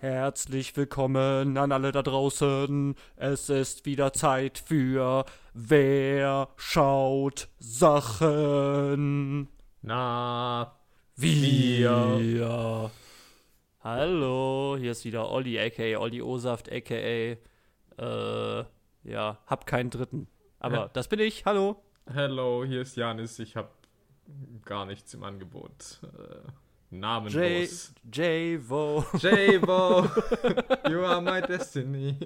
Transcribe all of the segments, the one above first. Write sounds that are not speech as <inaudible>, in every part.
Herzlich willkommen an alle da draußen. Es ist wieder Zeit für Wer schaut Sachen? Na, Wir. wir. Hallo, hier ist wieder Olli, aka Olli Osaft, aka äh, ja, hab keinen dritten. Aber Ja. das bin ich. Hallo. hello, hier ist Janis. Ich habe gar nichts im Angebot. Äh, J. namenlos. J-Vo. <laughs> J-Bo, you are my destiny.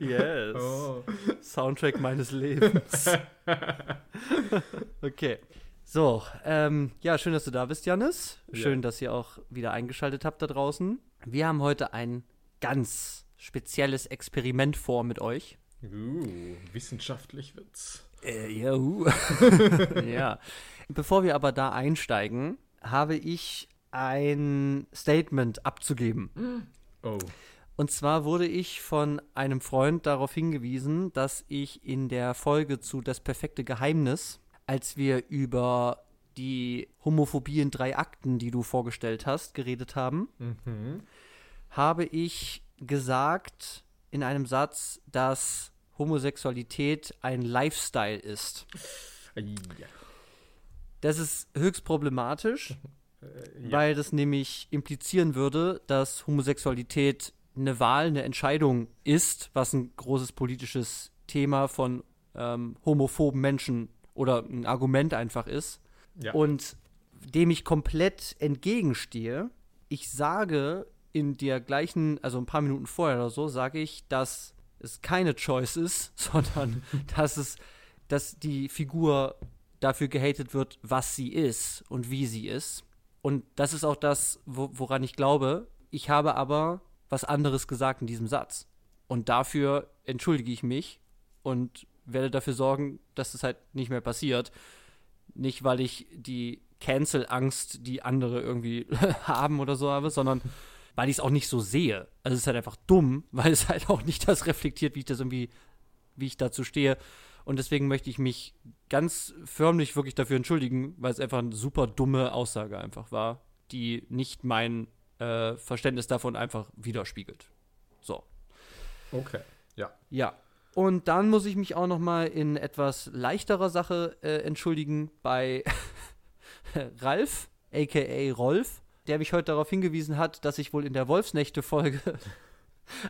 Yes. Oh. Soundtrack meines Lebens. <laughs> okay. So, ähm, ja, schön, dass du da bist, Janis. Schön, Ja. dass ihr auch wieder eingeschaltet habt da draußen. Wir haben heute ein ganz spezielles Experiment vor mit euch. Uh, wissenschaftlich wird's. Äh, juhu. ja. <laughs> Bevor wir aber da einsteigen, habe ich ein Statement abzugeben. Oh, Und zwar wurde ich von einem Freund darauf hingewiesen, dass ich in der Folge zu Das perfekte Geheimnis, als wir über die Homophobie in drei Akten, die du vorgestellt hast, geredet haben, mhm. habe ich gesagt in einem Satz, dass Homosexualität ein Lifestyle ist. Ja. Das ist höchst problematisch, Äh, ja. weil das nämlich implizieren würde, dass Homosexualität eine Wahl, eine Entscheidung ist, was ein großes politisches Thema von ähm, homophoben Menschen oder ein Argument einfach ist. ja. Und dem ich komplett entgegenstehe. Ich sage in der gleichen, also ein paar Minuten vorher oder so, sage ich, dass es keine Choice ist, <laughs> sondern dass es, dass die Figur dafür gehatet wird, was sie ist und wie sie ist. Und das ist auch das, wo, woran ich glaube. Ich habe aber was anderes gesagt in diesem Satz. Und dafür entschuldige ich mich und werde dafür sorgen, dass es halt nicht mehr passiert. Nicht, weil ich die Cancel-Angst, die andere irgendwie <laughs> haben oder so habe, sondern weil ich es auch nicht so sehe. Also es ist halt einfach dumm, <laughs> weil es halt auch nicht das reflektiert, wie ich das irgendwie, wie ich dazu stehe. Und deswegen möchte ich mich ganz förmlich wirklich dafür entschuldigen, weil es einfach eine super dumme Aussage einfach war, die nicht mein äh, Verständnis davon einfach widerspiegelt. So. Okay, ja. Ja. Und dann muss ich mich auch noch mal in etwas leichterer Sache äh, entschuldigen bei <laughs> Ralf, aka Rolf, der mich heute darauf hingewiesen hat, dass ich wohl in der Wolfsnächte-Folge <laughs>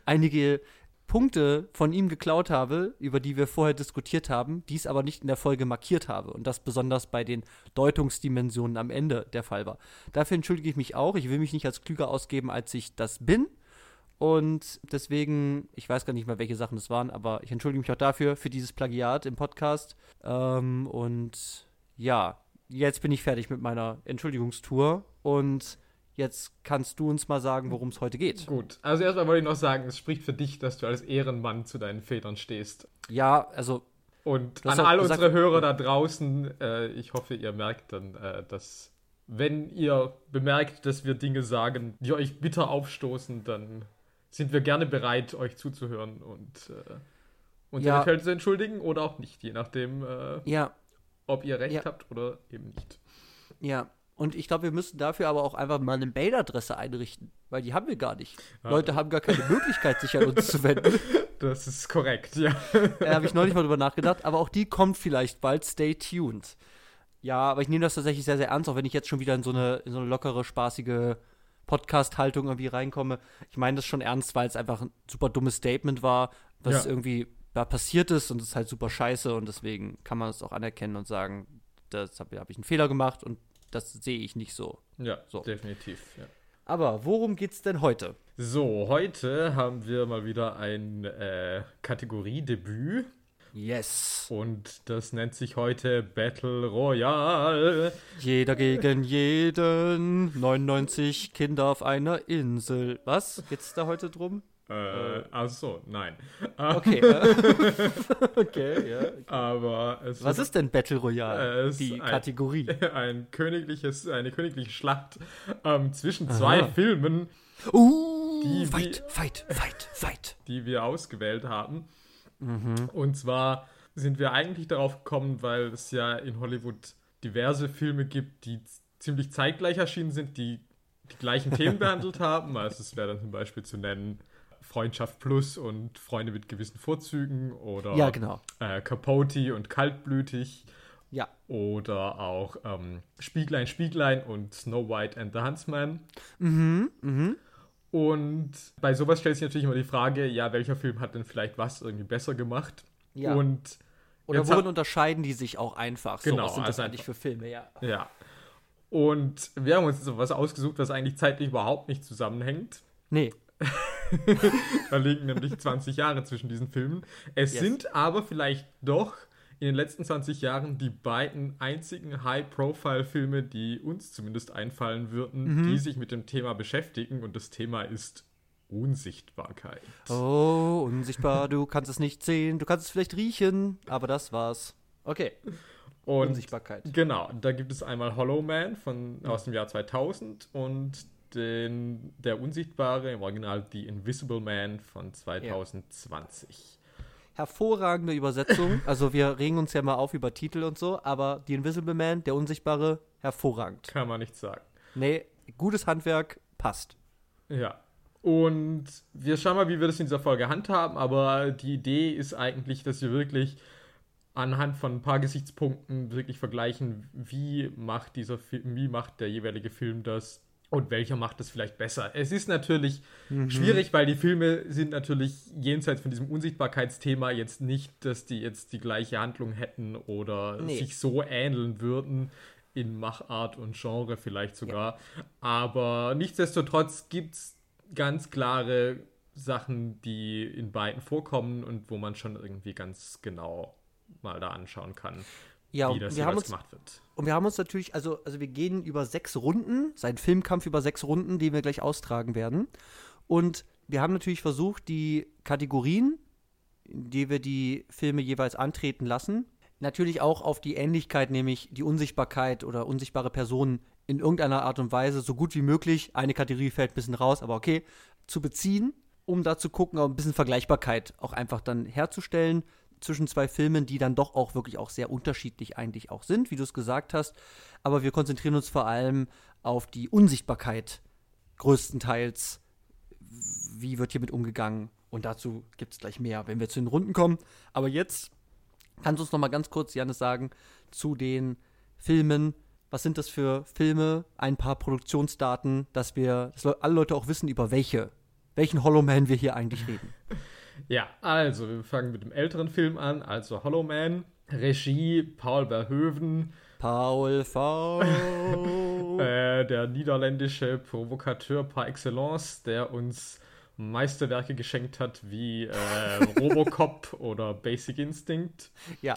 einige Punkte von ihm geklaut habe, über die wir vorher diskutiert haben, dies aber nicht in der Folge markiert habe und das besonders bei den Deutungsdimensionen am Ende der Fall war. Dafür entschuldige ich mich auch. Ich will mich nicht als klüger ausgeben, als ich das bin. Und deswegen, ich weiß gar nicht mehr, welche Sachen das waren, aber ich entschuldige mich auch dafür, für dieses Plagiat im Podcast. Ähm, und ja, jetzt bin ich fertig mit meiner Entschuldigungstour. Und jetzt kannst du uns mal sagen, worum es heute geht. Gut, also erstmal wollte ich noch sagen, es spricht für dich, dass du als Ehrenmann zu deinen Vätern stehst. Ja, also, Und an all unsere Hörer da draußen, äh, ich hoffe, ihr merkt dann, äh, dass wenn ihr bemerkt, dass wir Dinge sagen, die euch bitter aufstoßen, dann sind wir gerne bereit, euch zuzuhören und äh, uns Ja. eventuell zu entschuldigen oder auch nicht, je nachdem, äh, ja, ob ihr recht Ja. habt oder eben nicht. ja. Und ich glaube, wir müssen dafür aber auch einfach mal eine Mail-Adresse einrichten, weil die haben wir gar nicht. Ja. Leute haben gar keine Möglichkeit, sich an uns zu wenden. <laughs> Das ist korrekt, ja. Da habe ich neulich mal drüber nachgedacht, aber auch die kommt vielleicht bald. Stay tuned. Ja, aber ich nehme das tatsächlich sehr, sehr ernst, auch wenn ich jetzt schon wieder in so eine, in so eine lockere, spaßige Podcast-Haltung irgendwie reinkomme. Ich meine das schon ernst, weil es einfach ein super dummes Statement war, was Ja. irgendwie da passiert ist und es ist halt super scheiße und deswegen kann man es auch anerkennen und sagen, das habe hab ich einen Fehler gemacht und das sehe ich nicht so. Ja, So. definitiv. Ja. Aber worum geht's denn heute? So, heute haben wir mal wieder ein äh, Kategoriedebüt. Yes. Und das nennt sich heute Battle Royale. Jeder gegen jeden, 99 Kinder auf einer Insel. Was? Geht's da heute drum? Äh, ach so, nein. Okay. äh, <laughs> <laughs> okay, ja. Aber es Was ist denn Battle Royale? Äh, es Die ist ein- Kategorie. <laughs> ein königliches, eine königliche Schlacht ähm, zwischen zwei Aha. Filmen, Uh, Die- fight, fight, fight, fight. die wir ausgewählt haben. Mhm. Und zwar sind wir eigentlich darauf gekommen, weil es ja in Hollywood diverse Filme gibt, die ziemlich zeitgleich erschienen sind, die die gleichen Themen behandelt haben. Also es wäre dann zum Beispiel zu nennen Freundschaft Plus und Freunde mit gewissen Vorzügen oder Ja, genau. äh, Capote und Kaltblütig Ja. oder auch ähm, Spieglein, Spieglein und Snow White and the Huntsman. Mhm, mhm. Und bei sowas stellt sich natürlich immer die Frage, ja, welcher Film hat denn vielleicht was irgendwie besser gemacht? Ja. Und Oder worin unterscheiden die sich auch einfach? Genau, so, was sind das also eigentlich für Filme, ja. ja. Und wir haben uns jetzt was ausgesucht, was eigentlich zeitlich überhaupt nicht zusammenhängt. Nee. <laughs> <laughs> Da liegen nämlich 20 Jahre zwischen diesen Filmen. Es Yes. sind aber vielleicht doch in den letzten 20 Jahren die beiden einzigen High-Profile-Filme, die uns zumindest einfallen würden, Mhm. die sich mit dem Thema beschäftigen. Und das Thema ist Unsichtbarkeit. Oh, unsichtbar, du kannst es nicht sehen, du kannst es vielleicht riechen, aber das war's. Okay. Und Unsichtbarkeit. Genau, da gibt es einmal Hollow Man von, aus dem Jahr 2000 und den, der Unsichtbare, im Original The Invisible Man von 2020. Hervorragende Übersetzung. <laughs> Also wir regen uns ja mal auf über Titel und so, aber The Invisible Man, der Unsichtbare, hervorragend. Kann man nicht sagen. Nee, gutes Handwerk, passt. Ja. Und wir schauen mal, wie wir das in dieser Folge handhaben, aber die Idee ist eigentlich, dass wir wirklich anhand von ein paar Gesichtspunkten wirklich vergleichen, wie macht dieser Film, wie macht der jeweilige Film das und welcher macht es vielleicht besser. Es ist natürlich schwierig, weil die Filme sind natürlich jenseits von diesem Unsichtbarkeitsthema jetzt nicht, dass die jetzt die gleiche Handlung hätten oder Nee. sich so ähneln würden in Machart und Genre vielleicht sogar. Aber nichtsdestotrotz gibt es ganz klare Sachen, die in beiden vorkommen und wo man schon irgendwie ganz genau mal da anschauen kann, Ja, wie das wir, haben uns, gemacht wird. und wir haben uns natürlich, also, also wir gehen über sechs Runden, sein Filmkampf über sechs Runden, den wir gleich austragen werden. Und wir haben natürlich versucht, die Kategorien, in die wir die Filme jeweils antreten lassen, natürlich auch auf die Ähnlichkeit, nämlich die Unsichtbarkeit oder unsichtbare Personen in irgendeiner Art und Weise so gut wie möglich, eine Kategorie fällt ein bisschen raus, aber okay, zu beziehen, um da zu gucken, auch ein bisschen Vergleichbarkeit auch einfach dann herzustellen zwischen zwei Filmen, die dann doch auch wirklich auch sehr unterschiedlich eigentlich auch sind, wie du es gesagt hast. Aber wir konzentrieren uns vor allem auf die Unsichtbarkeit größtenteils. Wie wird hiermit umgegangen? Und dazu gibt es gleich mehr, wenn wir zu den Runden kommen. Aber jetzt kannst du uns noch mal ganz kurz, Janis, sagen, zu den Filmen. Was sind das für Filme? Ein paar Produktionsdaten, dass wir, dass Le- alle Leute auch wissen, über welche, welchen Hollow Man wir hier eigentlich reden. <laughs> Ja, also wir fangen mit dem älteren Film an, also Hollow Man. Regie Paul Verhoeven, Paul V. <laughs> äh, der niederländische Provokateur par excellence, der uns Meisterwerke geschenkt hat wie äh, <laughs> Robocop oder Basic Instinct. ja,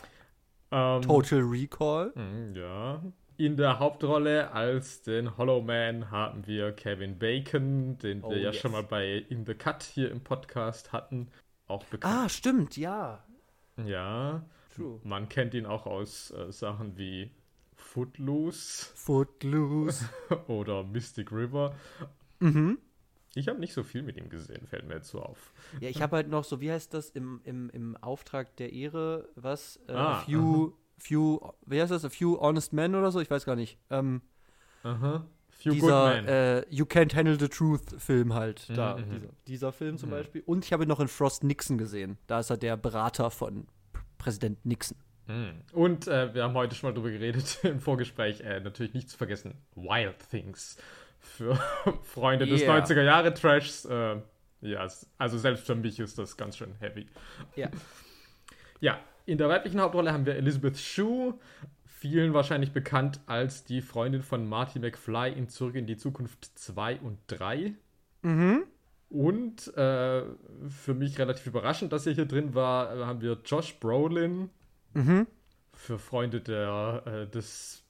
Ähm, Total Recall. Mm, Ja. In der Hauptrolle als den Hollow Man haben wir Kevin Bacon, den wir Oh, ja yes. schon mal bei In the Cut hier im Podcast hatten. Auch bekannt. Ah, stimmt, ja. Ja. True. Man kennt ihn auch aus äh, Sachen wie Footloose Footloose. <laughs> oder Mystic River. mhm. Ich habe nicht so viel mit ihm gesehen, fällt mir jetzt so auf. Ja, ich habe halt noch so, wie heißt das, im, im, im Auftrag der Ehre, was? Äh, Ah, a few, few, wie heißt das, a few honest men oder so? Ich weiß gar nicht. Ähm, Aha. Few Good dieser äh, You Can't Handle the Truth Film halt. Mhm, da, mhm. dieser, dieser Film zum Mhm. Beispiel. Und ich habe ihn noch in Frost Nixon gesehen. Da ist er der Berater von P- Präsident Nixon. Mm. Und äh, wir haben heute schon mal drüber geredet <laughs> im Vorgespräch, äh, natürlich nicht zu vergessen, Wild Things. Für <laughs> Freunde des Yeah. 90er Jahre Trashs. Äh, ja, also selbst für mich ist das ganz schön heavy. Ja. <laughs> Ja, in der weiblichen Hauptrolle haben wir Elizabeth Shue, vielen wahrscheinlich bekannt als die Freundin von Marty McFly in Zurück in die Zukunft 2 und 3. Mhm. Und äh, für mich relativ überraschend, dass er hier drin war, äh, haben wir Josh Brolin, Mhm. für Freunde der, äh, des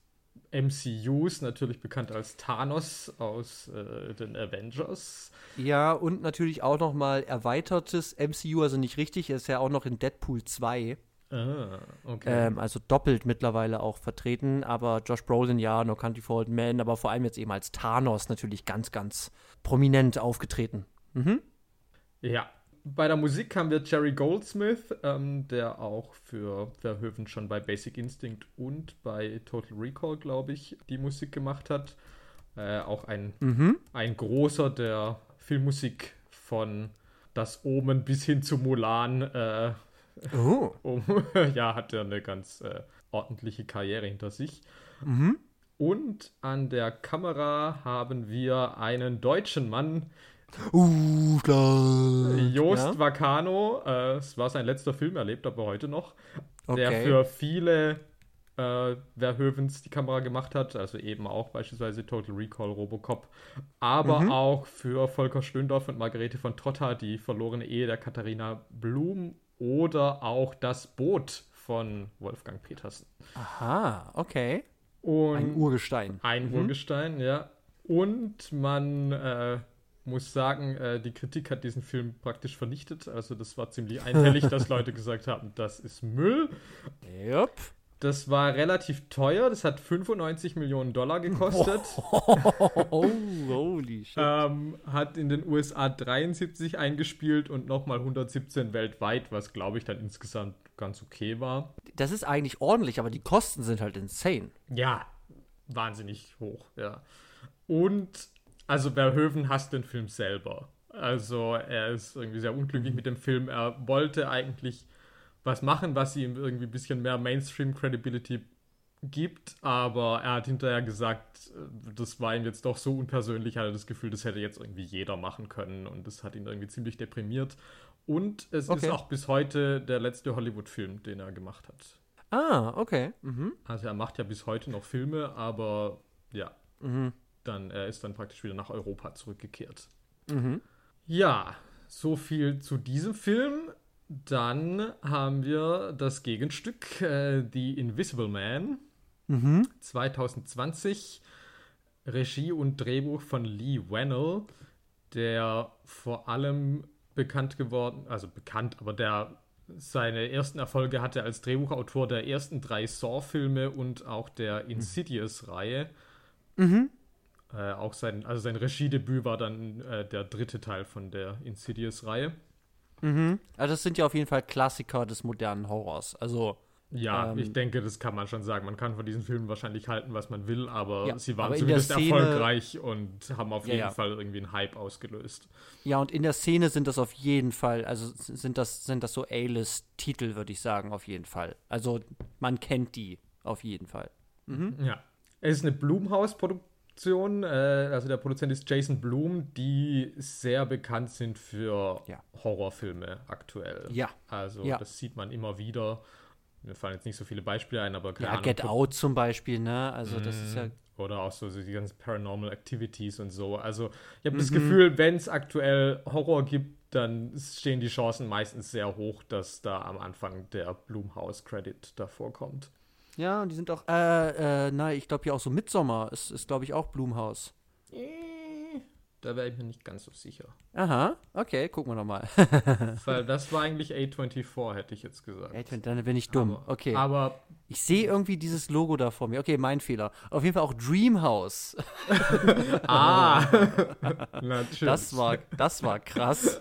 MCUs, natürlich bekannt als Thanos aus äh, den Avengers. Ja, und natürlich auch noch mal erweitertes MCU, also nicht richtig, er ist ja auch noch in Deadpool 2. Ah, okay. Ähm, also doppelt mittlerweile auch vertreten, aber Josh Brolin, ja, No Country for Old Men, aber vor allem jetzt eben als Thanos natürlich ganz, ganz prominent aufgetreten. Mhm. Ja. Bei der Musik haben wir Jerry Goldsmith, ähm, der auch für Verhoeven schon bei Basic Instinct und bei Total Recall, glaube ich, die Musik gemacht hat. Äh, auch ein, Mhm. ein großer der Filmmusik von Das Omen bis hin zu Mulan. Äh, Oh. um, <laughs> ja, hat er eine ganz äh, ordentliche Karriere hinter sich. Mhm. Und an der Kamera haben wir einen deutschen Mann, Uh, klar. Joost Ja? Vacano. Äh, es war sein letzter Film, er lebt aber heute noch. Der Okay. für viele äh, Verhoevens die Kamera gemacht hat, also eben auch beispielsweise Total Recall, Robocop, aber Mhm. auch für Volker Stöndorf und Margarete von Trotta, die verlorene Ehe der Katharina Blum oder auch das Boot von Wolfgang Petersen. Aha, okay. Und Ein Urgestein. ein Mhm. Urgestein, ja. Und man äh, muss sagen, äh, die Kritik hat diesen Film praktisch vernichtet. Also das war ziemlich einhellig, <laughs> dass Leute gesagt haben, das ist Müll. Jupp. Das war relativ teuer. Das hat 95 Millionen Dollar gekostet. <laughs> Oh, holy shit. Ähm, hat in den USA 73 eingespielt und nochmal 117 weltweit, was glaube ich dann insgesamt ganz okay war. Das ist eigentlich ordentlich, aber die Kosten sind halt insane. Ja, wahnsinnig hoch, ja. Und also Verhoeven hasst den Film selber. Also er ist irgendwie sehr unglücklich mit dem Film. Er wollte eigentlich was machen, was ihm irgendwie ein bisschen mehr Mainstream-Credibility gibt, aber er hat hinterher gesagt, äh, das war ihm jetzt doch so unpersönlich, hat er das Gefühl, das hätte jetzt irgendwie jeder machen können und das hat ihn irgendwie ziemlich deprimiert. Und es Okay. ist auch bis heute der letzte Hollywood-Film, den er gemacht hat. Ah, okay. Mhm. Also er macht ja bis heute noch Filme, aber ja, Mhm. dann er ist dann praktisch wieder nach Europa zurückgekehrt. Mhm. Ja, so viel zu diesem Film. Dann haben wir das Gegenstück, äh, The Invisible Man, Mhm. 2020. Regie und Drehbuch von Lee Wennell, der vor allem bekannt geworden, also bekannt, aber der seine ersten Erfolge hatte als Drehbuchautor der ersten drei Saw-Filme und auch der Insidious-Reihe. Mhm. Äh, auch sein, also sein Regiedebüt war dann äh, der dritte Teil von der Insidious-Reihe. Mhm. Also das sind ja auf jeden Fall Klassiker des modernen Horrors. Also, Ja, Ähm, ich denke, das kann man schon sagen. Man kann von diesen Filmen wahrscheinlich halten, was man will, aber Ja, sie waren aber zumindest Szene- erfolgreich und haben auf Ja, jeden ja. Fall irgendwie einen Hype ausgelöst. ja, und in der Szene sind das auf jeden Fall, also sind das, sind das so A-List-Titel, würde ich sagen, auf jeden Fall. Also man kennt die auf jeden Fall. Mhm. Ja. Es ist eine Blumhouse-Produktion. Äh, also der Produzent ist Jason Blum, die sehr bekannt sind für Ja. Horrorfilme aktuell. Ja. Also Ja. das sieht man immer wieder. Mir fallen jetzt nicht so viele Beispiele ein, aber keine Ja, Ahnung, Get Pro- Out zum Beispiel, ne? Also das ist ja, Oder auch so, so die ganzen Paranormal Activities und so. Also ich habe Mhm. das Gefühl, wenn es aktuell Horror gibt, dann stehen die Chancen meistens sehr hoch, dass da am Anfang der Blumhouse-Credit davor kommt. Ja, und die sind auch, äh, äh, na, ich glaube ja auch so Midsommer ist, ist glaube ich auch Blumhaus. Äh, Da wäre ich mir nicht ganz so sicher. Aha, okay, gucken wir nochmal. <laughs> Weil das war eigentlich A24, hätte ich jetzt gesagt. Dann bin ich dumm. Aber, Okay. Aber Ich sehe irgendwie dieses Logo da vor mir. Okay, mein Fehler. Auf jeden Fall auch Dreamhouse. <laughs> ah, <laughs> natürlich. Das war, das war krass.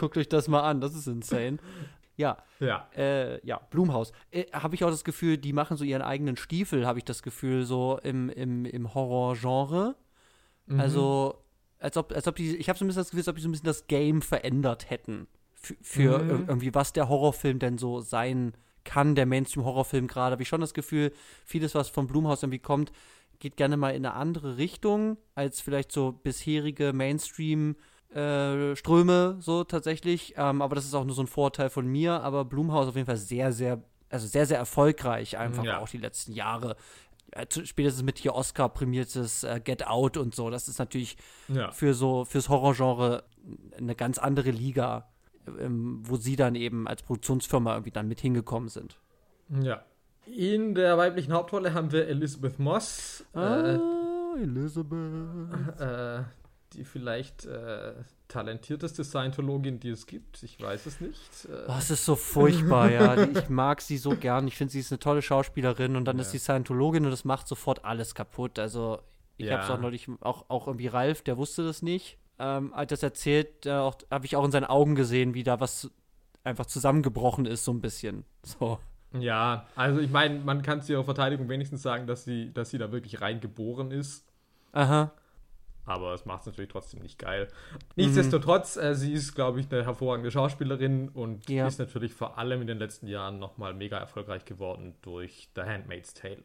Guckt euch das mal an, das ist insane. Ja, ja. äh, ja, Blumhaus. Äh, habe ich auch das Gefühl, die machen so ihren eigenen Stiefel, habe ich das Gefühl, so im, im, im Horror-Genre. Mhm. Also, als ob, als ob die, ich habe so ein bisschen das Gefühl, als ob die so ein bisschen das Game verändert hätten. Für, für Mhm. ir- irgendwie, was der Horrorfilm denn so sein kann, der Mainstream-Horrorfilm gerade. Habe ich schon das Gefühl, vieles, was von Blumhaus irgendwie kommt, geht gerne mal in eine andere Richtung als vielleicht so bisherige Mainstream- äh, Ströme so tatsächlich. Ähm, aber das ist auch nur so ein Vorteil von mir. Aber Blumhaus auf jeden Fall sehr, sehr, also sehr, sehr erfolgreich einfach Ja. auch die letzten Jahre. Äh, spätestens mit hier Oscar prämiertes äh, Get Out und so. Das ist natürlich Ja. für so fürs Horrorgenre eine ganz andere Liga, ähm, wo sie dann eben als Produktionsfirma irgendwie dann mit hingekommen sind. ja. In der weiblichen Hauptrolle haben wir Elizabeth Moss. Äh, Ah, Elizabeth. Die vielleicht äh, talentierteste Scientologin, die es gibt. Ich weiß es nicht. Äh, Oh, es ist so furchtbar, ja. <laughs> Ich mag sie so gern. Ich finde, sie ist eine tolle Schauspielerin und dann Ja. ist sie Scientologin und das macht sofort alles kaputt. Also, ich Ja. habe es auch neulich, auch, auch irgendwie Ralf, der wusste das nicht. Ähm, als das erzählt, äh, habe ich auch in seinen Augen gesehen, wie da was einfach zusammengebrochen ist, so ein bisschen. So. ja, also ich meine, man kann zu ihrer Verteidigung wenigstens sagen, dass sie, dass sie da wirklich reingeboren ist. Aha. Aber es macht es natürlich trotzdem nicht geil. Nichtsdestotrotz, äh, sie ist, glaube ich, eine hervorragende Schauspielerin und Ja. ist natürlich vor allem in den letzten Jahren nochmal mega erfolgreich geworden durch The Handmaid's Tale.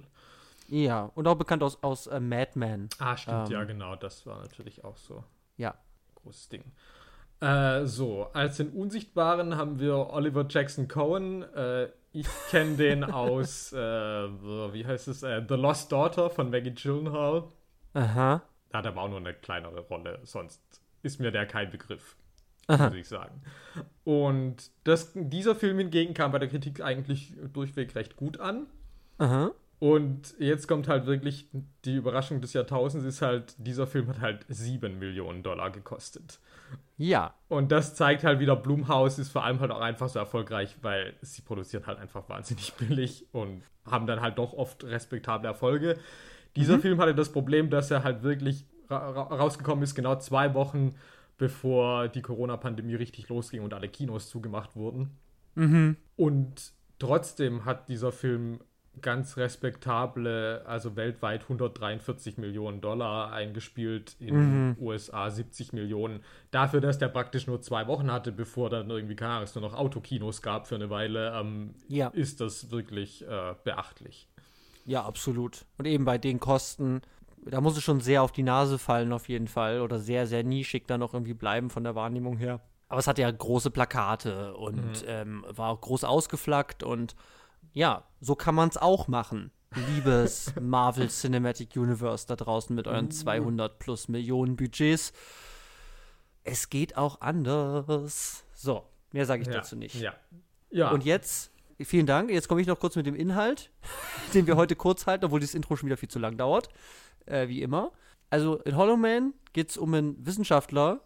Ja, und auch bekannt aus, aus äh, Mad Men. Ah, stimmt, Ähm. ja, genau. Das war natürlich auch so Ja. großes Ding. Äh, so, als den Unsichtbaren haben wir Oliver Jackson Cohen. Äh, ich kenne den <laughs> aus, äh, wie heißt es, äh, The Lost Daughter von Maggie Gyllenhaal. Aha. Da hat er aber auch nur eine kleinere Rolle, sonst ist mir der kein Begriff, Aha. muss ich sagen. Und das, dieser Film hingegen kam bei der Kritik eigentlich durchweg recht gut an. Aha. Und jetzt kommt halt wirklich die Überraschung des Jahrtausends, ist halt, dieser Film hat halt 7 Millionen Dollar gekostet. Ja. Und das zeigt halt wieder, Blumhaus ist vor allem halt auch einfach so erfolgreich, weil sie produzieren halt einfach wahnsinnig billig und haben dann halt doch oft respektable Erfolge. Dieser Film hatte das Problem, dass er halt wirklich ra ra rausgekommen ist, genau zwei Wochen bevor die Corona-Pandemie richtig losging und alle Kinos zugemacht wurden. Mhm. Und trotzdem hat dieser Film ganz respektable, also weltweit 143 Millionen Dollar eingespielt, in USA 70 Millionen. Dafür, dass der praktisch nur zwei Wochen hatte, bevor dann irgendwie, keine Ahnung, es nur noch Autokinos gab für eine Weile, ähm, Ja. ist das wirklich äh, beachtlich. Ja, absolut. Und eben bei den Kosten, da muss es schon sehr auf die Nase fallen, auf jeden Fall. Oder sehr, sehr nischig dann auch irgendwie bleiben von der Wahrnehmung her. Aber es hat ja große Plakate und ähm, war auch groß ausgeflaggt und ja, so kann man es auch machen. Liebes <laughs> Marvel Cinematic Universe da draußen mit euren 200 plus Millionen Budgets. Es geht auch anders. So, mehr sage ich ja, dazu nicht. Ja. ja. Und jetzt, vielen Dank. Jetzt komme ich noch kurz mit dem Inhalt, <laughs> den wir heute kurz halten, obwohl dieses Intro schon wieder viel zu lang dauert. Äh, wie immer. Also in Hollow Man geht es um einen Wissenschaftler,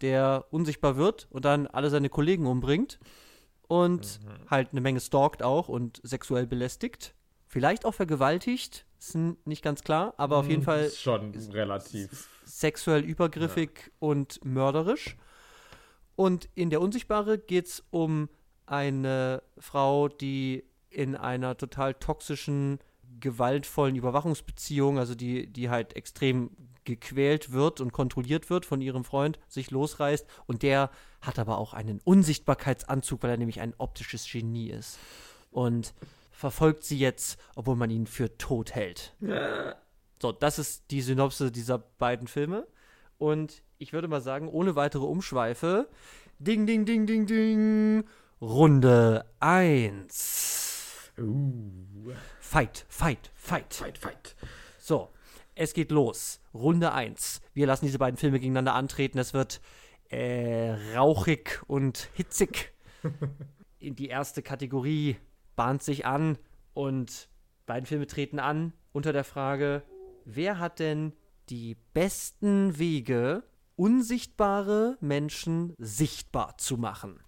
der unsichtbar wird und dann alle seine Kollegen umbringt. Und halt eine Menge stalkt auch und sexuell belästigt. Vielleicht auch vergewaltigt, ist nicht ganz klar, aber auf jeden Fall Ist schon relativ. sexuell übergriffig und mörderisch. Und in der Unsichtbare geht es um eine Frau, die in einer total toxischen, gewaltvollen Überwachungsbeziehung, also die, die halt extrem gequält wird und kontrolliert wird von ihrem Freund, sich losreißt. Und der hat aber auch einen Unsichtbarkeitsanzug, weil er nämlich ein optisches Genie ist. Und verfolgt sie jetzt, obwohl man ihn für tot hält. So, das ist die Synopse dieser beiden Filme. Und ich würde mal sagen, ohne weitere Umschweife, ding, ding, ding, ding, ding, Runde 1. Uh, Fight, fight, fight. fight, fight. So, es geht los. Runde 1. Wir lassen diese beiden Filme gegeneinander antreten. Es wird äh, rauchig und hitzig. <laughs> In die erste Kategorie bahnt sich an und beiden Filme treten an unter der Frage, wer hat denn die besten Wege, unsichtbare Menschen sichtbar zu machen?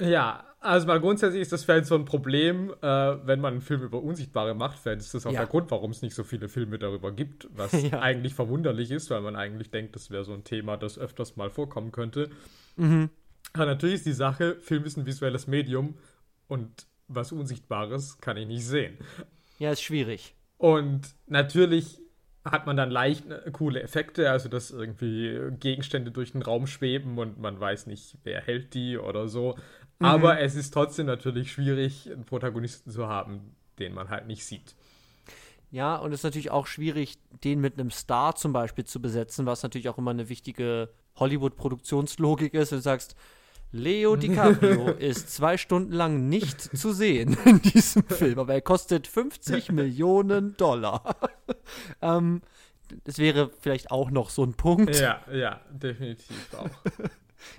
Ja, also mal grundsätzlich ist das vielleicht so ein Problem, äh, wenn man einen Film über Unsichtbare macht. Vielleicht ist das auch Ja. der Grund, warum es nicht so viele Filme darüber gibt, was <laughs> Ja. eigentlich verwunderlich ist, weil man eigentlich denkt, das wäre so ein Thema, das öfters mal vorkommen könnte. Mhm. Aber natürlich ist die Sache, Film ist ein visuelles Medium und was Unsichtbares kann ich nicht sehen. Ja, ist schwierig. Und natürlich hat man dann leicht äh, coole Effekte, also dass irgendwie Gegenstände durch den Raum schweben und man weiß nicht, wer hält die oder so. Aber es ist trotzdem natürlich schwierig, einen Protagonisten zu haben, den man halt nicht sieht. Ja, und es ist natürlich auch schwierig, den mit einem Star zum Beispiel zu besetzen, was natürlich auch immer eine wichtige Hollywood-Produktionslogik ist. Und du sagst, Leo DiCaprio <laughs> ist zwei Stunden lang nicht zu sehen <laughs> in diesem Film, aber er kostet 50 <laughs> Millionen Dollar. ähm, das wäre vielleicht auch noch so ein Punkt. Ja, ja, definitiv auch.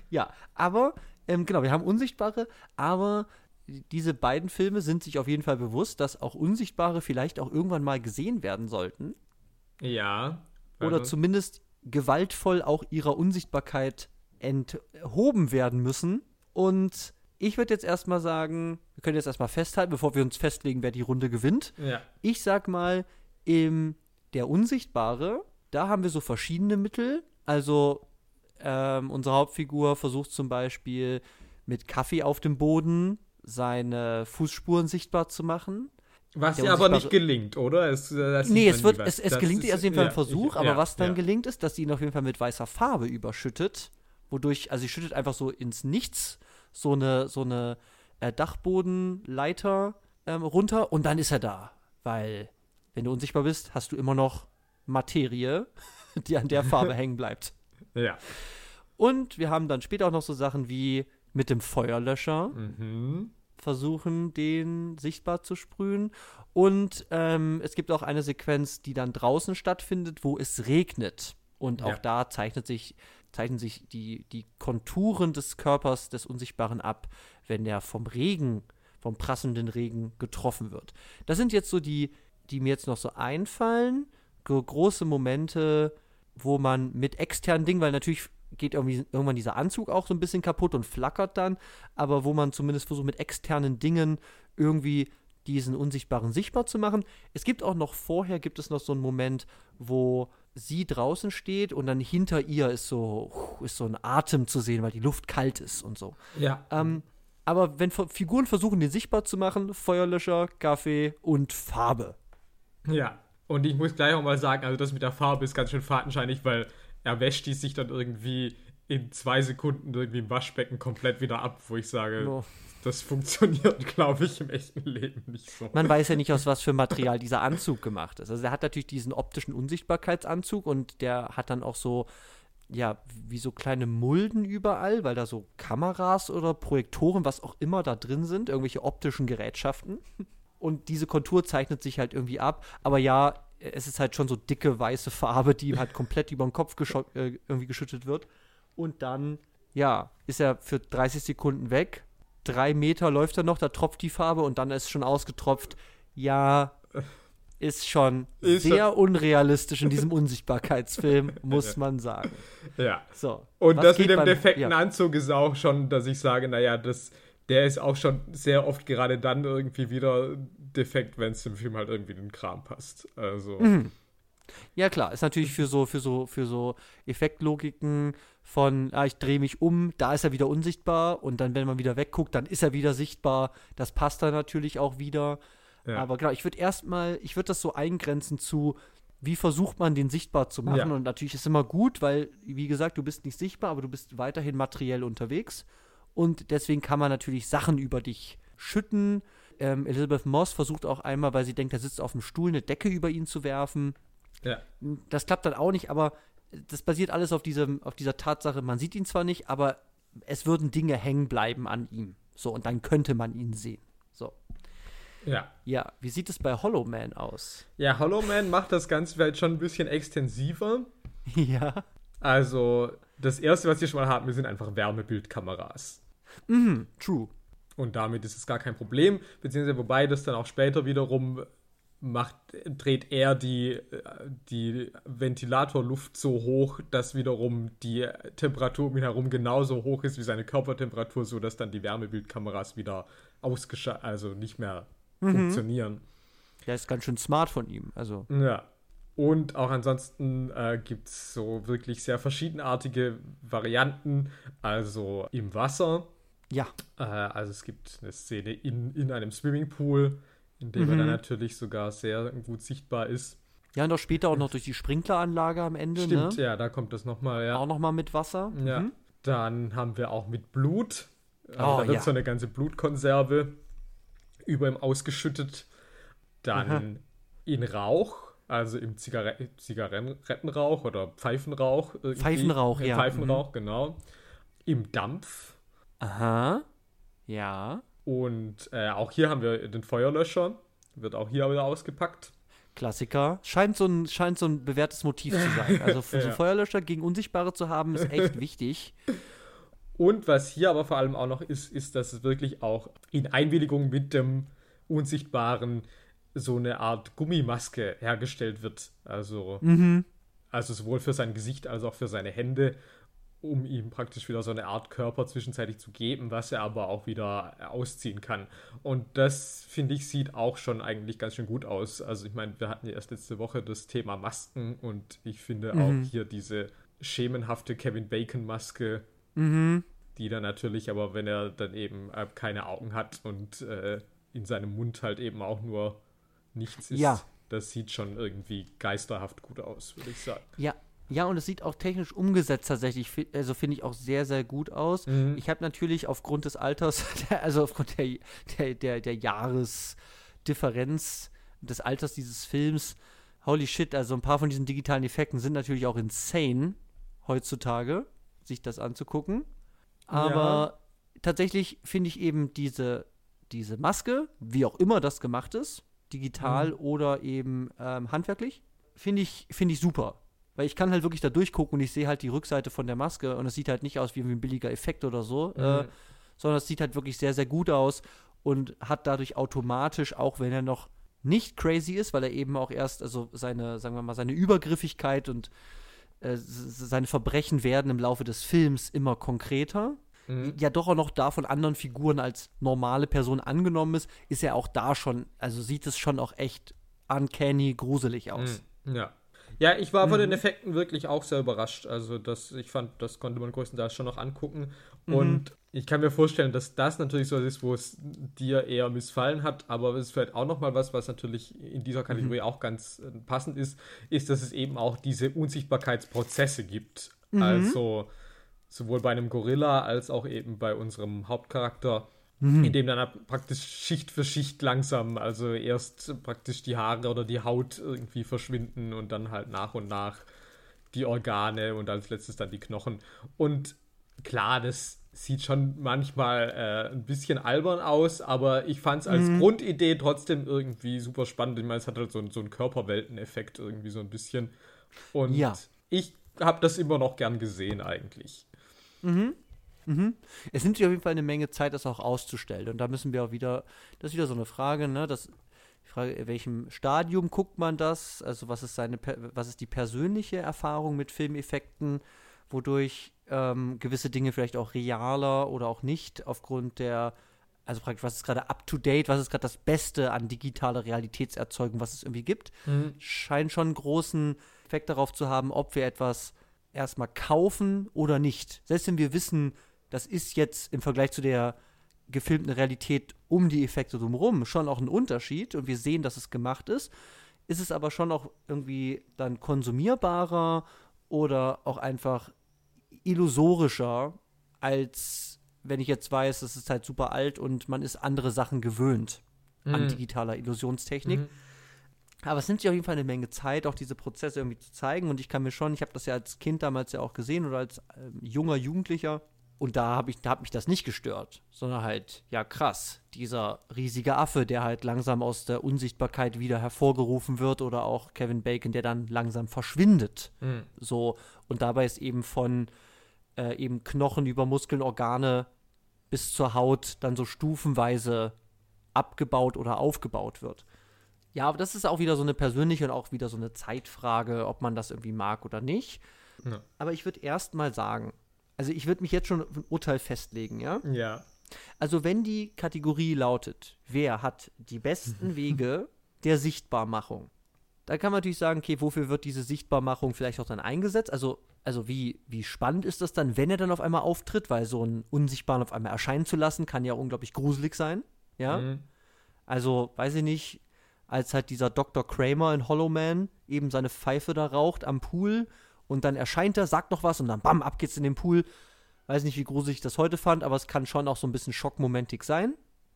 Ja, aber ähm, genau, wir haben Unsichtbare, aber diese beiden Filme sind sich auf jeden Fall bewusst, dass auch Unsichtbare vielleicht auch irgendwann mal gesehen werden sollten. Ja. oder zumindest gewaltvoll auch ihrer Unsichtbarkeit enthoben werden müssen. Und ich würde jetzt erstmal sagen, wir können jetzt erstmal festhalten, bevor wir uns festlegen, wer die Runde gewinnt. Ja. Ich sag mal, im Der Unsichtbare, da haben wir so verschiedene Mittel. Also ähm, unsere Hauptfigur versucht zum Beispiel mit Kaffee auf dem Boden seine Fußspuren sichtbar zu machen. Was ja aber nicht gelingt, oder? Es, äh, nee, es, wird, es, es gelingt ihr auf jeden Fall ein Versuch, ich, aber ja, was dann ja. gelingt ist, dass sie ihn auf jeden Fall mit weißer Farbe überschüttet, wodurch, also sie schüttet einfach so ins Nichts so eine, so eine äh, Dachbodenleiter ähm, runter und dann ist er da. Weil, wenn du unsichtbar bist, hast du immer noch Materie, <laughs> die an der Farbe <laughs> hängen bleibt. Ja. Und wir haben dann später auch noch so Sachen wie mit dem Feuerlöscher mhm. versuchen, den sichtbar zu sprühen. Und ähm, es gibt auch eine Sequenz, die dann draußen stattfindet, wo es regnet. Und auch ja. da zeichnet sich, zeichnen sich die, die Konturen des Körpers des Unsichtbaren ab, wenn er vom Regen, vom prasselnden Regen getroffen wird. Das sind jetzt so die, die mir jetzt noch so einfallen. Große Momente, wo man mit externen Dingen, weil natürlich geht irgendwie irgendwann dieser Anzug auch so ein bisschen kaputt und flackert dann, aber wo man zumindest versucht mit externen Dingen irgendwie diesen Unsichtbaren sichtbar zu machen. Es gibt auch noch vorher, gibt es noch so einen Moment, wo sie draußen steht und dann hinter ihr ist so, ist so ein Atem zu sehen, weil die Luft kalt ist und so. Ja. Ähm, aber wenn Figuren versuchen, den sichtbar zu machen, Feuerlöscher, Kaffee und Farbe. Ja. Und ich muss gleich auch mal sagen, also das mit der Farbe ist ganz schön fadenscheinig, weil er wäscht die sich dann irgendwie in zwei Sekunden irgendwie im Waschbecken komplett wieder ab, wo ich sage, oh. das funktioniert, <laughs> glaube ich, im echten Leben nicht so. Man weiß ja nicht, aus was für Material dieser Anzug gemacht ist. Also er hat natürlich diesen optischen Unsichtbarkeitsanzug und der hat dann auch so, ja, wie so kleine Mulden überall, weil da so Kameras oder Projektoren, was auch immer da drin sind, irgendwelche optischen Gerätschaften. Und diese Kontur zeichnet sich halt irgendwie ab. Aber ja, es ist halt schon so dicke weiße Farbe, die halt <laughs> komplett über den Kopf äh, irgendwie geschüttet wird. Und dann, ja, ist er für 30 Sekunden weg. Drei Meter läuft er noch, da tropft die Farbe und dann ist schon ausgetropft. Ja, ist schon ist sehr schon. unrealistisch in diesem Unsichtbarkeitsfilm, <laughs> muss man sagen. Ja. So. Und das mit dem defekten ja. Anzug ist auch schon, dass ich sage, naja, das, der ist auch schon sehr oft gerade dann irgendwie wieder defekt, wenn es dem Film halt irgendwie in den Kram passt. Also. Mhm. Ja, klar, ist natürlich für so, für so, für so Effektlogiken von, ah, ich drehe mich um, da ist er wieder unsichtbar und dann, wenn man wieder wegguckt, dann ist er wieder sichtbar. Das passt dann natürlich auch wieder. Ja. Aber genau, ich würde erstmal, ich würde das so eingrenzen zu, wie versucht man den sichtbar zu machen? Ja. Und natürlich ist immer gut, weil, wie gesagt, du bist nicht sichtbar, aber du bist weiterhin materiell unterwegs. Und deswegen kann man natürlich Sachen über dich schütten. Ähm, Elizabeth Moss versucht auch einmal, weil sie denkt, er sitzt auf dem Stuhl, eine Decke über ihn zu werfen. Ja. Das klappt dann auch nicht, aber das basiert alles auf, diesem, auf dieser Tatsache, man sieht ihn zwar nicht, aber es würden Dinge hängen bleiben an ihm. So, und dann könnte man ihn sehen. So. Ja. Ja, wie sieht es bei Hollow Man aus? Ja, Hollow Man macht das Ganze halt schon ein bisschen extensiver. <laughs> Ja. Also, das erste, was wir schon mal haben, sind einfach Wärmebildkameras. Mhm, true. Und damit ist es gar kein Problem, beziehungsweise wobei das dann auch später wiederum macht, dreht er die, die Ventilatorluft so hoch, dass wiederum die Temperatur um ihn herum genauso hoch ist wie seine Körpertemperatur, sodass dann die Wärmebildkameras wieder ausgeschaltet, also nicht mehr mhm. funktionieren. Ja, ist ganz schön smart von ihm. Also. Ja. Und auch ansonsten äh, gibt es so wirklich sehr verschiedenartige Varianten. Also im Wasser ja. Äh, also es gibt eine Szene in, in einem Swimmingpool, in dem mhm. er dann natürlich sogar sehr gut sichtbar ist. Ja, und auch später auch noch durch die Sprinkleranlage am Ende. Stimmt, ne? ja, da kommt das nochmal, ja. Auch nochmal mit Wasser. Ja. Mhm. Dann haben wir auch mit Blut. Also oh, da wird ja. so eine ganze Blutkonserve über ihm ausgeschüttet. Dann Aha. in Rauch, also im Zigarre Zigarettenrauch oder Pfeifenrauch. Irgendwie. Pfeifenrauch, ja. Pfeifenrauch, mhm. genau. Im Dampf. Aha. Ja. Und äh, auch hier haben wir den Feuerlöscher. Wird auch hier wieder ausgepackt. Klassiker. Scheint so ein, scheint so ein bewährtes Motiv zu sein. <laughs> Also ja. so Feuerlöscher gegen Unsichtbare zu haben, ist echt <laughs> wichtig. Und was hier aber vor allem auch noch ist, ist, dass es wirklich auch in Einwilligung mit dem Unsichtbaren so eine Art Gummimaske hergestellt wird. Also, mhm. also sowohl für sein Gesicht als auch für seine Hände um ihm praktisch wieder so eine Art Körper zwischenzeitlich zu geben, was er aber auch wieder ausziehen kann. Und das, finde ich, sieht auch schon eigentlich ganz schön gut aus. Also ich meine, wir hatten ja erst letzte Woche das Thema Masken und ich finde mhm. auch hier diese schemenhafte Kevin Bacon-Maske, mhm. die dann natürlich, aber wenn er dann eben äh, keine Augen hat und äh, in seinem Mund halt eben auch nur nichts ist. Ja. Das sieht schon irgendwie geisterhaft gut aus, würde ich sagen. Ja, ja, und es sieht auch technisch umgesetzt tatsächlich, also finde ich auch sehr, sehr gut aus. Mhm. Ich habe natürlich aufgrund des Alters, <laughs> also aufgrund der, der, der, der Jahresdifferenz des Alters dieses Films, holy shit, also ein paar von diesen digitalen Effekten sind natürlich auch insane heutzutage, sich das anzugucken. Aber tatsächlich finde ich eben diese, diese Maske, wie auch immer das gemacht ist, digital oder eben ähm, handwerklich, finde ich, finde ich super. Weil ich kann halt wirklich da durchgucken und ich sehe halt die Rückseite von der Maske und es sieht halt nicht aus wie ein billiger Effekt oder so, äh, Mhm. sondern es sieht halt wirklich sehr, sehr gut aus und hat dadurch automatisch, auch wenn er noch nicht crazy ist, weil er eben auch erst, also seine, sagen wir mal, seine Übergriffigkeit und äh, seine Verbrechen werden im Laufe des Films immer konkreter. Mhm. Ja, doch auch noch da von anderen Figuren als normale Person angenommen ist, ist er auch da schon, also sieht es schon auch echt uncanny, gruselig aus. Mhm. Ja. Ja, ich war von Mhm. den Effekten wirklich auch sehr überrascht. Also, das, ich fand, das konnte man größtenteils schon noch angucken. Mhm. Und ich kann mir vorstellen, dass das natürlich so ist, wo es dir eher missfallen hat. Aber es ist vielleicht auch nochmal was, was natürlich in dieser Kategorie auch ganz äh, passend ist, ist, dass es eben auch diese Unsichtbarkeitsprozesse gibt. Also sowohl bei einem Gorilla als auch eben bei unserem Hauptcharakter, in dem dann praktisch Schicht für Schicht langsam, also erst praktisch die Haare oder die Haut irgendwie verschwinden und dann halt nach und nach die Organe und als letztes dann die Knochen. Und klar, das sieht schon manchmal äh, ein bisschen albern aus, aber ich fand es als Grundidee trotzdem irgendwie super spannend. Ich meine, es hat halt so, so einen Körperwelteneffekt irgendwie so ein bisschen. Und Ja. ich habe das immer noch gern gesehen eigentlich. Es nimmt sich auf jeden Fall eine Menge Zeit, das auch auszustellen. Und da müssen wir auch wieder, das ist wieder so eine Frage, ne? Das, die Frage, in welchem Stadium guckt man das? Also was ist seine, was ist die persönliche Erfahrung mit Filmeffekten, wodurch ähm, gewisse Dinge vielleicht auch realer oder auch nicht aufgrund der, also praktisch, was ist gerade up to date, was ist gerade das Beste an digitaler Realitätserzeugung, was es irgendwie gibt, scheint schon einen großen Effekt darauf zu haben, ob wir etwas erstmal kaufen oder nicht. Selbst wenn wir wissen, das ist jetzt im Vergleich zu der gefilmten Realität um die Effekte drumherum schon auch ein Unterschied und wir sehen, dass es gemacht ist, ist es aber schon auch irgendwie dann konsumierbarer oder auch einfach illusorischer, als wenn ich jetzt weiß, es ist halt super alt und man ist andere Sachen gewöhnt an Mhm. digitaler Illusionstechnik. Mhm. Aber es nimmt sich auf jeden Fall eine Menge Zeit, auch diese Prozesse irgendwie zu zeigen. Und ich kann mir schon, ich habe das ja als Kind damals ja auch gesehen oder als ähm, junger Jugendlicher. Und da habe ich, da hat mich das nicht gestört, sondern halt, ja krass, dieser riesige Affe, der halt langsam aus der Unsichtbarkeit wieder hervorgerufen wird oder auch Kevin Bacon, der dann langsam verschwindet. Mhm. So, und dabei ist eben von äh, eben Knochen über Muskeln, Organe bis zur Haut dann so stufenweise abgebaut oder aufgebaut wird. Ja, aber das ist auch wieder so eine persönliche und auch wieder so eine Zeitfrage, ob man das irgendwie mag oder nicht. Ja. Aber ich würde erst mal sagen, also ich würde mich jetzt schon auf ein Urteil festlegen, ja? Ja. Also wenn die Kategorie lautet, wer hat die besten <laughs> Wege der Sichtbarmachung, da kann man natürlich sagen, okay, wofür wird diese Sichtbarmachung vielleicht auch dann eingesetzt? Also, also wie, wie spannend ist das dann, wenn er dann auf einmal auftritt, weil so einen Unsichtbaren auf einmal erscheinen zu lassen, kann ja unglaublich gruselig sein. Ja. Mhm. Also, weiß ich nicht, als halt dieser Dr. Kramer in Hollow Man eben seine Pfeife da raucht am Pool und dann erscheint er, sagt noch was und dann bam, ab geht's in den Pool. Weiß nicht, wie gruselig ich das heute fand, aber es kann schon auch so ein bisschen schockmomentig sein,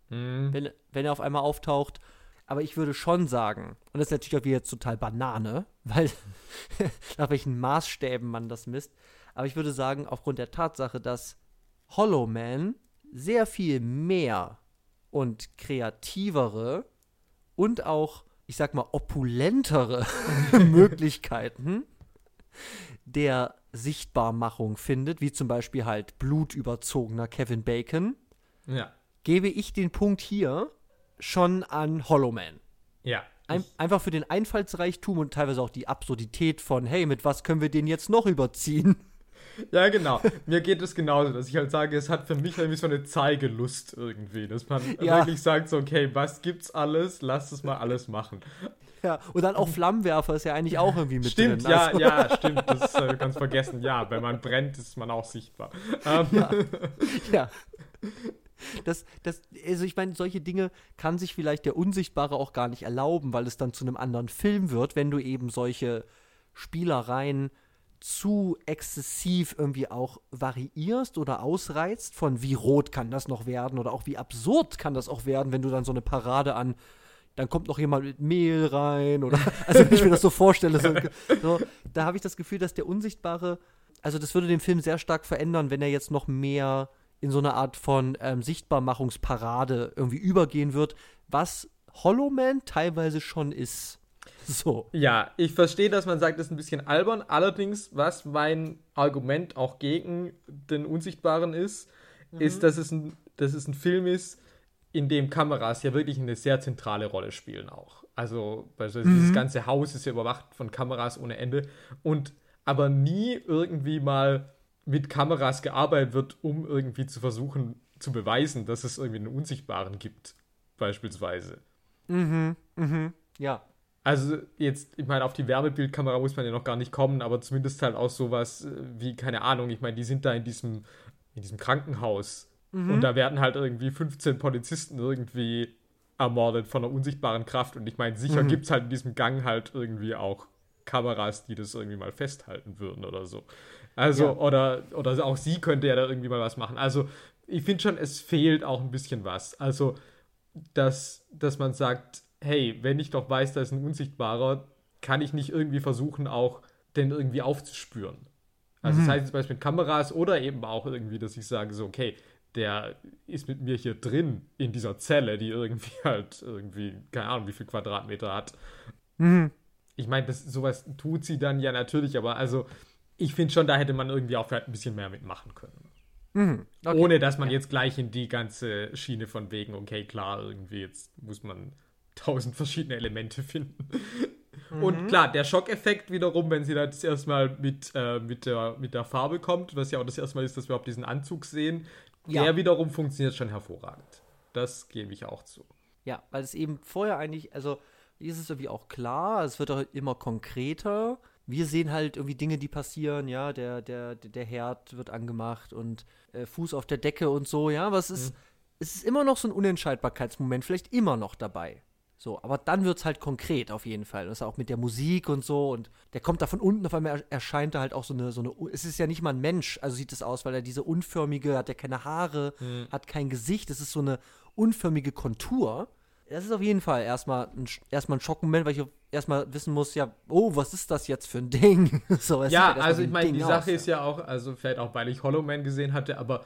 Mhm. wenn, wenn er auf einmal auftaucht. Aber ich würde schon sagen, und das ist natürlich auch wieder total Banane, <laughs> weil <laughs> nach welchen Maßstäben man das misst, aber ich würde sagen, aufgrund der Tatsache, dass Hollow Man sehr viel mehr und kreativere und auch, ich sag mal, opulentere <laughs> Möglichkeiten der Sichtbarmachung findet, wie zum Beispiel halt blutüberzogener Kevin Bacon, Ja. gebe ich den Punkt hier schon an Hollow Man. Ja. Ein, einfach für den Einfallsreichtum und teilweise auch die Absurdität von, hey, mit was können wir den jetzt noch überziehen? Ja, genau. Mir geht es genauso, dass ich halt sage, es hat für mich irgendwie so eine Zeigelust irgendwie, dass man Ja. wirklich sagt, so, okay, was gibt's alles? Lass es mal alles machen. Ja, und dann auch Flammenwerfer ist ja eigentlich auch irgendwie mit stimmt, drin. ja, Also- ja, stimmt, das äh, ganz vergessen. Ja, wenn man brennt, ist man auch sichtbar. Ähm, ja. das, das, also ich meine, solche Dinge kann sich vielleicht der Unsichtbare auch gar nicht erlauben, weil es dann zu einem anderen Film wird, wenn du eben solche Spielereien zu exzessiv irgendwie auch variierst oder ausreizt, von wie rot kann das noch werden oder auch wie absurd kann das auch werden, wenn du dann so eine Parade an dann kommt noch jemand mit Mehl rein oder <laughs> also wenn ich mir das so vorstelle, so, so, da habe ich das Gefühl, dass der Unsichtbare, also das würde den Film sehr stark verändern, wenn er jetzt noch mehr in so eine Art von ähm, Sichtbarmachungsparade irgendwie übergehen wird, was Hollow Man teilweise schon ist. <laughs> So. Ja, ich verstehe, dass man sagt, das ist ein bisschen albern. Allerdings, was mein Argument auch gegen den Unsichtbaren ist, mhm. ist, dass es, ein, dass es ein Film ist, in dem Kameras ja wirklich eine sehr zentrale Rolle spielen auch. Also beispielsweise mhm. dieses ganze Haus ist ja überwacht von Kameras ohne Ende und aber nie irgendwie mal mit Kameras gearbeitet wird, um irgendwie zu versuchen zu beweisen, dass es irgendwie einen Unsichtbaren gibt, beispielsweise. Mhm, mhm, ja. Also jetzt, ich meine, auf die Wärmebildkamera muss man ja noch gar nicht kommen, aber zumindest halt auch sowas äh, wie, keine Ahnung, ich meine, die sind da in diesem, in diesem Krankenhaus Mhm. Und da werden halt irgendwie 15 Polizisten irgendwie ermordet von einer unsichtbaren Kraft. Und ich meine, sicher mhm. gibt es halt in diesem Gang halt irgendwie auch Kameras, die das irgendwie mal festhalten würden oder so. Also, ja. oder, oder auch sie könnte ja da irgendwie mal was machen. Also, ich finde schon, es fehlt auch ein bisschen was. Also, dass, dass man sagt, hey, wenn ich doch weiß, da ist ein Unsichtbarer, kann ich nicht irgendwie versuchen, auch den irgendwie aufzuspüren. Also, mhm. das heißt zum Beispiel mit Kameras oder eben auch irgendwie, dass ich sage, so, okay, der ist mit mir hier drin in dieser Zelle, die irgendwie <laughs> halt irgendwie, keine Ahnung, wie viel Quadratmeter hat. Mhm. Ich meine, sowas tut sie dann ja natürlich, aber also ich finde schon, da hätte man irgendwie auch vielleicht ein bisschen mehr mitmachen können. Mhm. Okay. Ohne dass man ja. jetzt gleich in die ganze Schiene von wegen, okay, klar, irgendwie jetzt muss man tausend verschiedene Elemente finden. Mhm. Und klar, der Schockeffekt wiederum, wenn sie das erstmal mit, äh, mit, der, mit der Farbe kommt, was ja auch das erste Mal ist, dass wir überhaupt diesen Anzug sehen, ja. Der wiederum funktioniert schon hervorragend. Das gebe ich auch zu. Ja, weil es eben vorher eigentlich, also ist es irgendwie auch klar, es wird auch immer konkreter. Wir sehen halt irgendwie Dinge, die passieren, ja, der, der, der Herd wird angemacht und äh, Fuß auf der Decke und so, ja, aber es ist, mhm. es ist immer noch so ein Unentscheidbarkeitsmoment, vielleicht immer noch dabei. So, aber dann wird es halt konkret auf jeden Fall. Das ist auch mit der Musik und so. Und der kommt da von unten, auf einmal erscheint da halt auch so eine, so eine. Es ist ja nicht mal ein Mensch, also sieht es aus, weil er diese unförmige, hat ja keine Haare, mhm. hat kein Gesicht. Es ist so eine unförmige Kontur. Das ist auf jeden Fall erstmal ein, erstmal ein Schockmoment, weil ich erstmal wissen muss, ja, oh, was ist das jetzt für ein Ding? <laughs> so, ja, halt also ich meine, die Sache aus, ist ja auch, also vielleicht auch, weil ich Hollow Man gesehen hatte, aber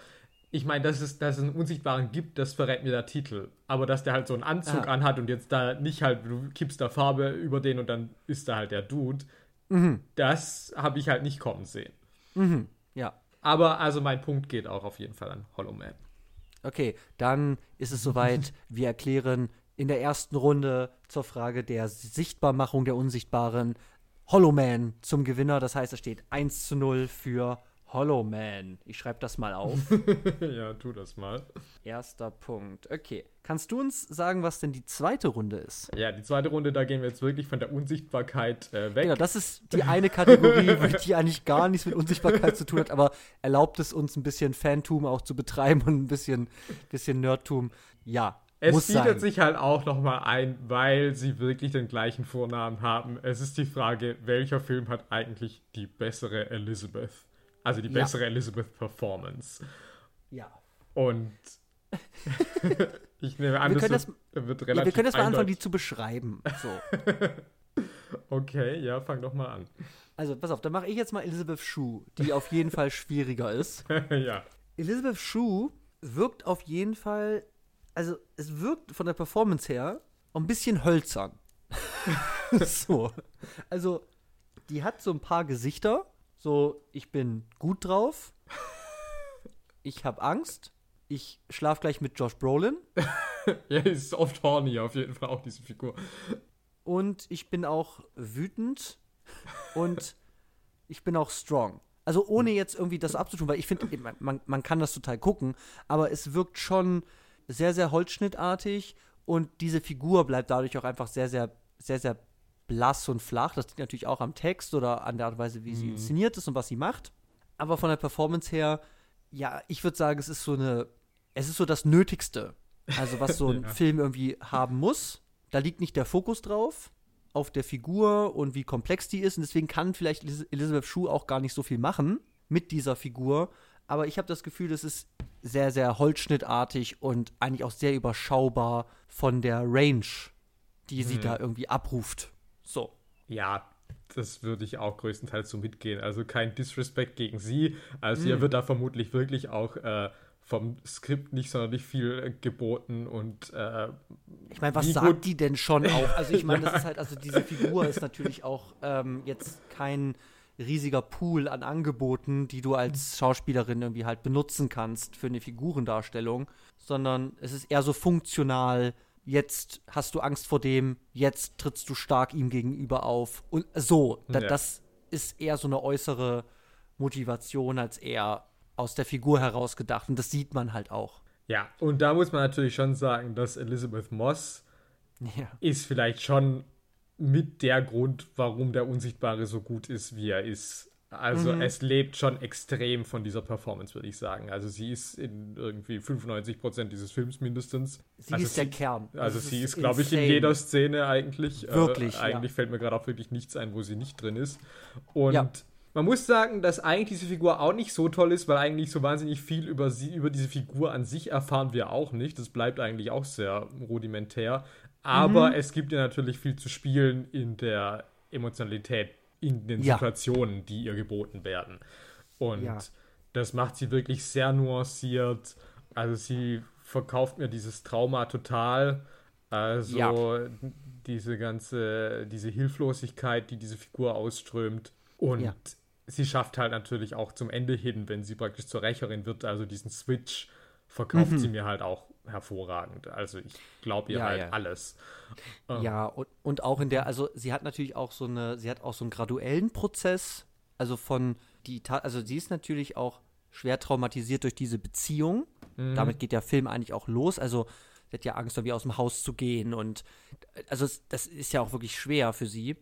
ich meine, dass es, dass es einen Unsichtbaren gibt, das verrät mir der Titel. Aber dass der halt so einen Anzug ah. anhat und jetzt da nicht halt, du kippst da Farbe über den und dann ist da halt der Dude, mhm. das habe ich halt nicht kommen sehen. Mhm. Ja. Aber also mein Punkt geht auch auf jeden Fall an Hollow Man. Okay, dann ist es soweit. Wir erklären in der ersten Runde zur Frage der Sichtbarmachung der Unsichtbaren Hollow Man zum Gewinner. Das heißt, es steht 1 zu 0 für Hollow Man. Ich schreibe das mal auf. <laughs> ja, tu das mal. Erster Punkt. Okay. Kannst du uns sagen, was denn die zweite Runde ist? Ja, die zweite Runde, da gehen wir jetzt wirklich von der Unsichtbarkeit äh, weg. Genau, das ist die eine Kategorie, <laughs> die eigentlich gar nichts mit Unsichtbarkeit zu tun hat, aber erlaubt es uns ein bisschen Fantum auch zu betreiben und ein bisschen, bisschen Nerdtum. Ja, es bietet sein. sich halt auch nochmal ein, weil sie wirklich den gleichen Vornamen haben. Es ist die Frage, welcher Film hat eigentlich die bessere Elizabeth? Also die bessere ja. Elizabeth-Performance. Ja. Und <laughs> ich nehme an, wir das, das wird relativ. Ja, wir können das mal anfangen, die zu beschreiben. So. <laughs> okay, ja, fang doch mal an. Also, pass auf, dann mache ich jetzt mal Elizabeth Shue, die auf jeden Fall <laughs> schwieriger ist. ja. Elizabeth Shue wirkt auf jeden Fall, also es wirkt von der Performance her ein bisschen hölzern. so. Also, die hat so ein paar Gesichter, so, ich bin gut drauf. <laughs> Ich habe Angst. Ich schlaf gleich mit Josh Brolin. <laughs> ja, ist oft horny auf jeden Fall auch diese Figur. Und ich bin auch wütend und ich bin auch strong. Also ohne jetzt irgendwie das abzutun, weil ich finde, man, man kann das total gucken, aber es wirkt schon sehr, sehr holzschnittartig und diese Figur bleibt dadurch auch einfach sehr, sehr, sehr, sehr blass und flach. Das liegt natürlich auch am Text oder an der Art und Weise, wie mhm. sie inszeniert ist und was sie macht. Aber von der Performance her, ja, ich würde sagen, es ist so eine es ist so das Nötigste. Also, was so <laughs> ein Ja. Film irgendwie haben muss. Da liegt nicht der Fokus drauf, auf der Figur und wie komplex die ist. Und deswegen kann vielleicht Elizabeth Shue auch gar nicht so viel machen mit dieser Figur. Aber ich habe das Gefühl, das ist sehr, sehr holzschnittartig und eigentlich auch sehr überschaubar von der Range, die sie Mhm. da irgendwie abruft. So. Ja, das würde ich auch größtenteils so mitgehen. Also kein Disrespect gegen sie. Also Mhm. ihr wird da vermutlich wirklich auch äh, vom Skript nicht sonderlich viel geboten und äh, Ich meine, was sagt gut- die denn schon auch? Also ich meine, <laughs> das ist halt, also diese Figur ist natürlich auch ähm, jetzt kein riesiger Pool an Angeboten, die du als Schauspielerin irgendwie halt benutzen kannst für eine Figurendarstellung, sondern es ist eher so funktional. Jetzt hast du Angst vor dem, jetzt trittst du stark ihm gegenüber auf und so. Da, Ja. Das ist eher so eine äußere Motivation als eher aus der Figur heraus gedacht und das sieht man halt auch. ja, und da muss man natürlich schon sagen, dass Elizabeth Moss Ja. ist vielleicht schon mit der Grund, warum der Unsichtbare so gut ist, wie er ist. Also Mhm. es lebt schon extrem von dieser Performance, würde ich sagen. Also sie ist in irgendwie 95% dieses Films mindestens. Sie also ist der Kern. Also Das sie ist, glaube ich, in jeder Szene eigentlich. Wirklich, Äh, ja. eigentlich fällt mir gerade auch wirklich nichts ein, wo sie nicht drin ist. Und Ja. man muss sagen, dass eigentlich diese Figur auch nicht so toll ist, weil eigentlich so wahnsinnig viel über sie, über diese Figur an sich erfahren wir auch nicht. Das bleibt eigentlich auch sehr rudimentär. Aber Mhm. es gibt ja natürlich viel zu spielen in der Emotionalität, in den Ja. Situationen, die ihr geboten werden. Und Ja. das macht sie wirklich sehr nuanciert. Also sie verkauft mir dieses Trauma total. Also Ja. diese ganze, diese Hilflosigkeit, die diese Figur ausströmt. Und sie schafft halt natürlich auch zum Ende hin, wenn sie praktisch zur Rächerin wird, also diesen Switch verkauft Mhm. sie mir halt auch hervorragend. Also ich glaube ihr Ja, halt ja. alles. Ähm, Ja, und, und auch in der, also sie hat natürlich auch so eine, sie hat auch so einen graduellen Prozess, also von die, also sie ist natürlich auch schwer traumatisiert durch diese Beziehung. mhm. Damit geht der Film eigentlich auch los. Also sie hat ja Angst, irgendwie aus dem Haus zu gehen und also das ist ja auch wirklich schwer für sie.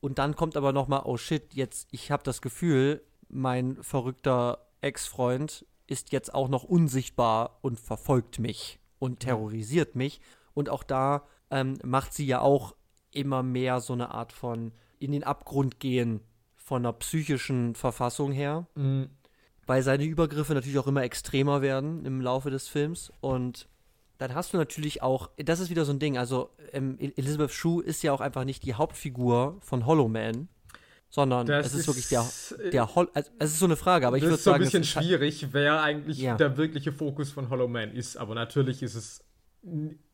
Und dann kommt aber noch mal, oh shit, jetzt, ich habe das Gefühl, mein verrückter Ex-Freund ist jetzt auch noch unsichtbar und verfolgt mich und terrorisiert mich. Und auch da ähm, macht sie ja auch immer mehr so eine Art von in den Abgrund gehen von einer psychischen Verfassung her Mhm. weil seine Übergriffe natürlich auch immer extremer werden im Laufe des Films. Und dann hast du natürlich auch, das ist wieder so ein Ding, also ähm, El- Elizabeth Shue ist ja auch einfach nicht die Hauptfigur von Hollow Man, sondern Das es ist, wirklich der, äh, der Hol also, es ist so eine Frage, aber ich würde ist so ein sagen, bisschen es ist halt- schwierig, wer eigentlich Ja. der wirkliche Fokus von Hollow Man ist. Aber natürlich ist es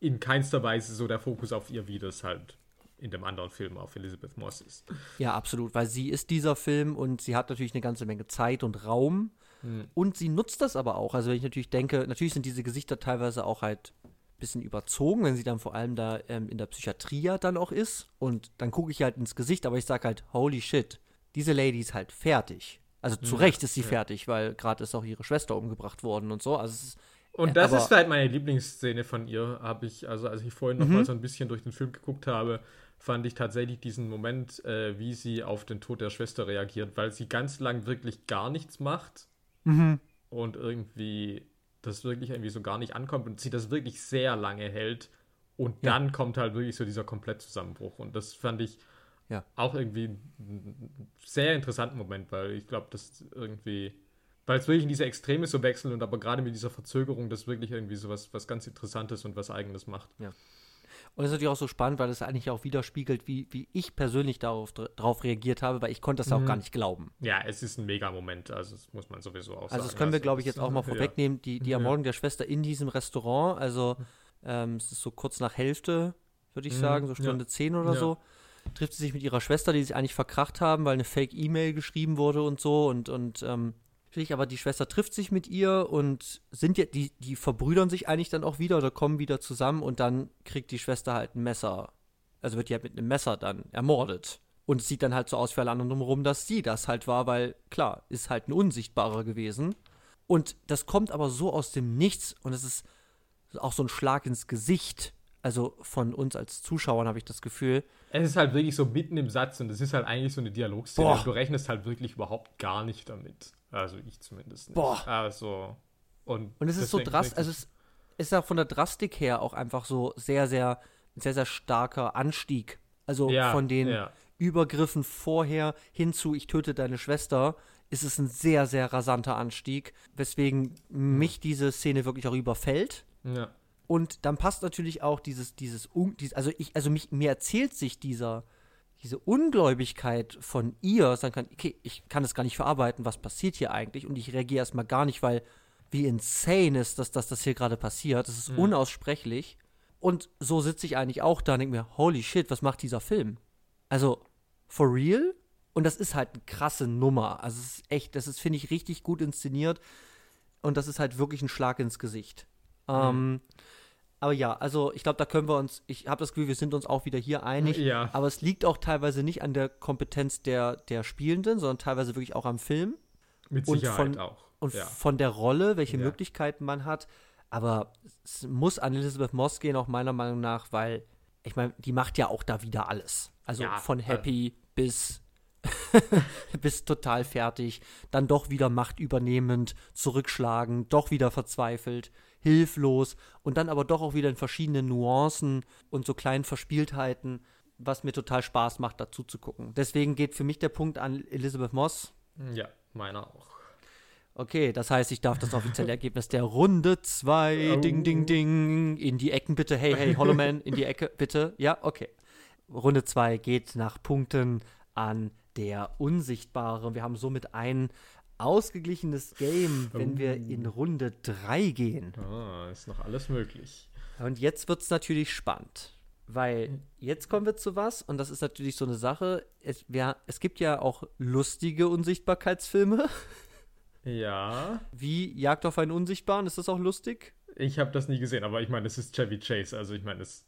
in keinster Weise so der Fokus auf ihr, wie das halt in dem anderen Film auf Elizabeth Moss ist. Ja, absolut, weil sie ist dieser Film und sie hat natürlich eine ganze Menge Zeit und Raum Hm. und sie nutzt das aber auch. Also wenn ich natürlich denke, natürlich sind diese Gesichter teilweise auch halt bisschen überzogen, wenn sie dann vor allem da ähm, in der Psychiatrie ja dann auch ist und dann gucke ich halt ins Gesicht, aber ich sage halt, holy shit, diese Lady ist halt fertig. Also zu Ja, Recht ist sie ja. fertig, weil gerade ist auch ihre Schwester umgebracht worden und so. Also ist, Und das aber- ist vielleicht meine Lieblingsszene von ihr, habe ich, also als ich vorhin noch Mhm. mal so ein bisschen durch den Film geguckt habe, fand ich tatsächlich diesen Moment, äh, wie sie auf den Tod der Schwester reagiert, weil sie ganz lang wirklich gar nichts macht Mhm. und irgendwie das wirklich irgendwie so gar nicht ankommt und sie das wirklich sehr lange hält und Ja. dann kommt halt wirklich so dieser Komplettzusammenbruch und das fand ich Ja. auch irgendwie einen sehr interessanten Moment, weil ich glaube, dass irgendwie weil es wirklich in diese Extreme so wechselt und aber gerade mit dieser Verzögerung das wirklich irgendwie so was, was ganz Interessantes und was Eigenes macht. Und das ist natürlich auch so spannend, weil es eigentlich auch widerspiegelt, wie, wie ich persönlich darauf drauf reagiert habe, weil ich konnte das auch Mhm. gar nicht glauben. Ja, es ist ein Mega-Moment, also das muss man sowieso auch sagen. Also das können wir, glaube ich, jetzt auch mal ja. vorwegnehmen. Die, die Ja. Ermordung der Schwester in diesem Restaurant, also ähm, es ist so kurz nach Hälfte, würde ich Mhm, sagen, so ja. Stunde 10 oder Ja. so, trifft sie sich mit ihrer Schwester, die sich eigentlich verkracht haben, weil eine Fake-E-Mail geschrieben wurde und so und, und ähm, natürlich, aber die Schwester trifft sich mit ihr und sind ja, die, die verbrüdern sich eigentlich dann auch wieder oder kommen wieder zusammen und dann kriegt die Schwester halt ein Messer, also wird die halt mit einem Messer dann ermordet. Und es sieht dann halt so aus für alle anderen drumherum, dass sie das halt war, weil klar, ist halt ein Unsichtbarer gewesen. Und das kommt aber so aus dem Nichts und es ist auch so ein Schlag ins Gesicht. Also von uns als Zuschauern habe ich das Gefühl. Es ist halt wirklich so mitten im Satz und es ist halt eigentlich so eine Dialogszene. Du rechnest halt wirklich überhaupt gar nicht damit. Also ich zumindest nicht. Boah. Also Und, Und es ist so drastisch, also es ist ja von der Drastik her auch einfach so sehr, sehr, sehr, sehr starker Anstieg. Also ja, von den ja. Übergriffen vorher hin zu Ich töte deine Schwester ist es ein sehr, sehr rasanter Anstieg, weswegen mich diese Szene wirklich auch überfällt. Ja. Und dann passt natürlich auch dieses, dieses, also ich, also mich, mir erzählt sich dieser, diese Ungläubigkeit von ihr, sagen kann, okay, ich kann es gar nicht verarbeiten, was passiert hier eigentlich und ich reagiere erstmal gar nicht, weil wie insane ist, dass, dass das hier gerade passiert. Das ist unaussprechlich. Und so sitze ich eigentlich auch da und denke mir, holy shit, was macht dieser Film? Also, for real? Und das ist halt eine krasse Nummer. Also, es ist echt, das ist, finde ich, richtig gut inszeniert. Und das ist halt wirklich ein Schlag ins Gesicht. Ähm, aber ja, also ich glaube, da können wir uns, ich habe das Gefühl, wir sind uns auch wieder hier einig. Ja. Aber es liegt auch teilweise nicht an der Kompetenz der, der Spielenden, sondern teilweise wirklich auch am Film Mit Und Sicherheit von- auch. und ja. von der Rolle, welche Ja. Möglichkeiten man hat. Aber es muss an Elizabeth Moss gehen, auch meiner Meinung nach, weil, ich meine, die macht ja auch da wieder alles. Also Ja, von äh, happy bis, <laughs> bis total fertig, dann doch wieder machtübernehmend, zurückschlagen, doch wieder verzweifelt, hilflos und dann aber doch auch wieder in verschiedenen Nuancen und so kleinen Verspieltheiten, was mir total Spaß macht, dazu zu gucken. Deswegen geht für mich der Punkt an Elizabeth Moss. ja, meiner auch. Okay, das heißt, ich darf das offizielle <laughs> Ergebnis der Runde 2, Oh. ding, ding, ding, in die Ecken bitte. Hey, hey, Hollow Man, in die Ecke bitte. Ja, okay. Runde 2 geht nach Punkten an der Unsichtbare. Wir haben somit ein ausgeglichenes Game, wenn wir in Runde 3 gehen. Ah, ist noch alles möglich. Und jetzt wird es natürlich spannend, weil jetzt kommen wir zu was und das ist natürlich so eine Sache. Es, wir, es gibt ja auch lustige Unsichtbarkeitsfilme, Ja, wie Jagd auf einen Unsichtbaren. Ist das auch lustig? ich habe das nie gesehen, aber ich meine, es ist Chevy Chase, also ich meine, es.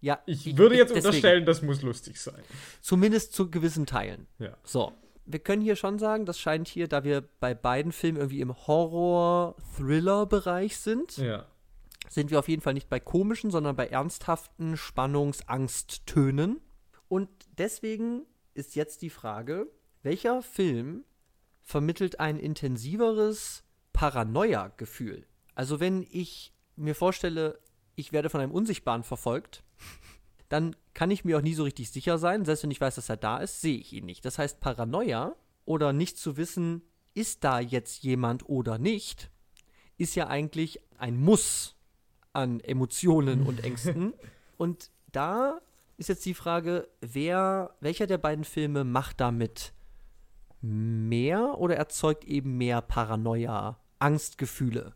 Ja, Ich würde jetzt deswegen. unterstellen, das muss lustig sein. Zumindest zu gewissen Teilen. Ja. So. Wir können hier schon sagen, das scheint hier, da wir bei beiden Filmen irgendwie im Horror-Thriller-Bereich sind, Ja. sind wir auf jeden Fall nicht bei komischen, sondern bei ernsthaften Spannungs-Angsttönen. Und deswegen ist jetzt die Frage, welcher Film vermittelt ein intensiveres Paranoia-Gefühl? Also wenn ich mir vorstelle, ich werde von einem Unsichtbaren verfolgt, dann kann ich mir auch nie so richtig sicher sein. Selbst wenn ich weiß, dass er da ist, sehe ich ihn nicht. Das heißt, Paranoia oder nicht zu wissen, ist da jetzt jemand oder nicht, ist ja eigentlich ein Muss an Emotionen und Ängsten. <laughs> und da ist jetzt die Frage, wer, welcher der beiden Filme macht damit mehr oder erzeugt eben mehr Paranoia, Angstgefühle?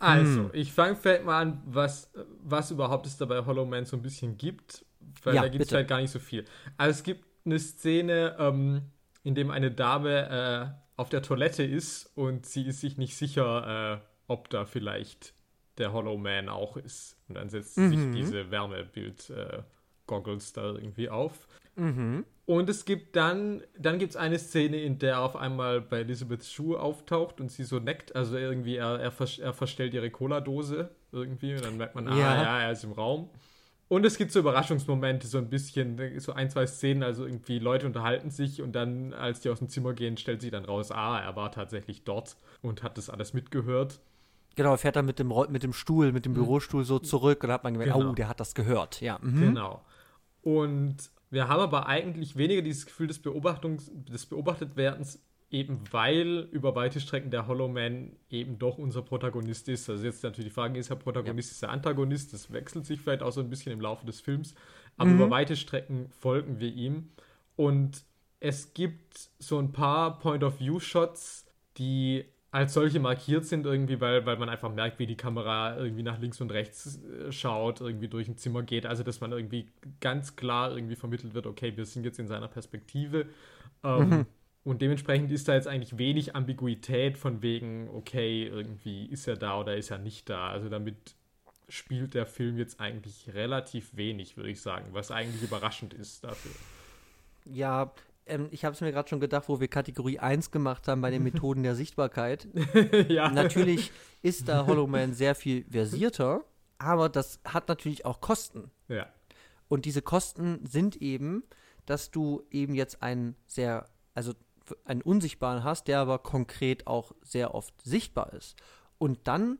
Also, Hm. ich fange vielleicht mal an, was, was überhaupt es da bei Hollow Man so ein bisschen gibt, weil Ja, da gibt es halt gar nicht so viel. Also es gibt eine Szene, ähm, in dem eine Dame äh, auf der Toilette ist und sie ist sich nicht sicher, äh, ob da vielleicht der Hollow Man auch ist. Und dann setzt Mhm. sich diese Wärmebild-Goggles da irgendwie auf. Mhm. Und es gibt dann, dann gibt es eine Szene, in der auf einmal bei Elizabeths Schuh auftaucht und sie so neckt, also irgendwie er, er, er verstellt ihre Cola-Dose irgendwie und dann merkt man, ah Ja. ja, er ist im Raum. Und es gibt so Überraschungsmomente, so ein bisschen, so ein, zwei Szenen, also irgendwie Leute unterhalten sich und dann, als die aus dem Zimmer gehen, stellt sich dann raus, ah, er war tatsächlich dort und hat das alles mitgehört. Genau, er fährt dann mit dem, mit dem Stuhl, mit dem Bürostuhl so zurück und da hat man gemerkt, Genau. oh, der hat das gehört. Ja. Mhm. Genau. Und wir haben aber eigentlich weniger dieses Gefühl des, Beobachtungs des Beobachtetwerdens, eben weil über weite Strecken der Hollow Man eben doch unser Protagonist ist. Also jetzt natürlich die Frage, ist er Protagonist, ist er Antagonist? Das wechselt sich vielleicht auch so ein bisschen im Laufe des Films. Aber über weite Strecken folgen wir ihm. Und es gibt so ein paar Point-of-View-Shots, die als solche markiert sind irgendwie, weil, weil man einfach merkt, wie die Kamera irgendwie nach links und rechts äh, schaut, irgendwie durch ein Zimmer geht. Also, dass man irgendwie ganz klar irgendwie vermittelt wird, okay, wir sind jetzt in seiner Perspektive. Ähm, Und dementsprechend ist da jetzt eigentlich wenig Ambiguität von wegen, okay, irgendwie ist er da oder ist er nicht da. Also damit spielt der Film jetzt eigentlich relativ wenig, würde ich sagen, was eigentlich überraschend ist dafür. Ja, ähm, ich habe es mir gerade schon gedacht, wo wir Kategorie 1 gemacht haben bei den <laughs> Methoden der Sichtbarkeit. <laughs> ja. Natürlich <laughs> ist da Hollow Man sehr viel versierter, aber das hat natürlich auch Kosten. Ja. Und diese Kosten sind eben, dass du eben jetzt einen sehr, also einen Unsichtbaren hast, der aber konkret auch sehr oft sichtbar ist. Und dann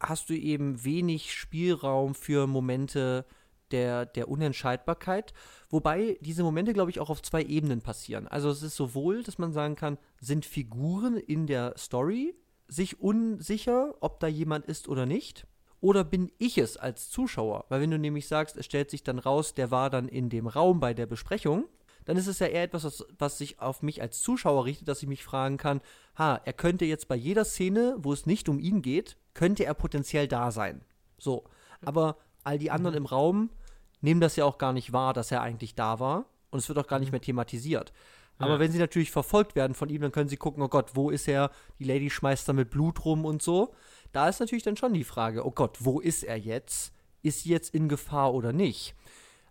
hast du eben wenig Spielraum für Momente der, der Unentscheidbarkeit. Wobei diese Momente, glaube ich, auch auf zwei Ebenen passieren. Also es ist sowohl, dass man sagen kann, sind Figuren in der Story sich unsicher, ob da jemand ist oder nicht. Oder bin ich es als Zuschauer? Weil wenn du nämlich sagst, es stellt sich dann raus, der war dann in dem Raum bei der Besprechung, dann ist es ja eher etwas, was, was sich auf mich als Zuschauer richtet, dass ich mich fragen kann, ha, er könnte jetzt bei jeder Szene, wo es nicht um ihn geht, könnte er potenziell da sein. So. Aber all die anderen mhm. im Raum nehmen das ja auch gar nicht wahr, dass er eigentlich da war. Und es wird auch gar nicht mhm. mehr thematisiert. Aber ja. wenn sie natürlich verfolgt werden von ihm, dann können sie gucken, oh Gott, wo ist er? Die Lady schmeißt da mit Blut rum und so. Da ist natürlich dann schon die Frage, oh Gott, wo ist er jetzt? Ist sie jetzt in Gefahr oder nicht?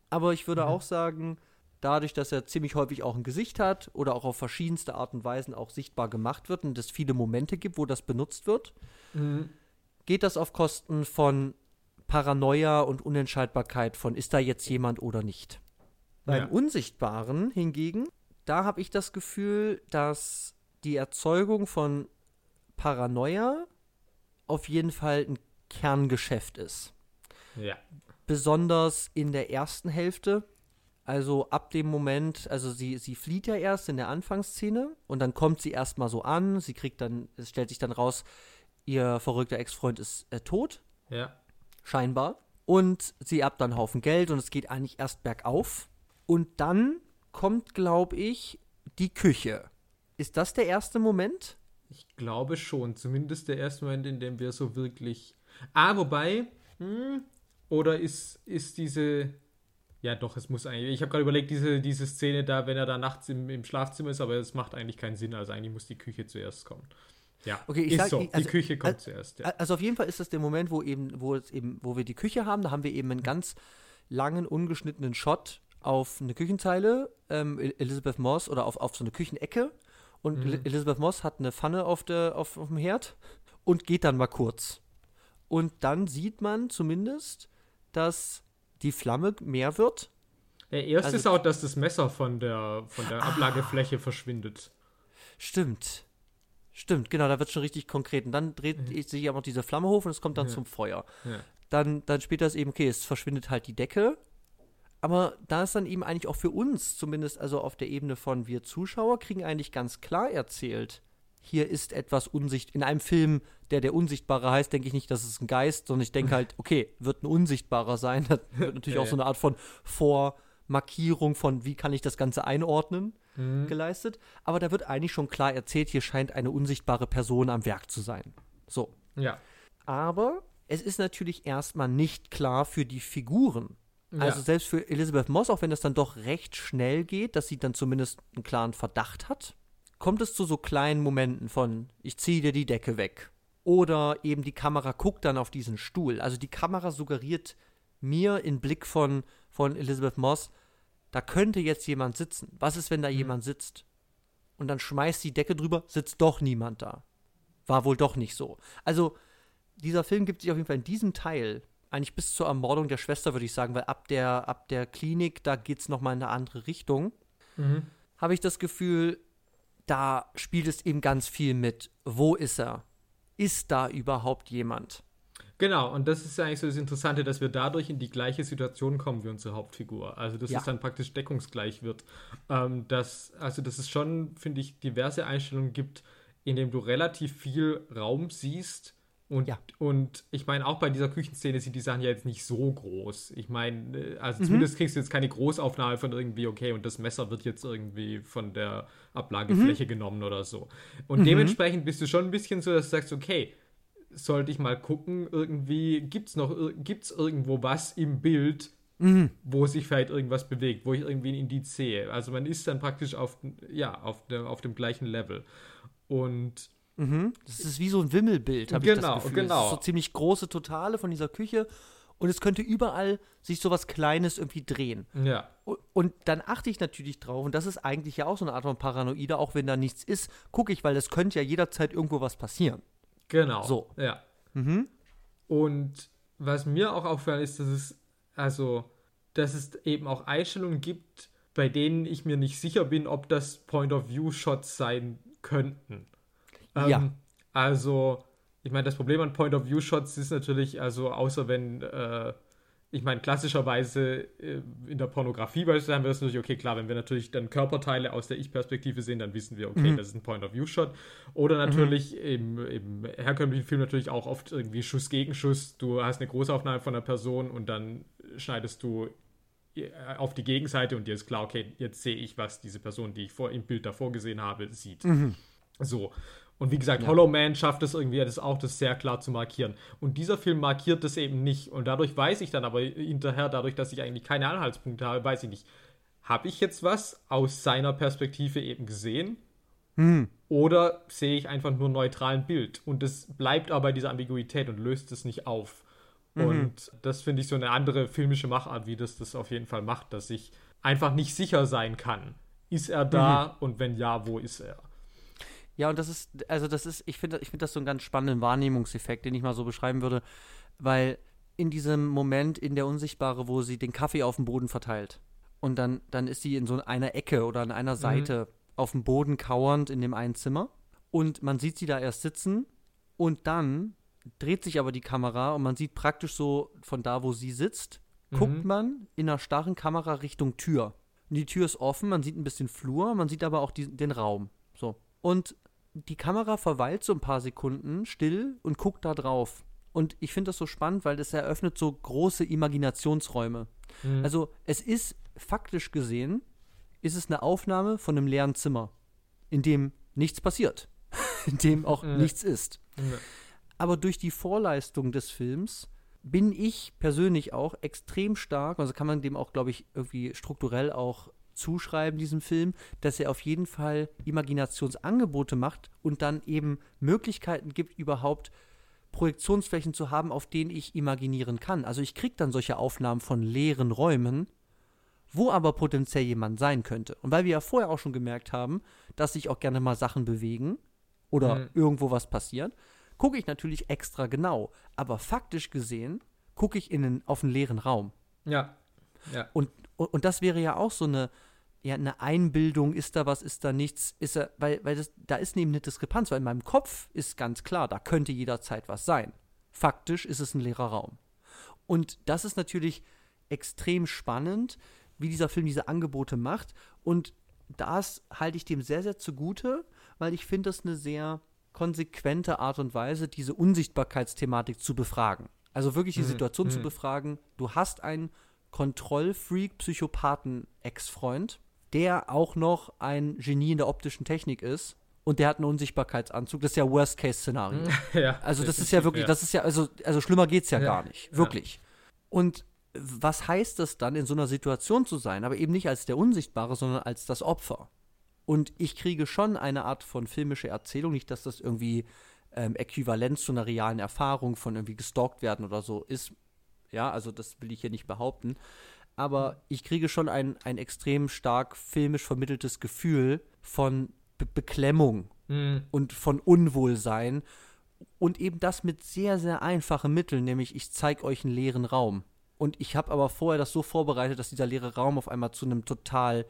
Aber ich würde mhm. auch sagen, dadurch, dass er ziemlich häufig auch ein Gesicht hat oder auch auf verschiedenste Art und Weisen auch sichtbar gemacht wird und es viele Momente gibt, wo das benutzt wird, mhm. geht das auf Kosten von Paranoia und Unentscheidbarkeit von ist da jetzt jemand oder nicht. Beim ja. Unsichtbaren hingegen, da habe ich das Gefühl, dass die Erzeugung von Paranoia auf jeden Fall ein Kerngeschäft ist. Ja. Besonders in der ersten Hälfte. Also ab dem Moment, also sie, sie flieht ja erst in der Anfangsszene und dann kommt sie erstmal so an, sie kriegt dann, es stellt sich dann raus, ihr verrückter Ex-Freund ist äh, tot. Ja. Scheinbar. Und sie erbt dann einen Haufen Geld und es geht eigentlich erst bergauf. Und dann kommt, glaube ich, die Küche. Ist das der erste Moment? Ich glaube schon. Zumindest der erste Moment, in dem wir so wirklich. Ah, wobei. Hm, oder ist, ist diese. Ja, doch, es muss eigentlich. Ich habe gerade überlegt, diese, diese Szene da, wenn er da nachts im, im Schlafzimmer ist, aber es macht eigentlich keinen Sinn. Also eigentlich muss die Küche zuerst kommen. Ja, okay, ich ist sag, so. Also, die Küche kommt also, zuerst. Ja. Also auf jeden Fall ist das der Moment, wo eben, wo es eben, wo wir die Küche haben. Da haben wir eben einen ganz langen, ungeschnittenen Shot auf eine Küchenzeile, ähm, Elizabeth Moss, oder auf, auf so eine Küchenecke. Und mhm. Elizabeth Moss hat eine Pfanne auf, der, auf, auf dem Herd und geht dann mal kurz. Und dann sieht man zumindest, dass die Flamme mehr wird. Der erste also, ist auch, dass das Messer von der, von der ah. Ablagefläche verschwindet. Stimmt. Stimmt, genau, da wird schon richtig konkret. Und dann dreht mhm. sich aber diese Flamme hoch und es kommt dann ja. zum Feuer. Ja. Dann, dann später ist eben, okay, es verschwindet halt die Decke aber da ist dann eben eigentlich auch für uns, zumindest also auf der Ebene von wir Zuschauer, kriegen eigentlich ganz klar erzählt, hier ist etwas unsichtbar. In einem Film, der der Unsichtbare heißt, denke ich nicht, dass es ein Geist, sondern ich denke halt, <laughs> okay, wird ein Unsichtbarer sein. Das wird natürlich auch so eine Art von Vormarkierung von, wie kann ich das Ganze einordnen, mhm. geleistet. Aber da wird eigentlich schon klar erzählt, hier scheint eine unsichtbare Person am Werk zu sein. So. Ja. Aber es ist natürlich erstmal nicht klar für die Figuren, also ja. selbst für Elizabeth Moss, auch wenn das dann doch recht schnell geht, dass sie dann zumindest einen klaren Verdacht hat, kommt es zu so kleinen Momenten von, ich ziehe dir die Decke weg. Oder eben die Kamera guckt dann auf diesen Stuhl. Also die Kamera suggeriert mir in Blick von, von Elizabeth Moss, da könnte jetzt jemand sitzen. Was ist, wenn da mhm. jemand sitzt? Und dann schmeißt die Decke drüber, sitzt doch niemand da. War wohl doch nicht so. Also, dieser Film gibt sich auf jeden Fall in diesem Teil eigentlich bis zur Ermordung der Schwester, würde ich sagen, weil ab der, ab der Klinik, da geht es nochmal in eine andere Richtung. Mhm. Habe ich das Gefühl, da spielt es eben ganz viel mit. Wo ist er? Ist da überhaupt jemand? Genau, und das ist eigentlich so das Interessante, dass wir dadurch in die gleiche Situation kommen wie unsere Hauptfigur. Also, dass ja. es dann praktisch deckungsgleich wird. Ähm, dass, also, dass es schon, finde ich, diverse Einstellungen gibt, in denen du relativ viel Raum siehst, und, ja. und ich meine, auch bei dieser Küchenszene sind die Sachen ja jetzt nicht so groß. Ich meine, äh, also mhm. zumindest kriegst du jetzt keine Großaufnahme von irgendwie, okay, und das Messer wird jetzt irgendwie von der Ablagefläche mhm. genommen oder so. Und mhm. dementsprechend bist du schon ein bisschen so, dass du sagst, okay, sollte ich mal gucken, irgendwie, gibt es noch, gibt's irgendwo was im Bild, mhm. wo sich vielleicht irgendwas bewegt, wo ich irgendwie ein Indiz sehe. Also man ist dann praktisch auf, ja, auf, der, auf dem gleichen Level. Und Mhm. Das ist wie so ein Wimmelbild, habe genau, ich das genau, Gefühl. Genau, genau. so ziemlich große Totale von dieser Küche und es könnte überall sich so was Kleines irgendwie drehen. Ja. Und dann achte ich natürlich drauf, und das ist eigentlich ja auch so eine Art von Paranoide, auch wenn da nichts ist, gucke ich, weil es könnte ja jederzeit irgendwo was passieren. Genau. So. Ja. Mhm. Und was mir auch auffällt, ist, dass es, also, dass es eben auch Einstellungen gibt, bei denen ich mir nicht sicher bin, ob das Point-of-View-Shots sein könnten. Ähm, Ja. Also, ich meine, das Problem an Point-of-View-Shots ist natürlich, also außer wenn, äh, ich meine, klassischerweise äh, in der Pornografie beispielsweise haben wir das natürlich, okay, klar, wenn wir natürlich dann Körperteile aus der Ich-Perspektive sehen, dann wissen wir, okay, Mhm. das ist ein Point-of-View-Shot. Oder natürlich im, im herkömmlichen Film natürlich auch oft irgendwie Schuss gegen Schuss. Du hast eine Großaufnahme von einer Person und dann schneidest du äh, auf die Gegenseite und dir ist klar, okay, jetzt sehe ich, was diese Person, die ich vor im Bild davor gesehen habe, sieht. So. Und wie gesagt, Ja. Hollow Man schafft es irgendwie, das auch das sehr klar zu markieren. Und dieser Film markiert das eben nicht. Und dadurch weiß ich dann aber hinterher, dadurch, dass ich eigentlich keine Anhaltspunkte habe, weiß ich nicht, habe ich jetzt was aus seiner Perspektive eben gesehen? Hm. Oder sehe ich einfach nur ein neutralen Bild? Und es bleibt aber bei dieser Ambiguität und löst es nicht auf. Und das finde ich so eine andere filmische Machart, wie das das auf jeden Fall macht, dass ich einfach nicht sicher sein kann. Ist er da und wenn ja, wo ist er? Ja, und das ist, also das ist, ich finde ich finde das so einen ganz spannenden Wahrnehmungseffekt, den ich mal so beschreiben würde, weil in diesem Moment in der Unsichtbare, wo sie den Kaffee auf dem Boden verteilt und dann, dann ist sie in so einer Ecke oder an einer Seite auf dem Boden kauernd in dem einen Zimmer und man sieht sie da erst sitzen und dann dreht sich aber die Kamera und man sieht praktisch so von da, wo sie sitzt, guckt man in einer starren Kamera Richtung Tür. Und die Tür ist offen, man sieht ein bisschen Flur, man sieht aber auch die, den Raum. So. Und die Kamera verweilt so ein paar Sekunden still und guckt da drauf. Und ich finde das so spannend, weil das eröffnet so große Imaginationsräume. Also es ist faktisch gesehen, ist es eine Aufnahme von einem leeren Zimmer, in dem nichts passiert, <laughs> in dem auch nichts ist. Aber durch die Vorleistung des Films bin ich persönlich auch extrem stark, also kann man dem auch, glaube ich, irgendwie strukturell auch zuschreiben, diesem Film, dass er auf jeden Fall Imaginationsangebote macht und dann eben Möglichkeiten gibt, überhaupt Projektionsflächen zu haben, auf denen ich imaginieren kann. Also ich kriege dann solche Aufnahmen von leeren Räumen, wo aber potenziell jemand sein könnte. Und weil wir ja vorher auch schon gemerkt haben, dass sich auch gerne mal Sachen bewegen oder Mhm. irgendwo was passiert, gucke ich natürlich extra genau. Aber faktisch gesehen gucke ich in den, auf einen leeren Raum. Ja. Ja. Und, und, und das wäre ja auch so eine, ja, eine Einbildung, ist da was, ist da nichts, ist da, weil, weil das, da ist neben eine Diskrepanz, weil in meinem Kopf ist ganz klar, da könnte jederzeit was sein. Faktisch ist es ein leerer Raum. Und das ist natürlich extrem spannend, wie dieser Film diese Angebote macht. Und das halte ich dem sehr, sehr zugute, weil ich finde das eine sehr konsequente Art und Weise, diese Unsichtbarkeitsthematik zu befragen. Also wirklich die Mhm, Situation zu mhm. befragen, du hast einen Kontrollfreak, Psychopathen, Ex-Freund, der auch noch ein Genie in der optischen Technik ist und der hat einen Unsichtbarkeitsanzug. Das ist ja Worst-Case-Szenario. <laughs> ja. Also das ist ja wirklich, das ist ja, also, also schlimmer geht's ja, Ja, gar nicht. ja. Wirklich. Und was heißt es dann, in so einer Situation zu sein, aber eben nicht als der Unsichtbare, sondern als das Opfer? Und ich kriege schon eine Art von filmischer Erzählung, nicht, dass das irgendwie ähm, äquivalent zu einer realen Erfahrung von irgendwie gestalkt werden oder so ist. Ja, also das will ich hier nicht behaupten. Aber ich kriege schon ein, ein extrem stark filmisch vermitteltes Gefühl von Be Beklemmung Mhm. und von Unwohlsein und eben das mit sehr, sehr einfachen Mitteln, nämlich ich zeige euch einen leeren Raum. Und ich habe aber vorher das so vorbereitet, dass dieser leere Raum auf einmal zu einem total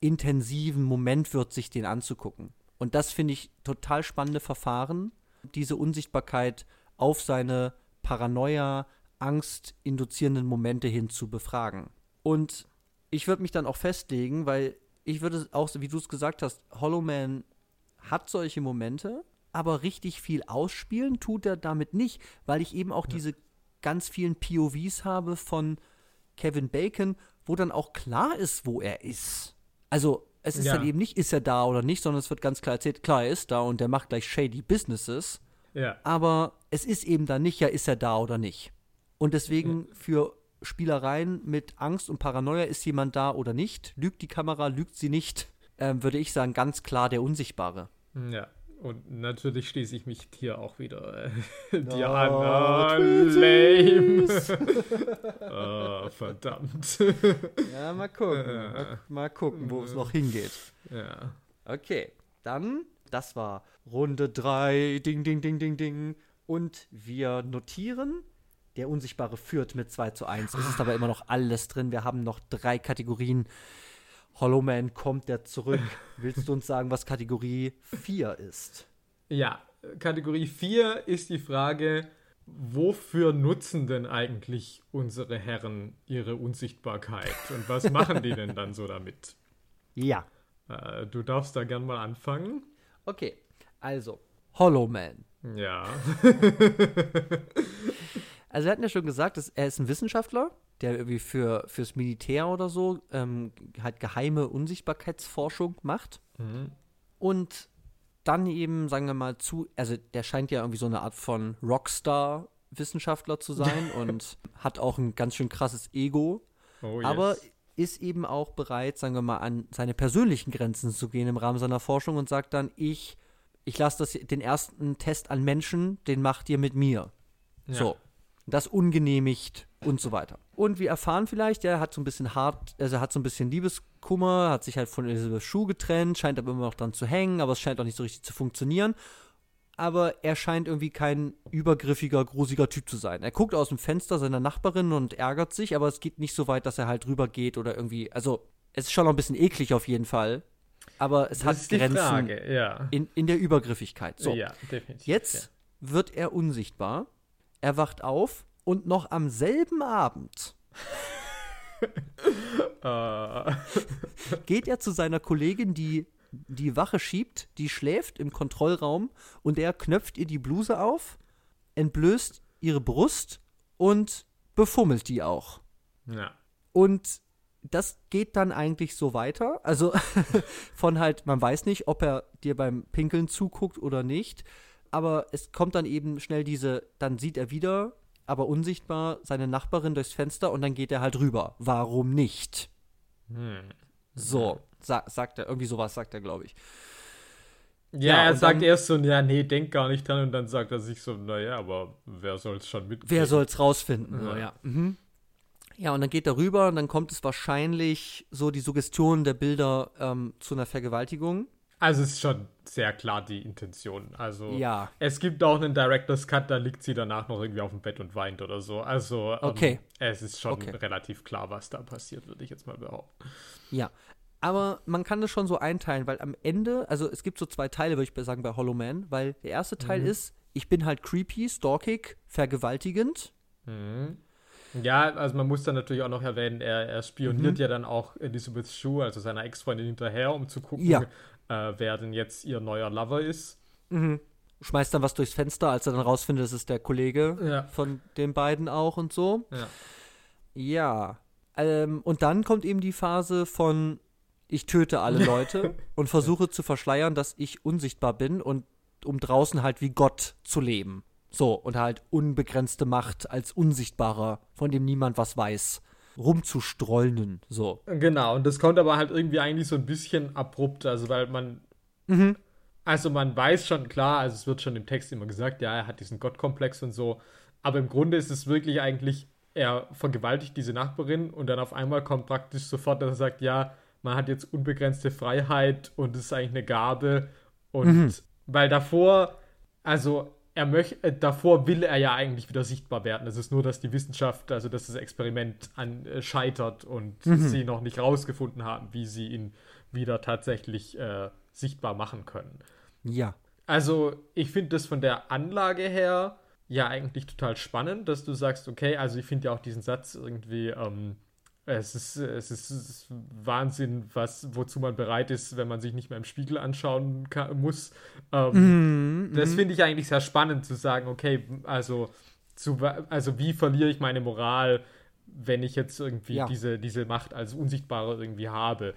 intensiven Moment wird, sich den anzugucken. Und das finde ich total spannende Verfahren, diese Unsichtbarkeit auf seine Paranoia, Angst induzierenden Momente hin zu befragen. Und ich würde mich dann auch festlegen, weil ich würde auch, wie du es gesagt hast, Hollow Man hat solche Momente, aber richtig viel ausspielen tut er damit nicht, weil ich eben auch diese ganz vielen POVs habe von Kevin Bacon, wo dann auch klar ist, wo er ist. Also es ist Ja. dann eben nicht, ist er da oder nicht, sondern es wird ganz klar erzählt, klar, er ist da und der macht gleich shady Businesses. Ja. Aber es ist eben dann nicht, ja, ist er da oder nicht. Und deswegen für Spielereien mit Angst und Paranoia, ist jemand da oder nicht, lügt die Kamera, lügt sie nicht, ähm, würde ich sagen, ganz klar der Unsichtbare. Ja. Und natürlich schließe ich mich hier auch wieder äh, <laughs> dir Oh, an. Oh, lame. <laughs> oh, verdammt. Ja, mal gucken. Mal- mal gucken, wo es noch hingeht. ja. Okay, dann, das war Runde 3, ding, ding, ding, ding, ding. Und wir notieren, der Unsichtbare führt mit 2 zu 1. Es ist aber immer noch alles drin. Wir haben noch drei Kategorien. Hollow Man kommt der zurück. Willst du uns sagen, was Kategorie 4 ist? Ja, Kategorie 4 ist die Frage, wofür nutzen denn eigentlich unsere Herren ihre Unsichtbarkeit und was machen die denn dann so damit? Ja. Äh, du darfst da gern mal anfangen. Okay, also Hollow Man. Ja. <laughs> also wir hatten ja schon gesagt, dass er ist ein Wissenschaftler, der irgendwie für fürs Militär oder so ähm, halt geheime Unsichtbarkeitsforschung macht. Mhm. Und dann eben, sagen wir mal, zu, also der scheint ja irgendwie so eine Art von Rockstar-Wissenschaftler zu sein <laughs> und hat auch ein ganz schön krasses Ego, Oh, yes. aber ist eben auch bereit, sagen wir mal, an seine persönlichen Grenzen zu gehen im Rahmen seiner Forschung und sagt dann, ich, ich lasse das, den ersten Test an Menschen, den macht ihr mit mir. Ja. So. Das ungenehmigt und so weiter. Und wir erfahren vielleicht, er hat so ein bisschen hart, also er hat so ein bisschen Liebeskummer, hat sich halt von Elizabeth Schuh getrennt, scheint aber immer noch dran zu hängen, aber es scheint auch nicht so richtig zu funktionieren. Aber er scheint irgendwie kein übergriffiger, grusiger Typ zu sein. Er guckt aus dem Fenster seiner Nachbarin und ärgert sich, aber es geht nicht so weit, dass er halt rübergeht oder irgendwie. Also, es ist schon noch ein bisschen eklig auf jeden Fall. Aber es das hat Grenzen Frage, ja. in, in der Übergriffigkeit. So. Ja, definitiv. Jetzt wird er unsichtbar. Er wacht auf und noch am selben Abend Ja. <laughs> Äh, <laughs> geht er zu seiner Kollegin, die die Wache schiebt, die schläft im Kontrollraum und er knöpft ihr die Bluse auf, entblößt ihre Brust und befummelt die auch. ja. Und das geht dann eigentlich so weiter. Also <laughs> von halt, man weiß nicht, ob er dir beim Pinkeln zuguckt oder nicht. Aber es kommt dann eben schnell diese, dann sieht er wieder, aber unsichtbar, seine Nachbarin durchs Fenster und dann geht er halt rüber. Warum nicht? Hm. So, sa sagt er, irgendwie sowas sagt er, glaube ich. Ja, Ja, er sagt dann- erst so, ja, nee, denk gar nicht dran und dann sagt er sich so, naja, aber wer soll's schon mitkriegen? Wer soll's rausfinden? So, Ja. ja. Mhm. Ja, und dann geht er rüber und dann kommt es wahrscheinlich so die Suggestion der Bilder ähm, zu einer Vergewaltigung. Also es ist schon sehr klar die Intention. Also Ja. es gibt auch einen Director's Cut, da liegt sie danach noch irgendwie auf dem Bett und weint oder so. Also ähm, Okay. es ist schon Okay. relativ klar, was da passiert, würde ich jetzt mal behaupten. Ja. Aber man kann das schon so einteilen, weil am Ende, also es gibt so zwei Teile, würde ich sagen, bei Hollow Man, weil der erste Teil Mhm. ist, ich bin halt creepy, stalkig, vergewaltigend. Mhm. Ja, also man muss dann natürlich auch noch erwähnen, er, er spioniert Mhm. ja dann auch Elizabeth Shue, also seiner Ex-Freundin, hinterher, um zu gucken, Ja. Äh, wer denn jetzt ihr neuer Lover ist. Mhm. Schmeißt dann was durchs Fenster, als er dann rausfindet, es ist der Kollege Ja. von den beiden auch und so. Ja. Ja. Ähm, und dann kommt eben die Phase von ich töte alle <laughs> Leute und versuche zu verschleiern, dass ich unsichtbar bin und um draußen halt wie Gott zu leben. So, und halt unbegrenzte Macht als Unsichtbarer, von dem niemand was weiß, rumzustrollen. So. Genau, und das kommt aber halt irgendwie eigentlich so ein bisschen abrupt, also weil man Mhm. Also man weiß schon, klar, also es wird schon im Text immer gesagt, ja, er hat diesen Gottkomplex und so, aber im Grunde ist es wirklich eigentlich, er vergewaltigt diese Nachbarin und dann auf einmal kommt praktisch sofort, dass er sagt, ja, man hat jetzt unbegrenzte Freiheit und es ist eigentlich eine Gabe und weil davor, also er möchte, äh, davor will er ja eigentlich wieder sichtbar werden. Es ist nur, dass die Wissenschaft, also dass das Experiment an, äh, scheitert und sie noch nicht rausgefunden haben, wie sie ihn wieder tatsächlich äh, sichtbar machen können. Ja. Also, ich finde das von der Anlage her ja eigentlich total spannend, dass du sagst, okay, also ich finde ja auch diesen Satz irgendwie, ähm, es ist, es ist Wahnsinn, was, wozu man bereit ist, wenn man sich nicht mehr im Spiegel anschauen kann, muss. Ähm, Mhm, das mhm. finde ich eigentlich sehr spannend zu sagen, okay, also, zu, also wie verliere ich meine Moral, wenn ich jetzt irgendwie Ja. diese, diese Macht als Unsichtbare irgendwie habe.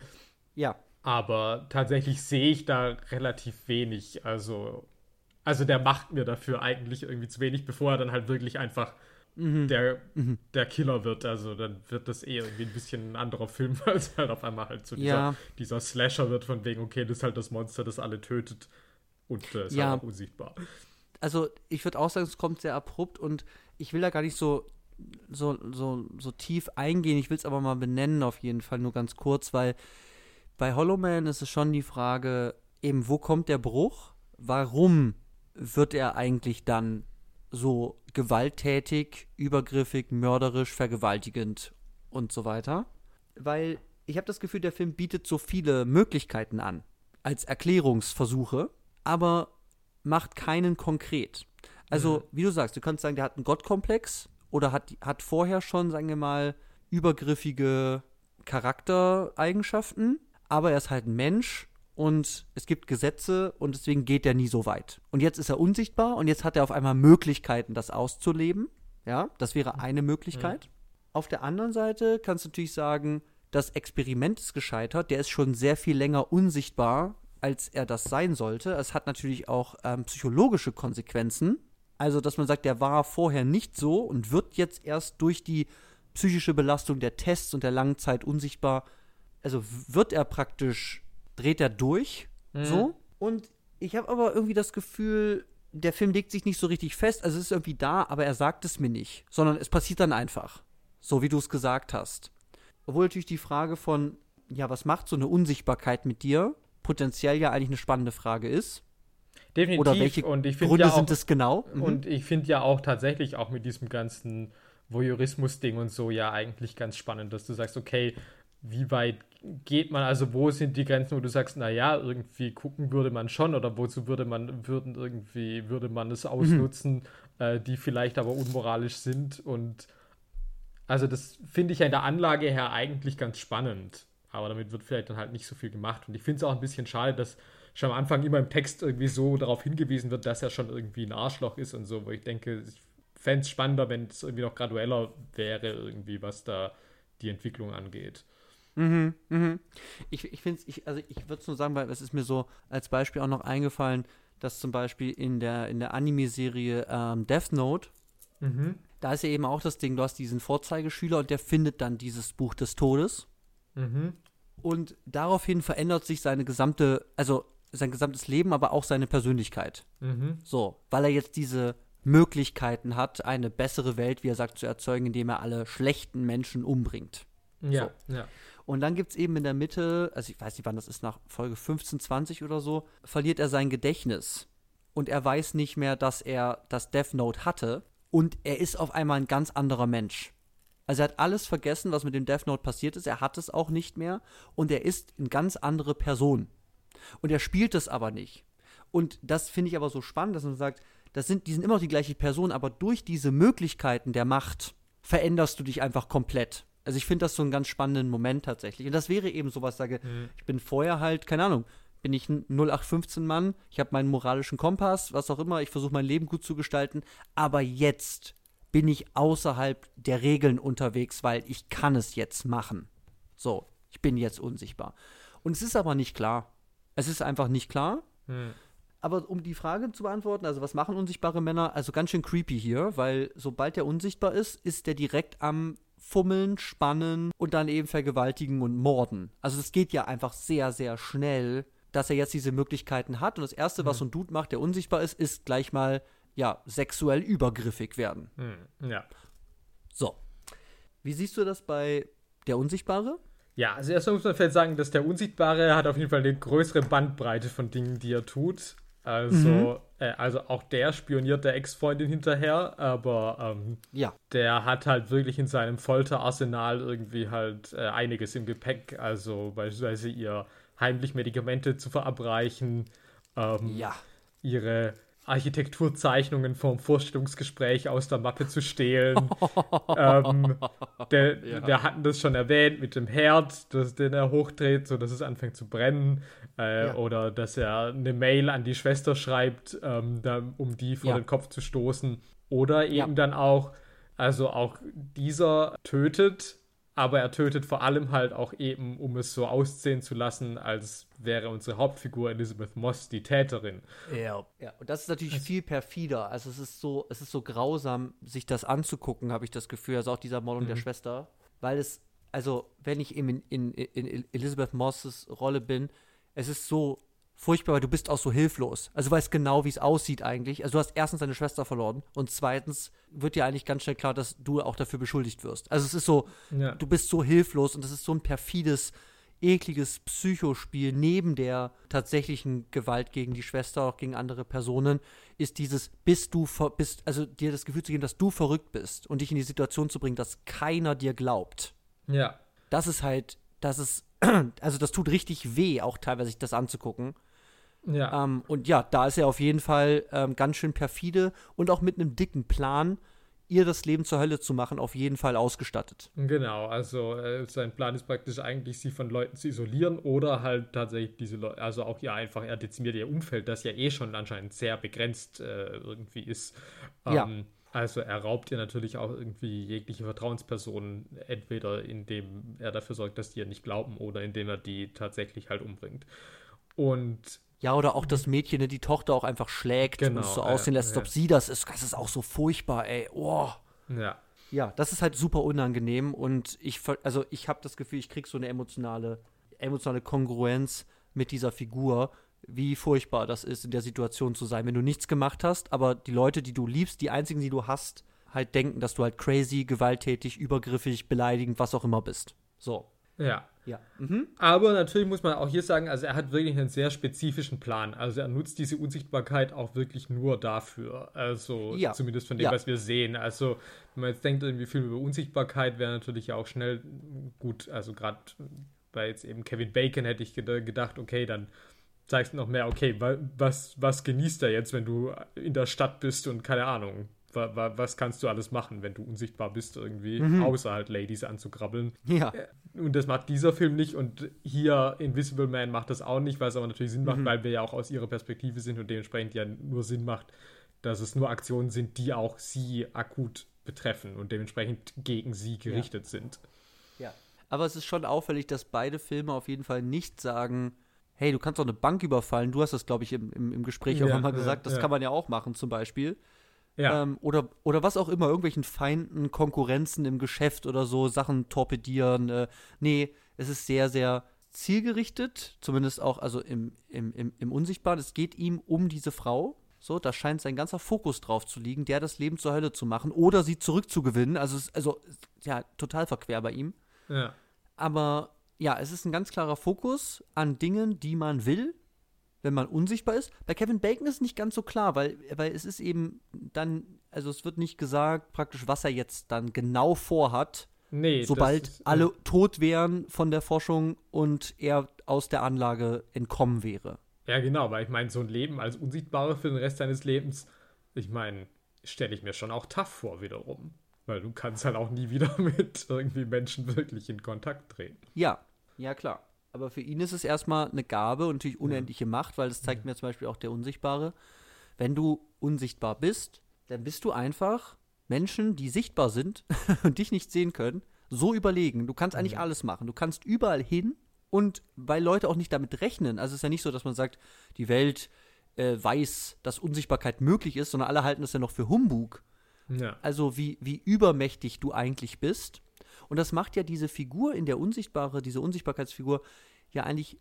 Ja. Aber tatsächlich sehe ich da relativ wenig. Also, also der macht mir dafür eigentlich irgendwie zu wenig, bevor er dann halt wirklich einfach Mhm. der, der Killer wird. Also dann wird das eh irgendwie ein bisschen ein anderer Film, <laughs> als halt auf einmal halt so dieser, Ja. dieser Slasher wird von wegen, okay, das ist halt das Monster, das alle tötet und äh, ist Ja. halt auch unsichtbar. also ich würde auch sagen, es kommt sehr abrupt und ich will da gar nicht so, so, so, so tief eingehen. Ich will es aber mal benennen, auf jeden Fall nur ganz kurz, weil bei Hollow Man ist es schon die Frage, eben, wo kommt der Bruch? Warum wird er eigentlich dann so gewalttätig, übergriffig, mörderisch, vergewaltigend und so weiter? Weil ich habe das Gefühl, der Film bietet so viele Möglichkeiten an als Erklärungsversuche, aber macht keinen konkret. Also, Mhm. wie du sagst, du kannst sagen, der hat einen Gottkomplex oder hat, hat vorher schon, sagen wir mal, übergriffige Charaktereigenschaften, aber er ist halt ein Mensch und es gibt Gesetze und deswegen geht er nie so weit. Und jetzt ist er unsichtbar und jetzt hat er auf einmal Möglichkeiten, das auszuleben. Ja, das wäre eine Möglichkeit. Auf der anderen Seite kannst du natürlich sagen, das Experiment ist gescheitert, der ist schon sehr viel länger unsichtbar, als er das sein sollte. Es hat natürlich auch ähm, psychologische Konsequenzen. Also, dass man sagt, der war vorher nicht so und wird jetzt erst durch die psychische Belastung der Tests und der langen Zeit unsichtbar. Also wird er praktisch, dreht er durch, so. Und ich habe aber irgendwie das Gefühl, der Film legt sich nicht so richtig fest. Also es ist irgendwie da, aber er sagt es mir nicht, sondern es passiert dann einfach. So wie du es gesagt hast. Obwohl natürlich die Frage von, ja, was macht so eine Unsichtbarkeit mit dir, potenziell ja eigentlich eine spannende Frage ist. Definitiv. Oder welche und ich finde Gründe ja auch, sind es genau? Mhm. Und ich finde ja auch tatsächlich auch mit diesem ganzen Voyeurismus-Ding und so ja eigentlich ganz spannend, dass du sagst, okay, wie weit geht man, also wo sind die Grenzen, wo du sagst, naja, irgendwie gucken würde man schon oder wozu würde man, würden irgendwie, würde man es ausnutzen, äh, die vielleicht aber unmoralisch sind und also das finde ich ja in der Anlage her eigentlich ganz spannend. Aber damit wird vielleicht dann halt nicht so viel gemacht. Und ich finde es auch ein bisschen schade, dass schon am Anfang immer im Text irgendwie so darauf hingewiesen wird, dass er schon irgendwie ein Arschloch ist und so, wo ich denke, ich fände es spannender, wenn es irgendwie noch gradueller wäre, irgendwie, was da die Entwicklung angeht. Mhm, mhm. Ich, ich finde ich, also ich würde es nur sagen, weil es ist mir so als Beispiel auch noch eingefallen, dass zum Beispiel in der, in der Anime-Serie ähm, Death Note, Mhm. da ist ja eben auch das Ding, du hast diesen Vorzeigeschüler und der findet dann dieses Buch des Todes. Mhm. Und daraufhin verändert sich seine gesamte, also sein gesamtes Leben, aber auch seine Persönlichkeit. Mhm. So, weil er jetzt diese Möglichkeiten hat, eine bessere Welt, wie er sagt, zu erzeugen, indem er alle schlechten Menschen umbringt. Ja, ja. Und dann gibt es eben in der Mitte, also ich weiß nicht, wann das ist, nach Folge 15, 20 oder so, verliert er sein Gedächtnis. Und er weiß nicht mehr, dass er das Death Note hatte. Und er ist auf einmal ein ganz anderer Mensch. Also er hat alles vergessen, was mit dem Death Note passiert ist. Er hat es auch nicht mehr. Und er ist eine ganz andere Person. Und er spielt es aber nicht. Und das finde ich aber so spannend, dass man sagt, das sind, die sind immer noch die gleiche Person, aber durch diese Möglichkeiten der Macht veränderst du dich einfach komplett. Also ich finde das so einen ganz spannenden Moment tatsächlich. Und das wäre eben sowas, sage, ich bin vorher halt, keine Ahnung, bin ich ein 0815-Mann, ich habe meinen moralischen Kompass, was auch immer, ich versuche mein Leben gut zu gestalten, aber jetzt bin ich außerhalb der Regeln unterwegs, weil ich kann es jetzt machen. So, ich bin jetzt unsichtbar. Und es ist aber nicht klar. Es ist einfach nicht klar. Hm. Aber um die Frage zu beantworten, also was machen unsichtbare Männer? Also ganz schön creepy hier, weil sobald der unsichtbar ist, ist der direkt am Fummeln, Spannen und dann eben vergewaltigen und morden. Also es geht ja einfach sehr, sehr schnell, dass er jetzt diese Möglichkeiten hat. Und das Erste, was so ein Dude macht, der unsichtbar ist, ist gleich mal, ja, sexuell übergriffig werden. Hm. Ja. So. Wie siehst du das bei der Unsichtbare? Ja, also erstmal muss man vielleicht sagen, dass der Unsichtbare hat auf jeden Fall eine größere Bandbreite von Dingen, die er tut. Also, äh, also auch der spioniert der Ex-Freundin hinterher, aber ähm, Ja. der hat halt wirklich in seinem Folterarsenal irgendwie halt äh, einiges im Gepäck. Also beispielsweise ihr heimlich Medikamente zu verabreichen, ähm, Ja. ihre Architekturzeichnungen vom Vorstellungsgespräch aus der Mappe zu stehlen. <laughs> ähm, der, Wir hatten das schon erwähnt mit dem Herd, das, den er hochdreht, sodass es anfängt zu brennen. Äh, Ja. Oder dass er eine Mail an die Schwester schreibt, ähm, da, um die vor Ja. den Kopf zu stoßen. Oder eben Ja. dann auch, also auch dieser tötet, aber er tötet vor allem halt auch eben, um es so aussehen zu lassen, als wäre unsere Hauptfigur Elizabeth Moss die Täterin. Ja. ja. Und das ist natürlich viel perfider. Also es ist so, es ist so grausam, sich das anzugucken, habe ich das Gefühl. Also auch dieser Mordung der Schwester. Weil es, also wenn ich eben in, in, in Elizabeth Mosses Rolle bin, es ist so furchtbar, weil du bist auch so hilflos. Also du weißt genau, wie es aussieht eigentlich. Also du hast erstens deine Schwester verloren und zweitens wird dir eigentlich ganz schnell klar, dass du auch dafür beschuldigt wirst. Also es ist so, Ja. du bist so hilflos und das ist so ein perfides, ekliges Psychospiel neben der tatsächlichen Gewalt gegen die Schwester, auch gegen andere Personen, ist dieses, bist du, ver- bist, also dir das Gefühl zu geben, dass du verrückt bist und dich in die Situation zu bringen, dass keiner dir glaubt. Ja. Das ist halt dass es, <clears throat> also das tut richtig weh, auch teilweise sich das anzugucken. Ja. Ähm, und ja, da ist er auf jeden Fall ähm, ganz schön perfide und auch mit einem dicken Plan, ihr das Leben zur Hölle zu machen, auf jeden Fall ausgestattet. Genau, also äh, sein Plan ist praktisch eigentlich, sie von Leuten zu isolieren oder halt tatsächlich diese Leute, also auch ja einfach, er dezimiert ihr Umfeld, das ja eh schon anscheinend sehr begrenzt äh, irgendwie ist. Ähm, Ja. Also er raubt ihr natürlich auch irgendwie jegliche Vertrauenspersonen, entweder indem er dafür sorgt, dass die ihr nicht glauben oder indem er die tatsächlich halt umbringt. Und Ja, oder auch das Mädchen, ne, die Tochter auch einfach schlägt Genau, und so aussehen lässt, als ob sie das ist. Das ist auch so furchtbar, ey. Oh. ja, Ja, das ist halt super unangenehm und ich, ver- also ich habe das Gefühl, ich krieg so eine emotionale, emotionale Kongruenz mit dieser Figur, wie furchtbar das ist, in der Situation zu sein, wenn du nichts gemacht hast, aber die Leute, die du liebst, die einzigen, die du hast, halt denken, dass du halt crazy, gewalttätig, übergriffig, beleidigend, was auch immer bist. So. Ja. Ja. Mhm. Aber natürlich muss man auch hier sagen, also er hat wirklich einen sehr spezifischen Plan. Also er nutzt diese Unsichtbarkeit auch wirklich nur dafür. Also Ja. zumindest von dem, Ja. was wir sehen. Also wenn man jetzt denkt, irgendwie viel über Unsichtbarkeit wäre natürlich auch schnell gut. Also gerade bei jetzt eben Kevin Bacon hätte ich ged- gedacht, okay, dann zeigst du noch mehr, okay, wa- was, was genießt er jetzt, wenn du in der Stadt bist und keine Ahnung. Wa- wa- Was kannst du alles machen, wenn du unsichtbar bist irgendwie, außer halt Ladies anzukrabbeln. Ja. Und das macht dieser Film nicht und hier Invisible Man macht das auch nicht, weil es aber natürlich Sinn macht, weil wir ja auch aus ihrer Perspektive sind und dementsprechend ja nur Sinn macht, dass es nur Aktionen sind, die auch sie akut betreffen und dementsprechend gegen sie gerichtet sind. Ja. Aber es ist schon auffällig, dass beide Filme auf jeden Fall nicht sagen, hey, du kannst doch eine Bank überfallen. Du hast das, glaube ich, im, im, im Gespräch auch Ja, mal ja, gesagt. Das ja. kann man ja auch machen, zum Beispiel. Ja, Ähm, oder, oder was auch immer, irgendwelchen Feinden, Konkurrenzen im Geschäft oder so, Sachen torpedieren. Äh, nee, es ist sehr, sehr zielgerichtet, zumindest auch also im, im, im, im Unsichtbaren. Es geht ihm um diese Frau. So, da scheint sein ganzer Fokus drauf zu liegen, der das Leben zur Hölle zu machen oder sie zurückzugewinnen. Also, es, also ja, total verquer bei ihm. ja, Aber ja, es ist ein ganz klarer Fokus an Dingen, die man will, wenn man unsichtbar ist. Bei Kevin Bacon ist es nicht ganz so klar, weil, weil es ist eben dann, also es wird nicht gesagt, praktisch, was er jetzt dann genau vorhat, nee. sobald ist, alle tot wären von der Forschung und er aus der Anlage entkommen wäre. Ja, genau, weil ich meine, so ein Leben als Unsichtbarer für den Rest deines Lebens, ich meine, stelle ich mir schon auch tough vor wiederum. Weil du kannst halt auch nie wieder <laughs> mit irgendwie Menschen wirklich in Kontakt treten. Ja, ja klar. Aber für ihn ist es erstmal eine Gabe und natürlich unendliche Macht, weil das zeigt mir zum Beispiel auch der Unsichtbare. Wenn du unsichtbar bist, dann bist du einfach Menschen, die sichtbar sind <laughs> und dich nicht sehen können, so überlegen. Du kannst eigentlich alles machen. Du kannst überall hin und weil Leute auch nicht damit rechnen. Also es ist ja nicht so, dass man sagt, die Welt äh, weiß, dass Unsichtbarkeit möglich ist, sondern alle halten es ja noch für Humbug Ja. also wie, wie übermächtig du eigentlich bist. Und das macht ja diese Figur in der Unsichtbare, diese Unsichtbarkeitsfigur, ja eigentlich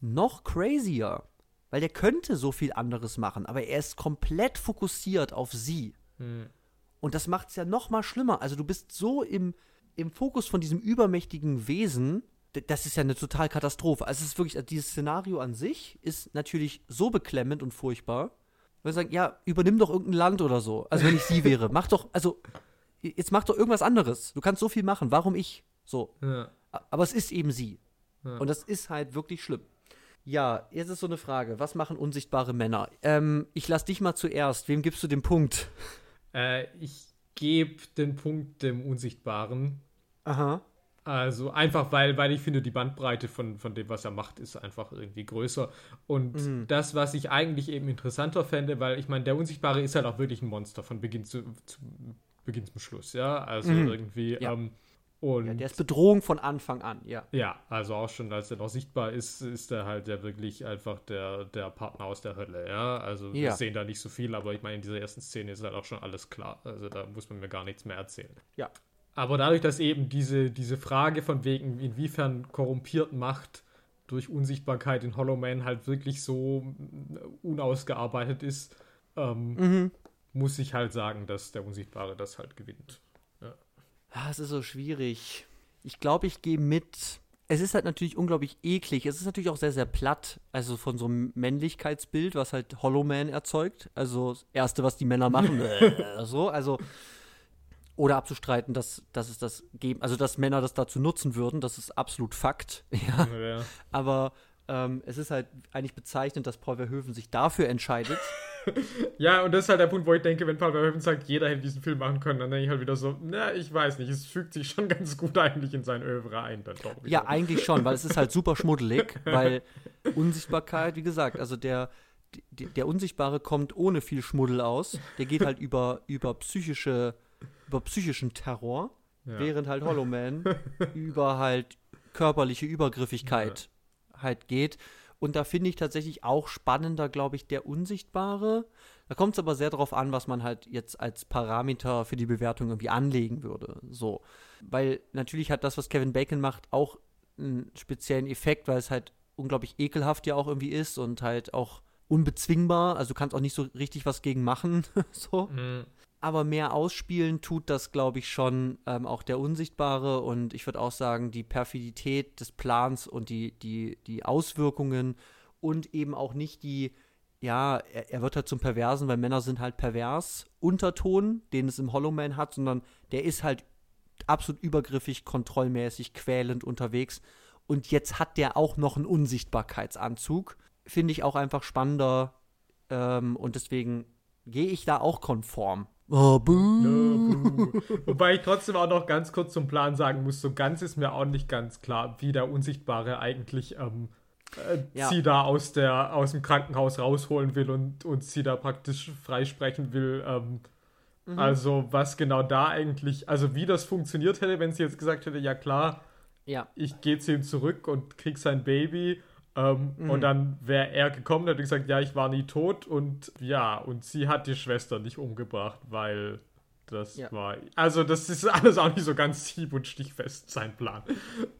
noch crazier. Weil der könnte so viel anderes machen, aber er ist komplett fokussiert auf sie. Hm. Und das macht es ja noch mal schlimmer. Also du bist so im, im Fokus von diesem übermächtigen Wesen, das ist ja eine total Katastrophe. Also es ist wirklich, also dieses Szenario an sich ist natürlich so beklemmend und furchtbar. Wir sagen, ja, übernimm doch irgendein Land oder so. Also wenn ich sie wäre, mach doch, also jetzt mach doch irgendwas anderes. Du kannst so viel machen. Warum ich? So. Ja. Aber es ist eben sie. Ja. Und das ist halt wirklich schlimm. Ja, jetzt ist so eine Frage. Was machen unsichtbare Männer? Ähm, ich lass dich mal zuerst. Wem gibst du den Punkt? <laughs> Äh, ich gebe den Punkt dem Unsichtbaren. Aha. Also einfach, weil, weil ich finde, die Bandbreite von, von dem, was er macht, ist einfach irgendwie größer. Und Mhm. das, was ich eigentlich eben interessanter fände, weil ich meine, der Unsichtbare ist halt auch wirklich ein Monster von Beginn zu, zu Beginn zum Schluss, ja. Also Mhm. irgendwie. Ja. Ähm, und Ja, der ist Bedrohung von Anfang an, ja. Ja, also auch schon, als er noch sichtbar ist, ist er halt ja wirklich einfach der, der Partner aus der Hölle, ja. Also wir Ja. sehen da nicht so viel, aber ich meine, in dieser ersten Szene ist halt auch schon alles klar. Also da muss man mir gar nichts mehr erzählen. Ja. Aber dadurch, dass eben diese, diese Frage von wegen, inwiefern korrumpiert Macht durch Unsichtbarkeit in Hollow Man halt wirklich so mm, unausgearbeitet ist, ähm, Mhm. Muss ich halt sagen, dass der Unsichtbare das halt gewinnt. Ah, es ist so schwierig. Ich glaube, ich gehe mit. Es ist halt natürlich unglaublich eklig. Es ist natürlich auch sehr, sehr platt. Also von so einem Männlichkeitsbild, was halt Hollow Man erzeugt. Also das Erste, was die Männer machen. <laughs> äh, so, also. oder abzustreiten, dass, dass es das geben, also dass Männer das dazu nutzen würden, das ist absolut Fakt. <laughs> Ja. Ja. Aber ähm, es ist halt eigentlich bezeichnend, dass Paul Verhoeven sich dafür entscheidet. <laughs> <laughs> Ja, und das ist halt der Punkt, wo ich denke, wenn Paul Verhoeven sagt, jeder hätte diesen Film machen können, dann denke ich halt wieder so, na, ich weiß nicht, es fügt sich schon <laughs> ganz gut eigentlich in sein Övre ein, dann doch. wieder. Ja, eigentlich schon, weil es ist halt super schmuddelig, <laughs> weil Unsichtbarkeit, wie gesagt, also der, der, der Unsichtbare kommt ohne viel Schmuddel aus. Der geht halt über, über psychische, über psychischen Terror, Ja. während halt Hollow Man über halt körperliche Übergriffigkeit halt geht. Und da finde ich tatsächlich auch spannender, glaube ich, der Unsichtbare. Da kommt es aber sehr darauf an, was man halt jetzt als Parameter für die Bewertung irgendwie anlegen würde. So. Weil natürlich hat das, was Kevin Bacon macht, auch einen speziellen Effekt, weil es halt unglaublich ekelhaft ja auch irgendwie ist und halt auch unbezwingbar. Also du kannst auch nicht so richtig was gegen machen. <laughs> so Mhm. Aber mehr ausspielen tut das, glaube ich, schon ähm, auch der Unsichtbare und ich würde auch sagen, die Perfidität des Plans und die, die, die Auswirkungen und eben auch nicht die, ja, er, er wird halt zum Perversen, weil Männer sind halt pervers, Unterton, den es im Hollow Man hat, sondern der ist halt absolut übergriffig, kontrollmäßig, quälend unterwegs und jetzt hat der auch noch einen Unsichtbarkeitsanzug. Finde ich auch einfach spannender ähm, und deswegen gehe ich da auch konform. Oh, buh. Wobei ich trotzdem auch noch ganz kurz zum Plan sagen muss, so ganz ist mir auch nicht ganz klar, wie der Unsichtbare eigentlich ähm, äh, Ja. sie da aus, der, aus dem Krankenhaus rausholen will und, und sie da praktisch freisprechen will. Ähm, Also was genau da eigentlich, also wie das funktioniert hätte, wenn sie jetzt gesagt hätte, ja klar, Ja, ich gehe zu ihm zurück und krieg sein Baby. Ähm, Und dann wäre er gekommen, hätte gesagt, ja, ich war nie tot und ja, und sie hat die Schwester nicht umgebracht, weil das Ja. war. Also, das ist alles auch nicht so ganz hieb- und stichfest, sein Plan.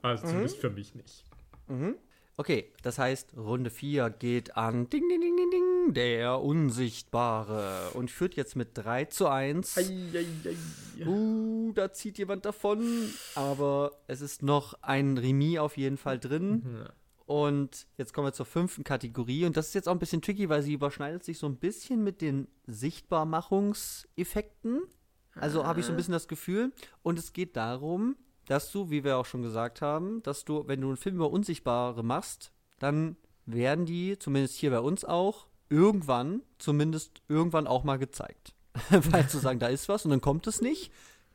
Also zumindest für mich nicht. okay. Das heißt, Runde 4 geht an Ding, Ding, Ding, Ding, Ding, der Unsichtbare und führt jetzt mit 3 zu 1. Uh, da zieht jemand davon, aber es ist noch ein Remis auf jeden Fall drin. Ja. Und jetzt kommen wir zur fünften Kategorie. Und das ist jetzt auch ein bisschen tricky, weil sie überschneidet sich so ein bisschen mit den Sichtbarmachungseffekten. Also habe ich so ein bisschen das Gefühl. Und es geht darum, dass du, wie wir auch schon gesagt haben, dass du, wenn du einen Film über Unsichtbare machst, dann werden die, zumindest hier bei uns auch, irgendwann, zumindest irgendwann auch mal gezeigt. <laughs> weil zu sagen, da ist was und dann kommt es nicht,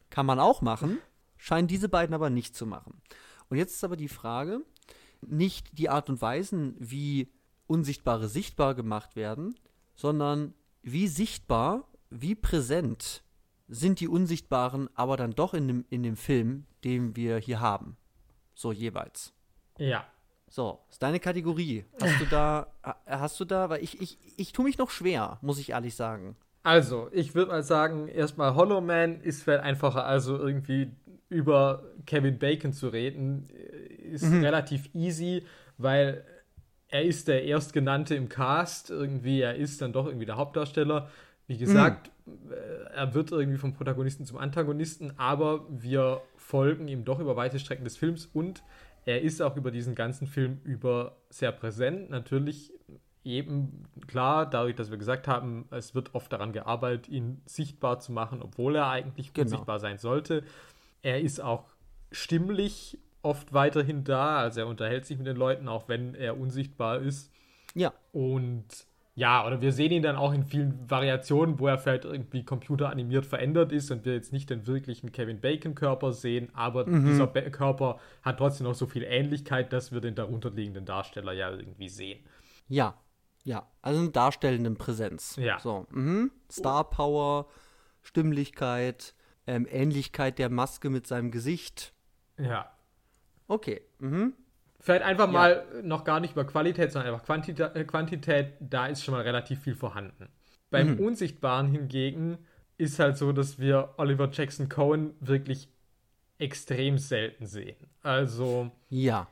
kann man auch machen, scheinen diese beiden aber nicht zu machen. Und jetzt ist aber die Frage, nicht die Art und Weisen, wie Unsichtbare sichtbar gemacht werden, sondern wie sichtbar, wie präsent sind die Unsichtbaren aber dann doch in dem, in dem Film, den wir hier haben. So jeweils. Ja. So, ist deine Kategorie. Hast du da, ha- hast du da, weil ich, ich, ich tue mich noch schwer, muss ich ehrlich sagen. Also, ich würde mal sagen, erstmal Hollow Man ist vielleicht einfacher, also irgendwie über Kevin Bacon zu reden, äh, ist relativ easy, weil er ist der Erstgenannte im Cast, irgendwie, er ist dann doch irgendwie der Hauptdarsteller. Wie gesagt, äh, er wird irgendwie vom Protagonisten zum Antagonisten, aber wir folgen ihm doch über weite Strecken des Films und er ist auch über diesen ganzen Film über sehr präsent. Natürlich eben klar, dadurch, dass wir gesagt haben, es wird oft daran gearbeitet, ihn sichtbar zu machen, obwohl er eigentlich Genau. unsichtbar sein sollte. Er ist auch stimmlich oft weiterhin da, also er unterhält sich mit den Leuten, auch wenn er unsichtbar ist. Ja, Und ja, oder wir sehen ihn dann auch in vielen Variationen, wo er vielleicht irgendwie computeranimiert verändert ist und wir jetzt nicht den wirklichen Kevin Bacon-Körper sehen, aber dieser Ba- Körper hat trotzdem noch so viel Ähnlichkeit, dass wir den darunterliegenden Darsteller ja irgendwie sehen. ja, ja. Also eine darstellende Präsenz. Ja. So, mhm. Star Power, Stimmlichkeit, ähm, Ähnlichkeit der Maske mit seinem Gesicht. Ja. Okay, mhm. Vielleicht einfach mal noch gar nicht über Qualität, sondern einfach Quantität, äh, Quantität, da ist schon mal relativ viel vorhanden. Beim Unsichtbaren hingegen ist halt so, dass wir Oliver Jackson Cohen wirklich extrem selten sehen. Also, Ja.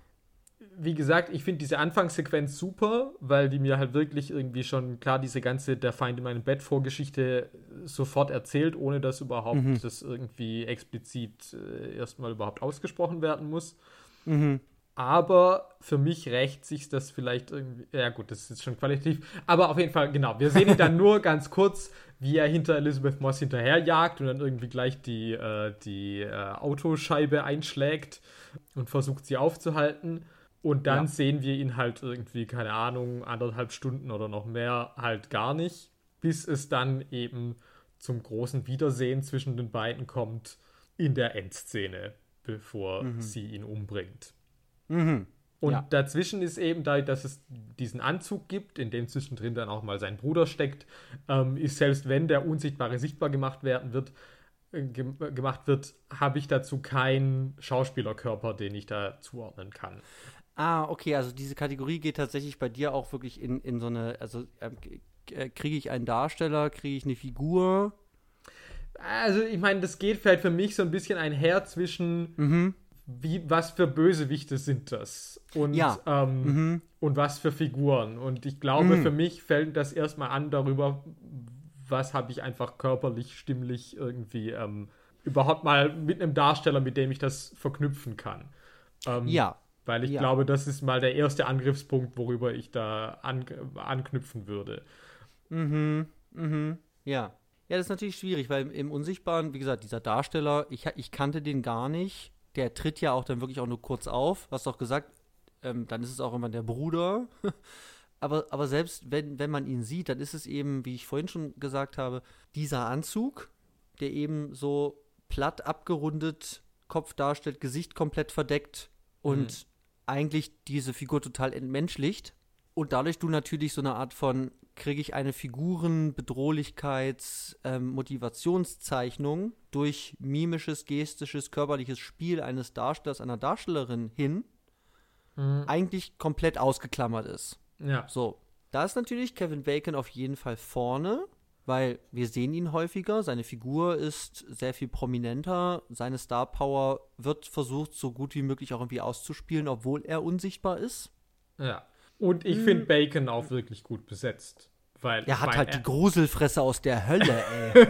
Wie gesagt, ich finde diese Anfangssequenz super, weil die mir halt wirklich irgendwie schon klar diese ganze Der Feind in meinem Bett Vorgeschichte sofort erzählt, ohne dass überhaupt das irgendwie explizit äh, erstmal überhaupt ausgesprochen werden muss. Mhm. Aber für mich rächt sich das vielleicht irgendwie. Ja, gut, das ist schon qualitativ. Aber auf jeden Fall, genau. Wir sehen ihn dann nur <laughs> ganz kurz, wie er hinter Elizabeth Moss hinterherjagt und dann irgendwie gleich die, äh, die äh, Autoscheibe einschlägt und versucht, sie aufzuhalten. Und dann ja. sehen wir ihn halt irgendwie, keine Ahnung, anderthalb Stunden oder noch mehr halt gar nicht, bis es dann eben zum großen Wiedersehen zwischen den beiden kommt in der Endszene, bevor mhm. sie ihn umbringt. Mhm. Und ja. dazwischen ist eben da, dass es diesen Anzug gibt, in dem zwischendrin dann auch mal sein Bruder steckt, ähm, ist selbst wenn der Unsichtbare sichtbar gemacht werden wird, äh, ge gemacht wird, habe ich dazu keinen Schauspielerkörper, den ich da zuordnen kann. Ah, okay, also diese Kategorie geht tatsächlich bei dir auch wirklich in, in so eine, also ähm, äh, kriege ich einen Darsteller, kriege ich eine Figur? Also ich meine, das geht vielleicht für mich so ein bisschen einher zwischen mhm wie, was für Bösewichte sind das? Und, ja. ähm, mhm. und was für Figuren? Und ich glaube, mhm. für mich fällt das erstmal an darüber, was habe ich einfach körperlich, stimmlich irgendwie ähm, überhaupt mal mit einem Darsteller, mit dem ich das verknüpfen kann. Ähm, ja. Weil ich ja. glaube, das ist mal der erste Angriffspunkt, worüber ich da an, anknüpfen würde. Mhm, mhm, ja. Ja, das ist natürlich schwierig, weil im Unsichtbaren, wie gesagt, dieser Darsteller, ich, ich kannte den gar nicht der tritt ja auch dann wirklich auch nur kurz auf. Du hast doch gesagt, ähm, dann ist es auch immer der Bruder. <laughs> aber, aber selbst wenn, wenn man ihn sieht, dann ist es eben, wie ich vorhin schon gesagt habe, dieser Anzug, der eben so platt abgerundet Kopf darstellt, Gesicht komplett verdeckt und mhm. Eigentlich diese Figur total entmenschlicht. Und dadurch du natürlich so eine Art von kriege ich eine Figurenbedrohlichkeits-, ähm, Motivationszeichnung durch mimisches, gestisches, körperliches Spiel eines Darstellers, einer Darstellerin hin, mhm. eigentlich komplett ausgeklammert ist. Ja. So. Da ist natürlich Kevin Bacon auf jeden Fall vorne, weil wir sehen ihn häufiger, seine Figur ist sehr viel prominenter, seine Star Power wird versucht, so gut wie möglich auch irgendwie auszuspielen, obwohl er unsichtbar ist. Ja. Und ich finde hm. Bacon auch wirklich gut besetzt. Weil, er hat halt er, die Gruselfresse aus der Hölle, <laughs> ey.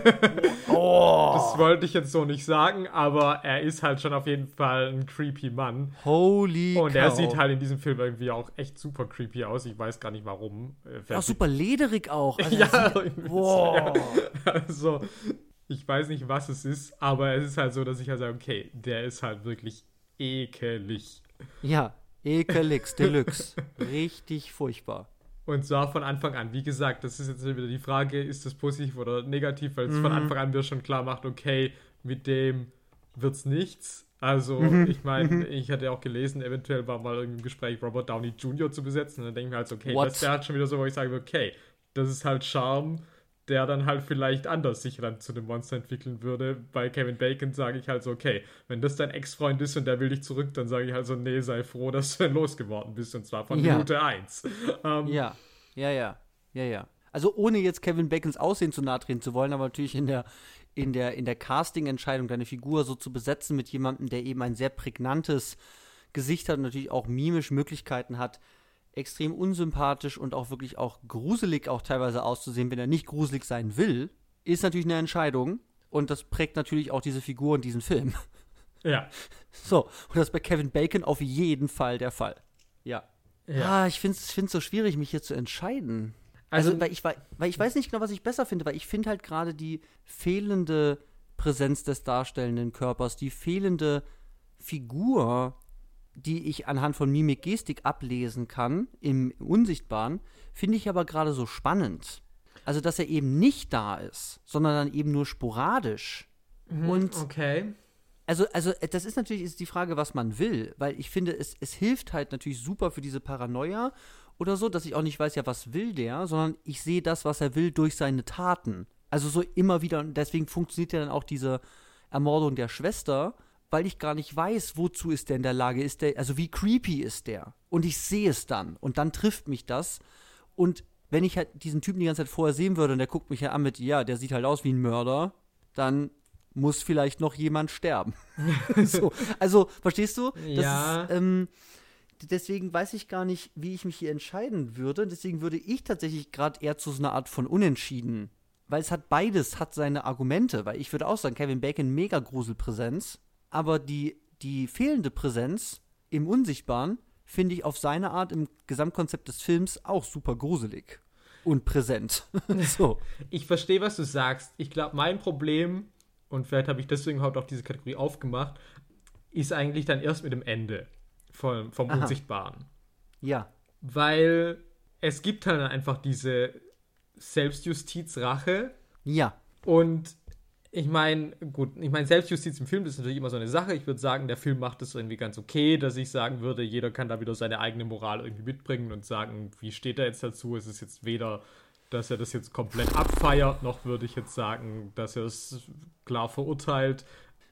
oh. Das wollte ich jetzt so nicht sagen, aber er ist halt schon auf jeden Fall ein creepy Mann. Holy Und er sieht halt in diesem Film irgendwie auch echt super creepy aus. Ich weiß gar nicht warum. Äh, auch super lederig auch. <laughs> Also ja, sieht, <laughs> wow. ja, also ich weiß nicht, was es ist, aber es ist halt so, dass ich halt sage, okay, der ist halt wirklich ekelig. Ja, Ekelix Deluxe. Richtig furchtbar. Und zwar von Anfang an. Wie gesagt, das ist jetzt wieder die Frage, ist das positiv oder negativ, weil es mhm. von Anfang an mir schon klar macht, okay, mit dem wird's nichts. Also, mhm. ich meine, mhm. ich hatte auch gelesen, eventuell war mal im Gespräch, Robert Downey Jr. zu besetzen. Und dann denke ich mir halt, okay, What? das wäre halt schon wieder so, wo ich sage, okay, das ist halt Charme der dann halt vielleicht anders sich dann zu einem Monster entwickeln würde. Bei Kevin Bacon sage ich halt so, okay, wenn das dein Ex-Freund ist und der will dich zurück, dann sage ich halt so, nee, sei froh, dass du <laughs> losgeworden bist und zwar von ja. Minute 1. Ähm, ja, ja, ja, ja, ja. Also ohne jetzt Kevin Bacons Aussehen zu nahe treten zu wollen, aber natürlich in der, in der, in der Casting-Entscheidung deine Figur so zu besetzen mit jemandem, der eben ein sehr prägnantes Gesicht hat und natürlich auch mimisch Möglichkeiten hat, extrem unsympathisch und auch wirklich auch gruselig auch teilweise auszusehen, wenn er nicht gruselig sein will, ist natürlich eine Entscheidung. Und das prägt natürlich auch diese Figur und diesen Film. <laughs> Ja. So, und das ist bei Kevin Bacon auf jeden Fall der Fall. Ja. ja. Ah, ich finde es so schwierig, mich hier zu entscheiden. Also, also weil, ich, weil ich weiß nicht genau, was ich besser finde, weil ich finde halt gerade die fehlende Präsenz des darstellenden Körpers, die fehlende Figur die ich anhand von Mimik, Gestik ablesen kann, im Unsichtbaren, finde ich aber gerade so spannend. Also, dass er eben nicht da ist, sondern dann eben nur sporadisch. Mhm, Und okay. Also, also, das ist natürlich ist die Frage, was man will, weil ich finde, es, es hilft halt natürlich super für diese Paranoia oder so, dass ich auch nicht weiß, ja, was will der, sondern ich sehe das, was er will, durch seine Taten. Also so immer wieder, und deswegen funktioniert ja dann auch diese Ermordung der Schwester, weil ich gar nicht weiß, wozu ist der in der Lage, ist der, also wie creepy ist der? Und ich sehe es dann und dann trifft mich das und wenn ich halt diesen Typen die ganze Zeit vorher sehen würde und der guckt mich ja an mit, ja, der sieht halt aus wie ein Mörder, dann muss vielleicht noch jemand sterben. <laughs> so, also, verstehst du? Das ja. Ist, ähm, deswegen weiß ich gar nicht, wie ich mich hier entscheiden würde. Deswegen würde ich tatsächlich gerade eher zu so einer Art von Unentschieden, weil es hat beides, hat seine Argumente, weil ich würde auch sagen, Kevin Bacon mega Gruselpräsenz, aber die, die fehlende Präsenz im Unsichtbaren finde ich auf seine Art im Gesamtkonzept des Films auch super gruselig und präsent. <laughs> so. Ich verstehe, was du sagst. Ich glaube, mein Problem, und vielleicht habe ich deswegen überhaupt auch diese Kategorie aufgemacht, ist eigentlich dann erst mit dem Ende vom, vom Unsichtbaren. Ja. Weil es gibt halt einfach diese Selbstjustiz-Rache. Ja. Und ich meine, gut, ich meine, Selbstjustiz im Film ist natürlich immer so eine Sache. Ich würde sagen, der Film macht es irgendwie ganz okay, dass ich sagen würde, jeder kann da wieder seine eigene Moral irgendwie mitbringen und sagen, wie steht er jetzt dazu? Es ist jetzt weder, dass er das jetzt komplett abfeiert, noch würde ich jetzt sagen, dass er es klar verurteilt.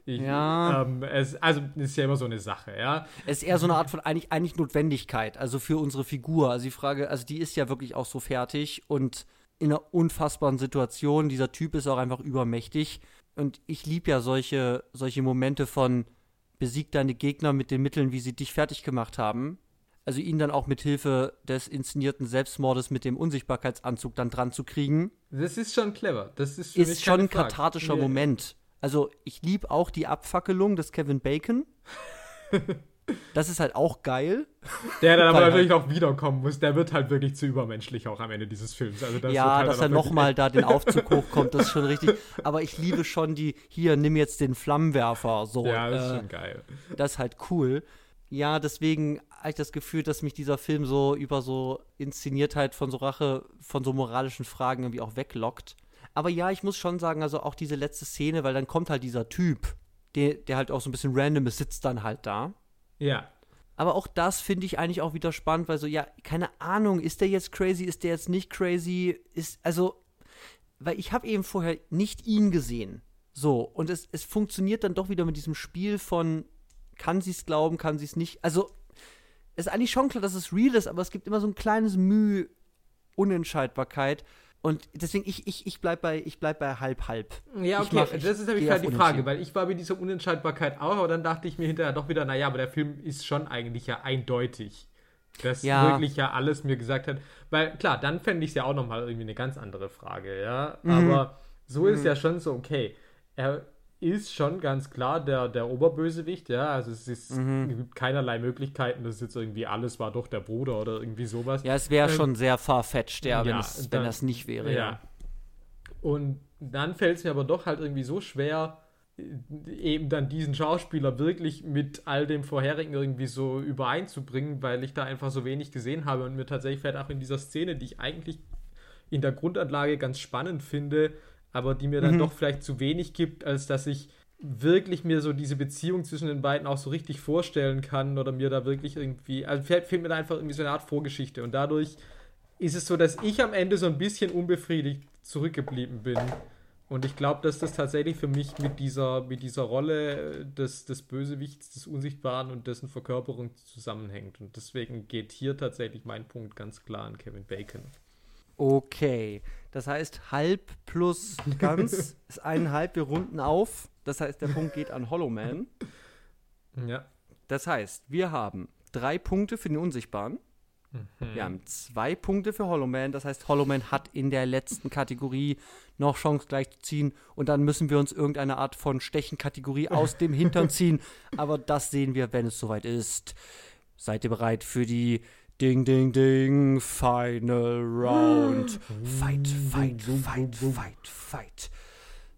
Ich, Ja. Ähm, es, also, ist ja immer so eine Sache, ja. Es ist eher so eine Art von eigentlich, eigentlich Notwendigkeit, also für unsere Figur. Also die Frage, also die ist ja wirklich auch so fertig und in einer unfassbaren Situation. Dieser Typ ist auch einfach übermächtig. Und ich liebe ja solche, solche Momente von besieg deine Gegner mit den Mitteln, wie sie dich fertig gemacht haben. Also ihn dann auch mit Hilfe des inszenierten Selbstmordes mit dem Unsichtbarkeitsanzug dann dran zu kriegen, Das ist schon clever. Das ist, für ist schon ein kathartischer Nee. Moment. Also ich liebe auch die Abfackelung des Kevin Bacon. <laughs> das ist halt auch geil. Der dann aber natürlich auch wiederkommen muss, der wird halt wirklich zu übermenschlich auch am Ende dieses Films. Also das ja, halt dass er nochmal da den Aufzug hochkommt, das ist schon richtig. Aber ich liebe schon die, hier, nimm jetzt den Flammenwerfer. So, Ja, das ist äh, schon geil. das ist halt cool. Ja, deswegen habe ich das Gefühl, dass mich dieser Film so über so Inszeniertheit von so Rache, von so moralischen Fragen irgendwie auch weglockt. Aber ja, ich muss schon sagen, also auch diese letzte Szene, weil dann kommt halt dieser Typ, der, der halt auch so ein bisschen random ist, sitzt dann halt da. Ja. Aber auch das finde ich eigentlich auch wieder spannend, weil so, ja, keine Ahnung, ist der jetzt crazy, ist der jetzt nicht crazy, ist, also, weil ich habe eben vorher nicht ihn gesehen. So, und es, es funktioniert dann doch wieder mit diesem Spiel von, kann sie es glauben, kann sie es nicht. Also, es ist eigentlich schon klar, dass es real ist, aber es gibt immer so ein kleines Mühe Unentscheidbarkeit. Und deswegen, ich, ich, ich bleib bei, ich bleib bei halb, halb. Ja, okay, mach- das ist nämlich auf die Frage, weil ich war mit dieser Unentscheidbarkeit auch, aber dann dachte ich mir hinterher doch wieder, naja, aber der Film ist schon eigentlich ja eindeutig. Dass Ja. wirklich ja alles mir gesagt hat. Weil klar, dann fände ich es ja auch nochmal irgendwie eine ganz andere Frage, ja. Mhm. Aber so ist ja schon so, okay. Er ist schon ganz klar der, der Oberbösewicht, ja. Also es ist, Mhm. gibt keinerlei Möglichkeiten, dass jetzt irgendwie alles war doch der Bruder oder irgendwie sowas. Ja, es wäre Ähm, schon sehr farfetched, ja, wenn, ja, es, wenn dann- das nicht wäre. Ja. Ja. Und dann fällt es mir aber doch halt irgendwie so schwer, äh, eben dann diesen Schauspieler wirklich mit all dem vorherigen irgendwie so übereinzubringen, weil ich da einfach so wenig gesehen habe und mir tatsächlich vielleicht auch in dieser Szene, die ich eigentlich in der Grundanlage ganz spannend finde, aber die mir dann Mhm. doch vielleicht zu wenig gibt, als dass ich wirklich mir so diese Beziehung zwischen den beiden auch so richtig vorstellen kann oder mir da wirklich irgendwie, also fehlt, fehlt mir da einfach irgendwie so eine Art Vorgeschichte und dadurch ist es so, dass ich am Ende so ein bisschen unbefriedigt zurückgeblieben bin. Und ich glaube, dass das tatsächlich für mich mit dieser, mit dieser Rolle des, des Bösewichts, des Unsichtbaren und dessen Verkörperung zusammenhängt. Und deswegen geht hier tatsächlich mein Punkt ganz klar an Kevin Bacon. Okay. Das heißt, halb plus ganz <laughs> ist eineinhalb. Wir runden auf. Das heißt, der Punkt geht an Hollow Man. Ja. Das heißt, wir haben drei Punkte für den Unsichtbaren. Wir haben zwei Punkte für Hollow Man. Das heißt, Hollow Man hat in der letzten Kategorie noch Chance gleich zu ziehen. Und dann müssen wir uns irgendeine Art von Stechen-Kategorie aus dem Hintern ziehen. <laughs> Aber das sehen wir, wenn es soweit ist. Seid ihr bereit für die Ding, Ding, Ding Final Round? Fight, fight, fight, fight, fight.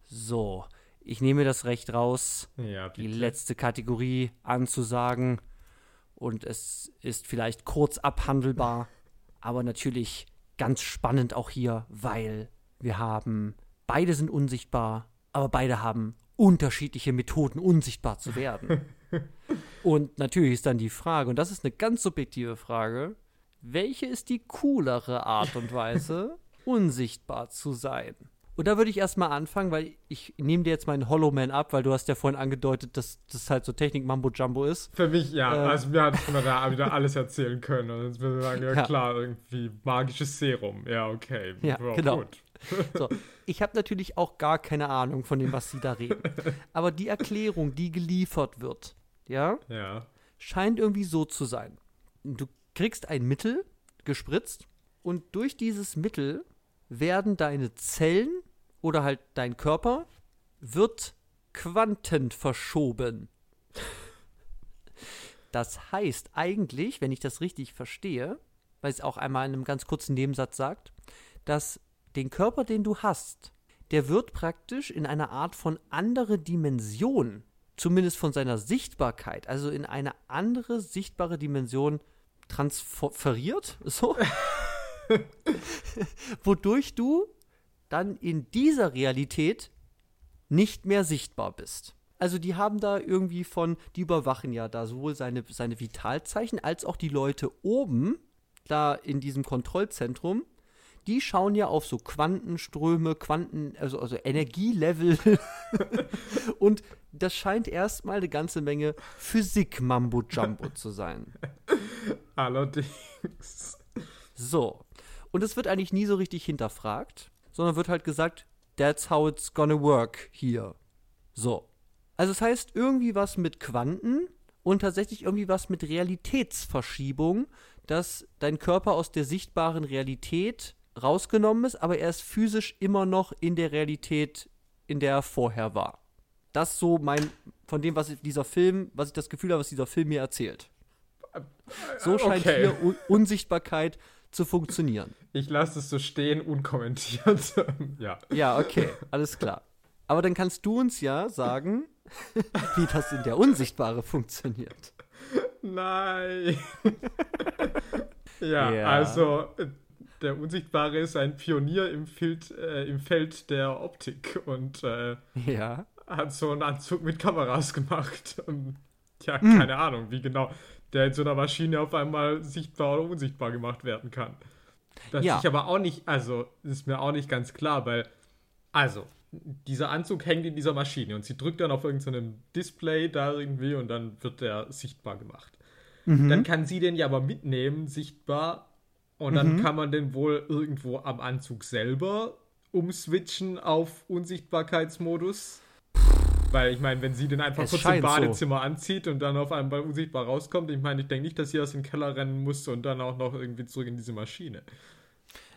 So, ich nehme das Recht raus Ja, die letzte Kategorie anzusagen. Und es ist vielleicht kurz abhandelbar, <laughs> aber natürlich ganz spannend auch hier, weil wir haben, beide sind unsichtbar, aber beide haben unterschiedliche Methoden, unsichtbar zu werden. <laughs> und natürlich ist dann die Frage, und das ist eine ganz subjektive Frage, welche ist die coolere Art und Weise, <laughs> unsichtbar zu sein? Und da würde ich erstmal anfangen, weil ich nehme dir jetzt meinen Hollow Man ab, weil du hast ja vorhin angedeutet, dass das halt so Technik Mambo Jumbo ist. Für mich, ja. Äh. also mir hat man da wieder alles erzählen können. Und jetzt würde ich sagen, ja, Ja. klar, irgendwie magisches Serum. Ja, okay. Ja, genau. Gut. <laughs> So, ich habe natürlich auch gar keine Ahnung von dem, was sie da reden. <laughs> Aber die Erklärung, die geliefert wird, ja, Ja. scheint irgendwie so zu sein. Du kriegst ein Mittel gespritzt und durch dieses Mittel werden deine Zellen oder halt dein Körper wird Quanten verschoben. Das heißt eigentlich, wenn ich das richtig verstehe, weil es auch einmal in einem ganz kurzen Nebensatz sagt, dass den Körper, den du hast, der wird praktisch in einer Art von andere Dimension, zumindest von seiner Sichtbarkeit, also in eine andere sichtbare Dimension transferiert, <laughs> so, <laughs> wodurch du dann in dieser Realität nicht mehr sichtbar bist. Also die haben da irgendwie von, die überwachen ja da sowohl seine, seine Vitalzeichen als auch die Leute oben, da in diesem Kontrollzentrum, die schauen ja auf so Quantenströme, Quanten, also, also Energielevel. <laughs> und das scheint erstmal eine ganze Menge Physik-Mambo-Jumbo zu sein. <laughs> Allerdings. So. Und es wird eigentlich nie so richtig hinterfragt, sondern wird halt gesagt, that's how it's gonna work here. So. Also es das heißt irgendwie was mit Quanten und tatsächlich irgendwie was mit Realitätsverschiebung, dass dein Körper aus der sichtbaren Realität rausgenommen ist, aber er ist physisch immer noch in der Realität, in der er vorher war. Das so mein, von dem, was dieser Film, was ich das Gefühl habe, was dieser Film mir erzählt. So scheint okay. hier Un Unsichtbarkeit zu funktionieren. Ich lasse es so stehen, unkommentiert. <laughs> ja. Ja, okay, alles klar. Aber dann kannst du uns ja sagen, <laughs> wie das in der Unsichtbare funktioniert. Nein. <laughs> ja, ja, also der Unsichtbare ist ein Pionier im, Field, äh, im Feld der Optik und äh, ja. Hat so einen Anzug mit Kameras gemacht. Ja, mhm. keine Ahnung, wie genau der in so einer Maschine auf einmal sichtbar oder unsichtbar gemacht werden kann. Das ja. ich aber auch nicht, also ist mir auch nicht ganz klar, weil, also, dieser Anzug hängt in dieser Maschine und sie drückt dann auf irgendeinem Display da irgendwie und dann wird der sichtbar gemacht. Mhm. Dann kann sie den ja aber mitnehmen, sichtbar, und dann mhm. kann man den wohl irgendwo am Anzug selber umswitchen auf Unsichtbarkeitsmodus. Weil ich meine, wenn sie den einfach es kurz im Badezimmer so. anzieht und dann auf einmal unsichtbar rauskommt, ich meine, ich denke nicht, dass sie aus dem Keller rennen muss und dann auch noch irgendwie zurück in diese Maschine.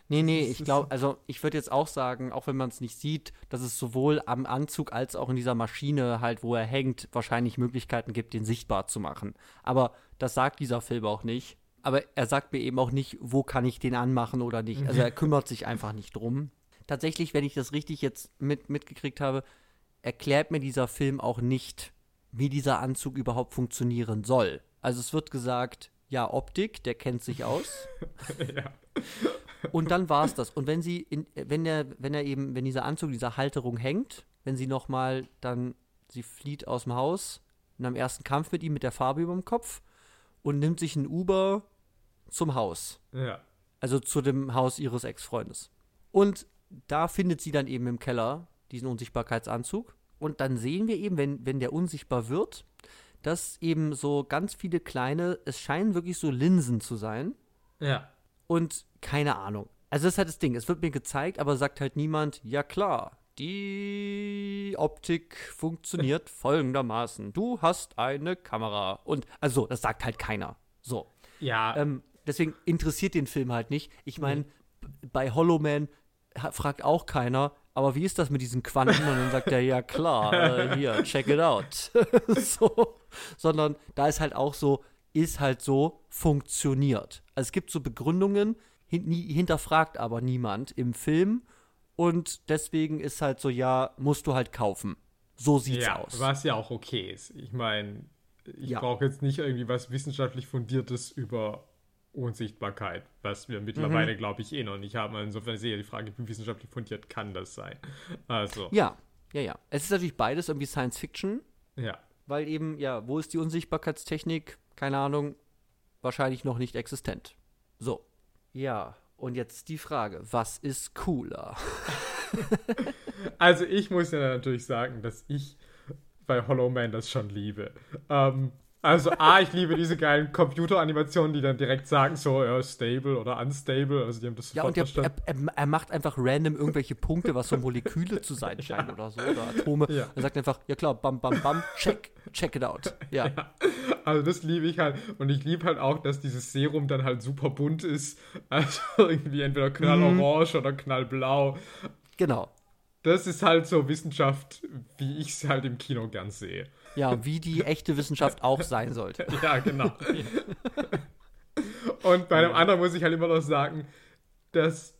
Nee, nee, ich glaube, also ich würde jetzt auch sagen, auch wenn man es nicht sieht, dass es sowohl am Anzug als auch in dieser Maschine halt, wo er hängt, wahrscheinlich Möglichkeiten gibt, den sichtbar zu machen. Aber das sagt dieser Film auch nicht aber er sagt mir eben auch nicht, wo kann ich den anmachen oder nicht. Also er <laughs> kümmert sich einfach nicht drum. Tatsächlich, wenn ich das richtig jetzt mit, mitgekriegt habe, erklärt mir dieser Film auch nicht, wie dieser Anzug überhaupt funktionieren soll. Also es wird gesagt, ja, Optik, der kennt sich aus. <laughs> ja. Und dann war es das. Und wenn sie, in, wenn der, wenn er eben, wenn dieser Anzug, dieser Halterung hängt, wenn sie nochmal dann, sie flieht aus dem Haus in einem ersten Kampf mit ihm mit der Farbe über dem Kopf und nimmt sich ein Uber zum Haus. Ja. Also zu dem Haus ihres Ex-Freundes. Und da findet sie dann eben im Keller diesen Unsichtbarkeitsanzug. Und dann sehen wir eben, wenn, wenn der unsichtbar wird, dass eben so ganz viele kleine, es scheinen wirklich so Linsen zu sein. Ja. Und keine Ahnung. Also das ist halt das Ding. Es wird mir gezeigt, aber sagt halt niemand, ja klar, die Optik funktioniert <laughs> folgendermaßen. Du hast eine Kamera. Und also, das sagt halt keiner. So. Ja. Ähm, deswegen interessiert den Film halt nicht. Ich meine, mhm. bei Hollow Man fragt auch keiner, aber wie ist das mit diesen Quanten? Und dann sagt er, ja klar, <laughs> äh, hier, check it out. <laughs> so. Sondern da ist halt auch so, ist halt so, funktioniert. Also es gibt so Begründungen, hin, hinterfragt aber niemand im Film. Und deswegen ist halt so, ja, musst du halt kaufen. So sieht's ja, aus. Was ja auch okay ist. Ich meine, ich ja. brauche jetzt nicht irgendwie was wissenschaftlich fundiertes über Unsichtbarkeit, was wir mittlerweile, mhm. glaube ich, eh noch nicht haben. Insofern sehe ich die Frage, wie wissenschaftlich fundiert kann das sein? Also. Ja, ja, ja. Es ist natürlich beides irgendwie Science Fiction. Ja. Weil eben, ja, wo ist die Unsichtbarkeitstechnik? Keine Ahnung. Wahrscheinlich noch nicht existent. So. Ja, und jetzt die Frage, was ist cooler? <laughs> also ich muss ja natürlich sagen, dass ich bei Hollow Man das schon liebe. Ähm, also A, ich liebe diese geilen Computeranimationen, die dann direkt sagen, so, ja, stable oder unstable. Also die haben das sofort ja, und er, er, er, macht einfach random irgendwelche Punkte, was so Moleküle zu sein <laughs> scheinen ja. oder so, oder Atome. Ja. Er sagt einfach, ja klar, bam, bam, bam, check, check it out. Ja. ja. Also das liebe ich halt. Und ich liebe halt auch, dass dieses Serum dann halt super bunt ist. Also irgendwie entweder knallorange mhm. oder knallblau. Genau. das ist halt so Wissenschaft, wie ich es halt im Kino gern sehe. Ja, wie die echte Wissenschaft auch sein sollte. <laughs> Ja, genau. <laughs> Und bei einem anderen muss ich halt immer noch sagen, dass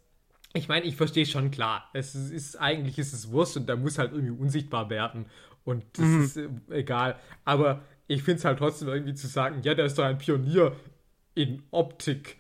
ich meine, ich verstehe schon klar. Es ist, ist, eigentlich ist es Wurst und da muss halt irgendwie unsichtbar werden und das mhm. ist äh, egal. Aber ich finde es halt trotzdem irgendwie zu sagen, ja, der ist doch ein Pionier in Optik.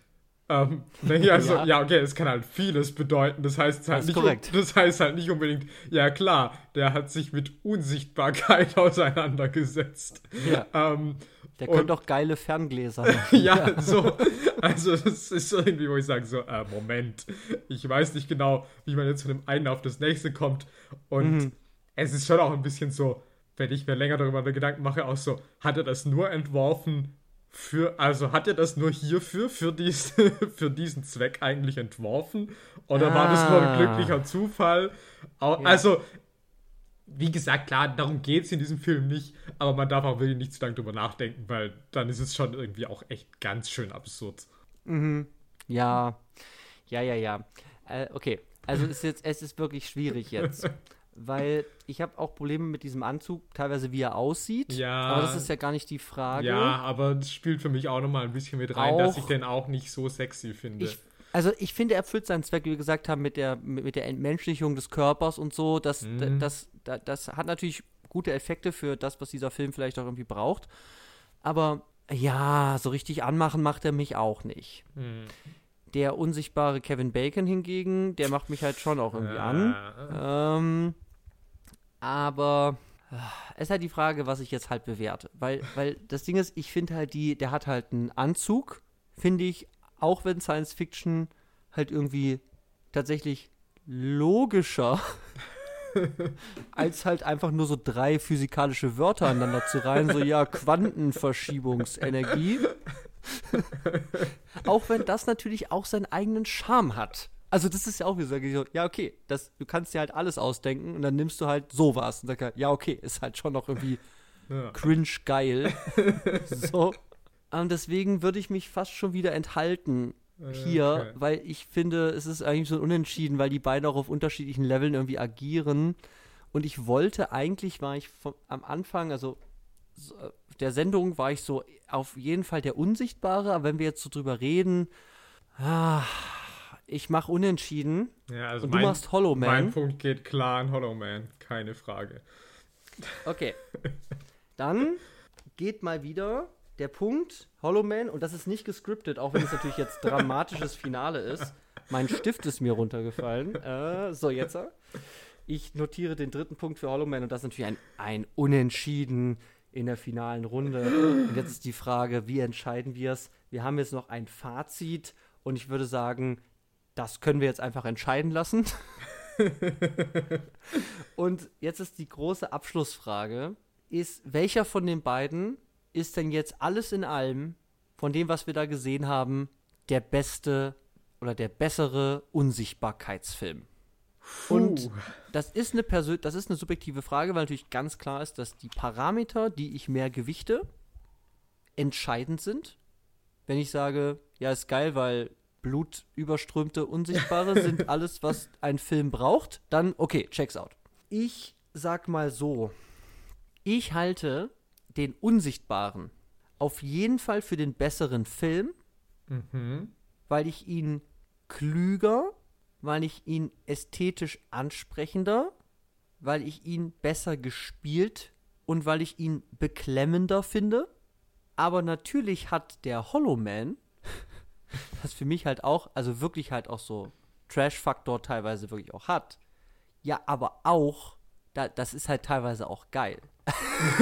Ähm, also, ja. ja. okay, das kann halt vieles bedeuten. Das heißt halt das nicht, das heißt halt nicht unbedingt, ja klar, der hat sich mit Unsichtbarkeit <laughs> auseinandergesetzt. Ja. Ähm, der könnte doch geile Ferngläser <laughs> machen. ja, ja, so. Also, das ist so irgendwie, wo ich sage: so, äh, Moment, ich weiß nicht genau, wie man jetzt von dem einen auf das nächste kommt. Und mhm. es ist schon auch ein bisschen so, wenn ich mir länger darüber Gedanken mache, auch so, hat er das nur entworfen für, also hat er das nur hierfür, für, dies, <laughs> für diesen Zweck eigentlich entworfen? Oder ah. war das nur ein ah. glücklicher Zufall? Ja. Also, wie gesagt, klar, darum geht es in diesem Film nicht, aber man darf auch wirklich nicht zu lange drüber nachdenken, weil dann ist es schon irgendwie auch echt ganz schön absurd. Mhm. Ja, ja, ja, ja. Äh, okay, also es ist jetzt, es ist wirklich schwierig jetzt. <laughs> weil ich habe auch Probleme mit diesem Anzug, teilweise wie er aussieht. Ja. Aber das ist ja gar nicht die Frage. Ja, aber das spielt für mich auch nochmal ein bisschen mit rein, auch, dass ich den auch nicht so sexy finde. Ich, also ich finde, er erfüllt seinen Zweck, wie wir gesagt haben, mit der, mit der Entmenschlichung des Körpers und so. Das, mhm. das, das, das hat natürlich gute Effekte für das, was dieser Film vielleicht auch irgendwie braucht. Aber ja, so richtig anmachen macht er mich auch nicht. Mhm. Der unsichtbare Kevin Bacon hingegen, der macht mich halt schon auch irgendwie ja. an. Ähm, aber äh, es ist halt die Frage, was ich jetzt halt bewerte. Weil, weil das Ding ist, ich finde halt die, der hat halt einen Anzug, finde ich, auch wenn Science Fiction halt irgendwie tatsächlich logischer <laughs> als halt einfach nur so drei physikalische Wörter aneinander zu reihen, so ja, Quantenverschiebungsenergie. <laughs> auch wenn das natürlich auch seinen eigenen Charme hat. Also das ist ja auch wie so, ja okay, das, du kannst dir halt alles ausdenken und dann nimmst du halt sowas und sagst, ja okay, ist halt schon noch irgendwie <laughs> ja. cringe geil. <laughs> so. Und deswegen würde ich mich fast schon wieder enthalten hier, okay. weil ich finde, es ist eigentlich so unentschieden, weil die beiden auch auf unterschiedlichen Leveln irgendwie agieren. Und ich wollte eigentlich, war ich vom, am Anfang, also der Sendung war ich so auf jeden Fall der Unsichtbare, aber wenn wir jetzt so drüber reden, ah, ich mache unentschieden. Ja, also und mein, du machst Hollow Man. Mein Punkt geht klar an Hollow Man, keine Frage. Okay. <laughs> Dann geht mal wieder der Punkt Hollow Man, und das ist nicht gescriptet, auch wenn es natürlich jetzt dramatisches Finale ist. Mein Stift ist mir runtergefallen. Äh, so, jetzt. Ich notiere den dritten Punkt für Hollow Man und das ist natürlich ein, ein Unentschieden in der finalen Runde. Und jetzt ist die Frage, wie entscheiden wir es? Wir haben jetzt noch ein Fazit und ich würde sagen, das können wir jetzt einfach entscheiden lassen. <laughs> und jetzt ist die große Abschlussfrage: Ist welcher von den beiden ist denn jetzt alles in allem von dem, was wir da gesehen haben, der beste oder der bessere Unsichtbarkeitsfilm? Puh. Und das ist eine Persön das ist eine subjektive Frage, weil natürlich ganz klar ist, dass die Parameter, die ich mehr gewichte, entscheidend sind. Wenn ich sage, ja, ist geil, weil blutüberströmte Unsichtbare sind <laughs> alles, was ein Film braucht, dann okay, checks out. Ich sag mal so, ich halte den Unsichtbaren auf jeden Fall für den besseren Film, mhm. weil ich ihn klüger, weil ich ihn ästhetisch ansprechender, weil ich ihn besser gespielt und weil ich ihn beklemmender finde. Aber natürlich hat der Hollow Man das für mich halt auch, also wirklich halt auch so Trash-Faktor teilweise wirklich auch hat. Ja, aber auch, da, das ist halt teilweise auch geil. <laughs>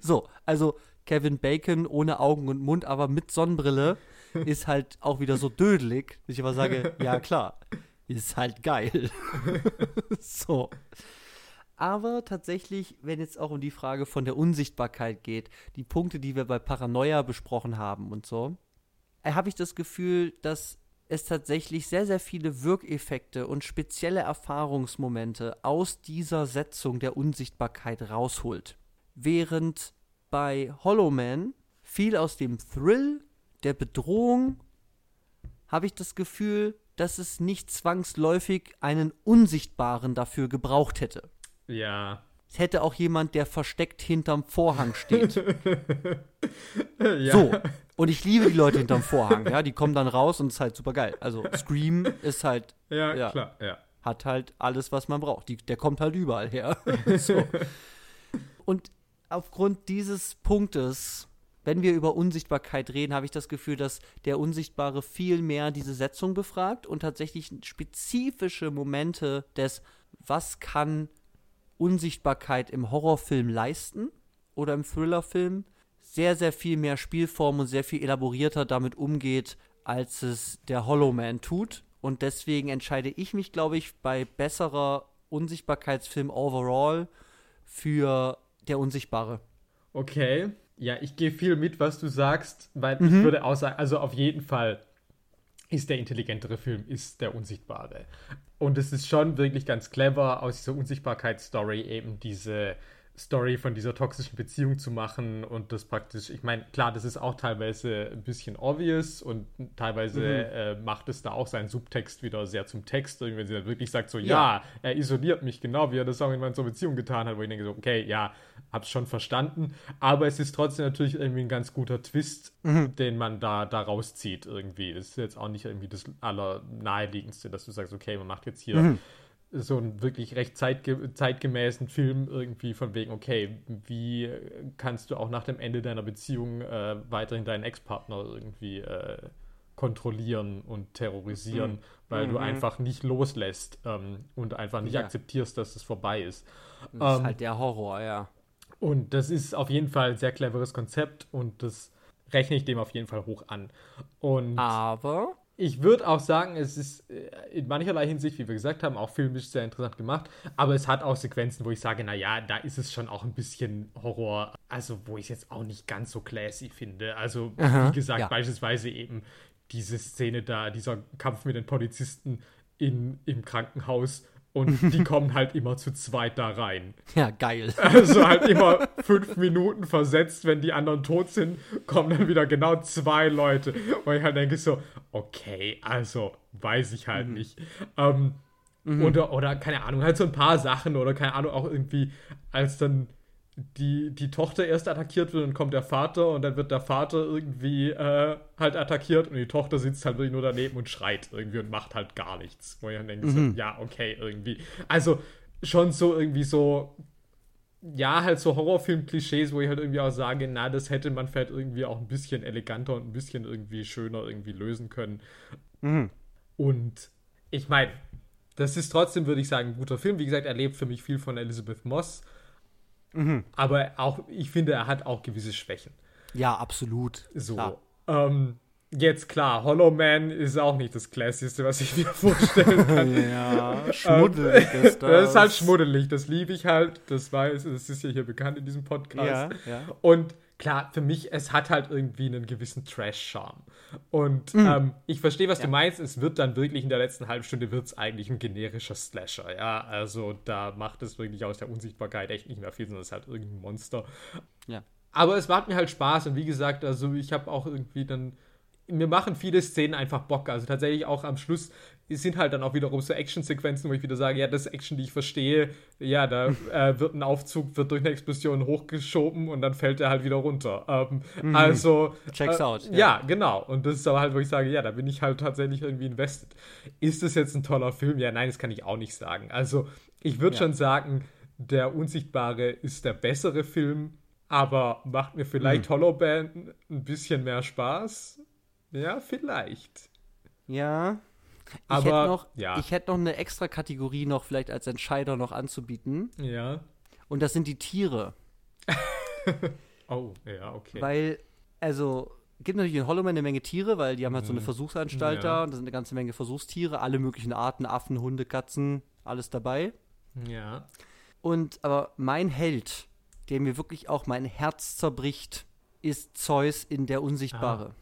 so, also Kevin Bacon ohne Augen und Mund, aber mit Sonnenbrille ist halt auch wieder so dödelig, dass ich aber sage, ja klar, ist halt geil. <laughs> so. Aber tatsächlich, wenn jetzt auch um die Frage von der Unsichtbarkeit geht, die Punkte, die wir bei Paranoia besprochen haben und so, habe ich das Gefühl, dass es tatsächlich sehr, sehr viele Wirkeffekte und spezielle Erfahrungsmomente aus dieser Setzung der Unsichtbarkeit rausholt. Während bei Hollow Man viel aus dem Thrill, der Bedrohung, habe ich das Gefühl, dass es nicht zwangsläufig einen Unsichtbaren dafür gebraucht hätte. Ja. Es hätte auch jemand, der versteckt hinterm Vorhang steht. <laughs> ja. So. Und ich liebe die Leute hinterm Vorhang, ja, die kommen dann raus und es ist halt super geil. Also Scream ist halt, Ja, Ja. klar, ja. hat halt alles, was man braucht. Die, der kommt halt überall her. <laughs> so. Und aufgrund dieses Punktes, wenn wir über Unsichtbarkeit reden, habe ich das Gefühl, dass der Unsichtbare viel mehr diese Setzung befragt und tatsächlich spezifische Momente des, was kann Unsichtbarkeit im Horrorfilm leisten oder im Thrillerfilm, sehr, sehr viel mehr Spielform und sehr viel elaborierter damit umgeht, als es der Hollow Man tut. Und deswegen entscheide ich mich, glaube ich, bei besserer Unsichtbarkeitsfilm overall für der Unsichtbare. Okay. Ja, ich gehe viel mit, was du sagst, weil Mhm. ich würde auch sagen, also auf jeden Fall ist der intelligentere Film, ist der Unsichtbare. Und es ist schon wirklich ganz clever, aus dieser Unsichtbarkeitsstory eben diese Story von dieser toxischen Beziehung zu machen und das praktisch, ich meine, klar, das ist auch teilweise ein bisschen obvious und teilweise äh, macht es da auch seinen Subtext wieder sehr zum Text, wenn sie dann wirklich sagt, so, ja, Ja. er isoliert mich, genau wie er das auch in meiner Beziehung getan hat, wo ich denke so, okay, ja, hab's schon verstanden, aber es ist trotzdem natürlich irgendwie ein ganz guter Twist, den man da, da rauszieht irgendwie. Das ist jetzt auch nicht irgendwie das allernaheliegendste, dass du sagst, okay, man macht jetzt hier so einen wirklich recht zeitge zeitgemäßen Film irgendwie von wegen, okay, wie kannst du auch nach dem Ende deiner Beziehung äh, weiterhin deinen Ex-Partner irgendwie äh, kontrollieren und terrorisieren, weil du einfach nicht loslässt ähm, und einfach nicht Ja. akzeptierst, dass es vorbei ist. Das ist Ähm, halt der Horror, ja. Und das ist auf jeden Fall ein sehr cleveres Konzept und das rechne ich dem auf jeden Fall hoch an. Und Aber ich würde auch sagen, es ist äh, in mancherlei Hinsicht, wie wir gesagt haben, auch filmisch sehr interessant gemacht. Aber es hat auch Sequenzen, wo ich sage, naja, da ist es schon auch ein bisschen Horror. Also, wo ich es jetzt auch nicht ganz so classy finde. Also, Aha, wie gesagt, ja. beispielsweise eben diese Szene da, dieser Kampf mit den Polizisten in, im Krankenhaus. Und die kommen halt immer zu zweit da rein. <laughs> ja, geil. Also halt immer fünf Minuten versetzt, wenn die anderen tot sind, kommen dann wieder genau zwei Leute. Und ich halt denke so, okay, also weiß ich halt nicht. Ähm, oder, oder keine Ahnung, halt so ein paar Sachen oder keine Ahnung, auch irgendwie, als dann die, die Tochter erst attackiert wird und kommt der Vater und dann wird der Vater irgendwie äh, halt attackiert und die Tochter sitzt halt wirklich nur daneben und schreit irgendwie und macht halt gar nichts. Wo ich dann denke, so, ja, okay, irgendwie. Also schon so irgendwie so ja, halt so Horrorfilm-Klischees, wo ich halt irgendwie auch sage, na, das hätte man vielleicht irgendwie auch ein bisschen eleganter und ein bisschen irgendwie schöner irgendwie lösen können. Und ich meine, das ist trotzdem, würde ich sagen, ein guter Film. Wie gesagt, er lebt für mich viel von Elizabeth Moss. Aber auch, ich finde, er hat auch gewisse Schwächen. Ja, absolut. So. Klar. Ähm, jetzt klar, Hollow Man ist auch nicht das Klassischste, was ich mir <laughs> vorstellen kann. Ja, schmuddelig <laughs> ist das. Das ist halt schmuddelig, das liebe ich halt. Das weiß, das ist ja hier bekannt in diesem Podcast. Ja, ja. Und klar, für mich, es hat halt irgendwie einen gewissen Trash-Charme. Und Mhm. ähm, ich verstehe, was du meinst. Es wird dann wirklich in der letzten halben Stunde wird es eigentlich ein generischer Slasher. Ja, also da macht es wirklich aus der Unsichtbarkeit echt nicht mehr viel, sondern es ist halt irgendein Monster. Ja. Aber es macht mir halt Spaß und wie gesagt, also ich habe auch irgendwie dann. Mir machen viele Szenen einfach Bock. Also tatsächlich auch am Schluss sind halt dann auch wiederum so Actionsequenzen, wo ich wieder sage, ja, das ist Action, die ich verstehe. Ja, da äh, wird ein Aufzug, wird durch eine Explosion hochgeschoben und dann fällt er halt wieder runter. Ähm, Also. Checks äh, out, Ja. ja. genau. Und das ist aber halt, wo ich sage, ja, da bin ich halt tatsächlich irgendwie invested. Ist das jetzt ein toller Film? Ja, nein, das kann ich auch nicht sagen. Also, ich würde Ja. schon sagen, der Unsichtbare ist der bessere Film, aber macht mir vielleicht Hollow Band ein bisschen mehr Spaß. Ja, vielleicht. Ja. Ich Aber, hätte noch, ja. ich hätte noch eine extra Kategorie noch vielleicht als Entscheider noch anzubieten. Ja. Und das sind die Tiere. <laughs> Oh, ja, okay. Weil, also, gibt natürlich in Hollow Man eine Menge Tiere, weil die haben halt so eine Versuchsanstalt Mhm. Ja. da und da sind eine ganze Menge Versuchstiere, alle möglichen Arten, Affen, Hunde, Katzen, alles dabei. ja. Und aber mein Held, der mir wirklich auch mein Herz zerbricht, ist Zeus in der Unsichtbare.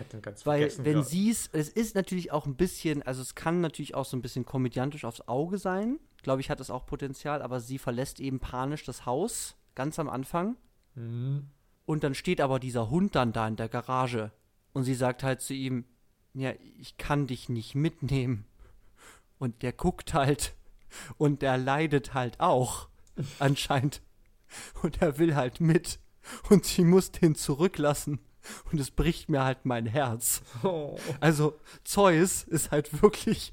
Ich hatte den ganz Weil, vergessen. wenn ja. sie es, es ist natürlich auch ein bisschen, also es kann natürlich auch so ein bisschen komödiantisch aufs Auge sein. Glaube ich, hat es auch Potenzial, aber sie verlässt eben panisch das Haus, ganz am Anfang. Mhm. Und dann steht aber dieser Hund dann da in der Garage. Und sie sagt halt zu ihm, ja, ich kann dich nicht mitnehmen. Und der guckt halt und der leidet halt auch, anscheinend. Und er will halt mit. Und sie muss den zurücklassen. Und es bricht mir halt mein Herz. Oh. Also, Zeus ist halt wirklich.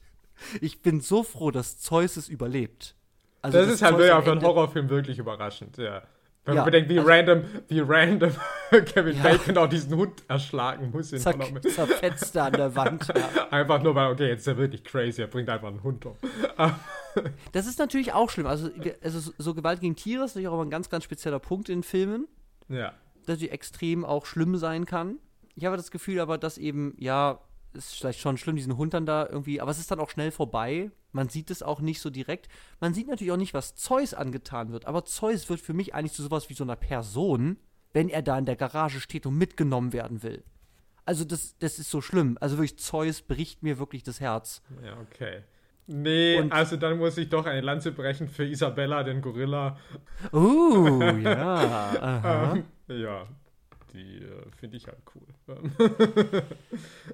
Ich bin so froh, dass Zeus es überlebt. Also, das ist halt auch für einen Horrorfilm wirklich überraschend, ja. Wenn Ja, man bedenkt, wie also- random, wie random <laughs> Kevin Ja. Bacon auch diesen Hund erschlagen muss. In Zack, zerfetzt er an der Wand. <laughs> Ja. Einfach nur weil, okay, jetzt ist er wirklich crazy, er bringt einfach einen Hund um. <laughs> Das ist natürlich auch schlimm. Also, also so Gewalt gegen Tiere ist natürlich auch immer ein ganz, ganz spezieller Punkt in Filmen. Ja. Dass sie extrem auch schlimm sein kann. Ich habe das Gefühl aber, dass eben, ja, ist vielleicht schon schlimm, diesen Hund dann da irgendwie, aber es ist dann auch schnell vorbei. Man sieht es auch nicht so direkt. Man sieht natürlich auch nicht, was Zeus angetan wird, aber Zeus wird für mich eigentlich zu sowas wie so einer Person, wenn er da in der Garage steht und mitgenommen werden will. Also das, das ist so schlimm. Also wirklich, Zeus bricht mir wirklich das Herz. Ja, okay. Nee, Und- also dann muss ich doch eine Lanze brechen für Isabella, den Gorilla. Uh, ja. <laughs> Ähm, ja, die äh, finde ich halt cool. <laughs>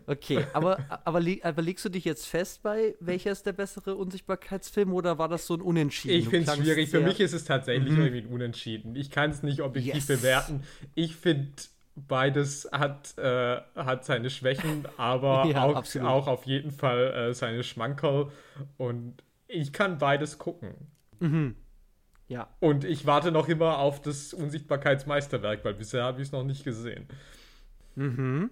Okay, aber, aber, leg- aber legst du dich jetzt fest bei, welcher ist der bessere Unsichtbarkeitsfilm oder war das so ein Unentschieden? Ich finde es schwierig. Für mich ist es tatsächlich Mhm. irgendwie ein Unentschieden. Ich kann es nicht objektiv Yes. bewerten. Ich finde, beides hat, äh, hat seine Schwächen, aber <laughs> Ja, auch, absolut. auch auf jeden Fall äh, seine Schmankerl. Und ich kann beides gucken. Mhm. Ja. Und ich warte noch immer auf das Unsichtbarkeitsmeisterwerk, weil bisher habe ich es noch nicht gesehen. Mhm.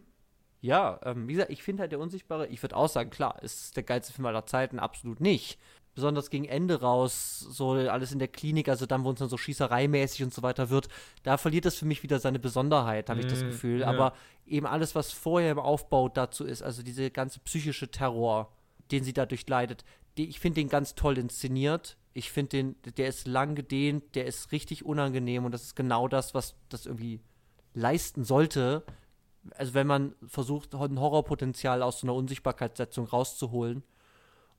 Ja, ähm, wie gesagt, ich finde halt der Unsichtbare, ich würde auch sagen, klar, ist der geilste Film aller Zeiten, absolut nicht. Besonders gegen Ende raus, so alles in der Klinik, also dann, wo es dann so schießereimäßig und so weiter wird, da verliert es für mich wieder seine Besonderheit, habe ich das Mm, Gefühl. ja. Aber eben alles, was vorher im Aufbau dazu ist, also diese ganze psychische Terror, den sie dadurch leidet, die, ich finde den ganz toll inszeniert. Ich finde den, der ist lang gedehnt, der ist richtig unangenehm und das ist genau das, was das irgendwie leisten sollte, also wenn man versucht, ein Horrorpotenzial aus so einer Unsichtbarkeitssetzung rauszuholen.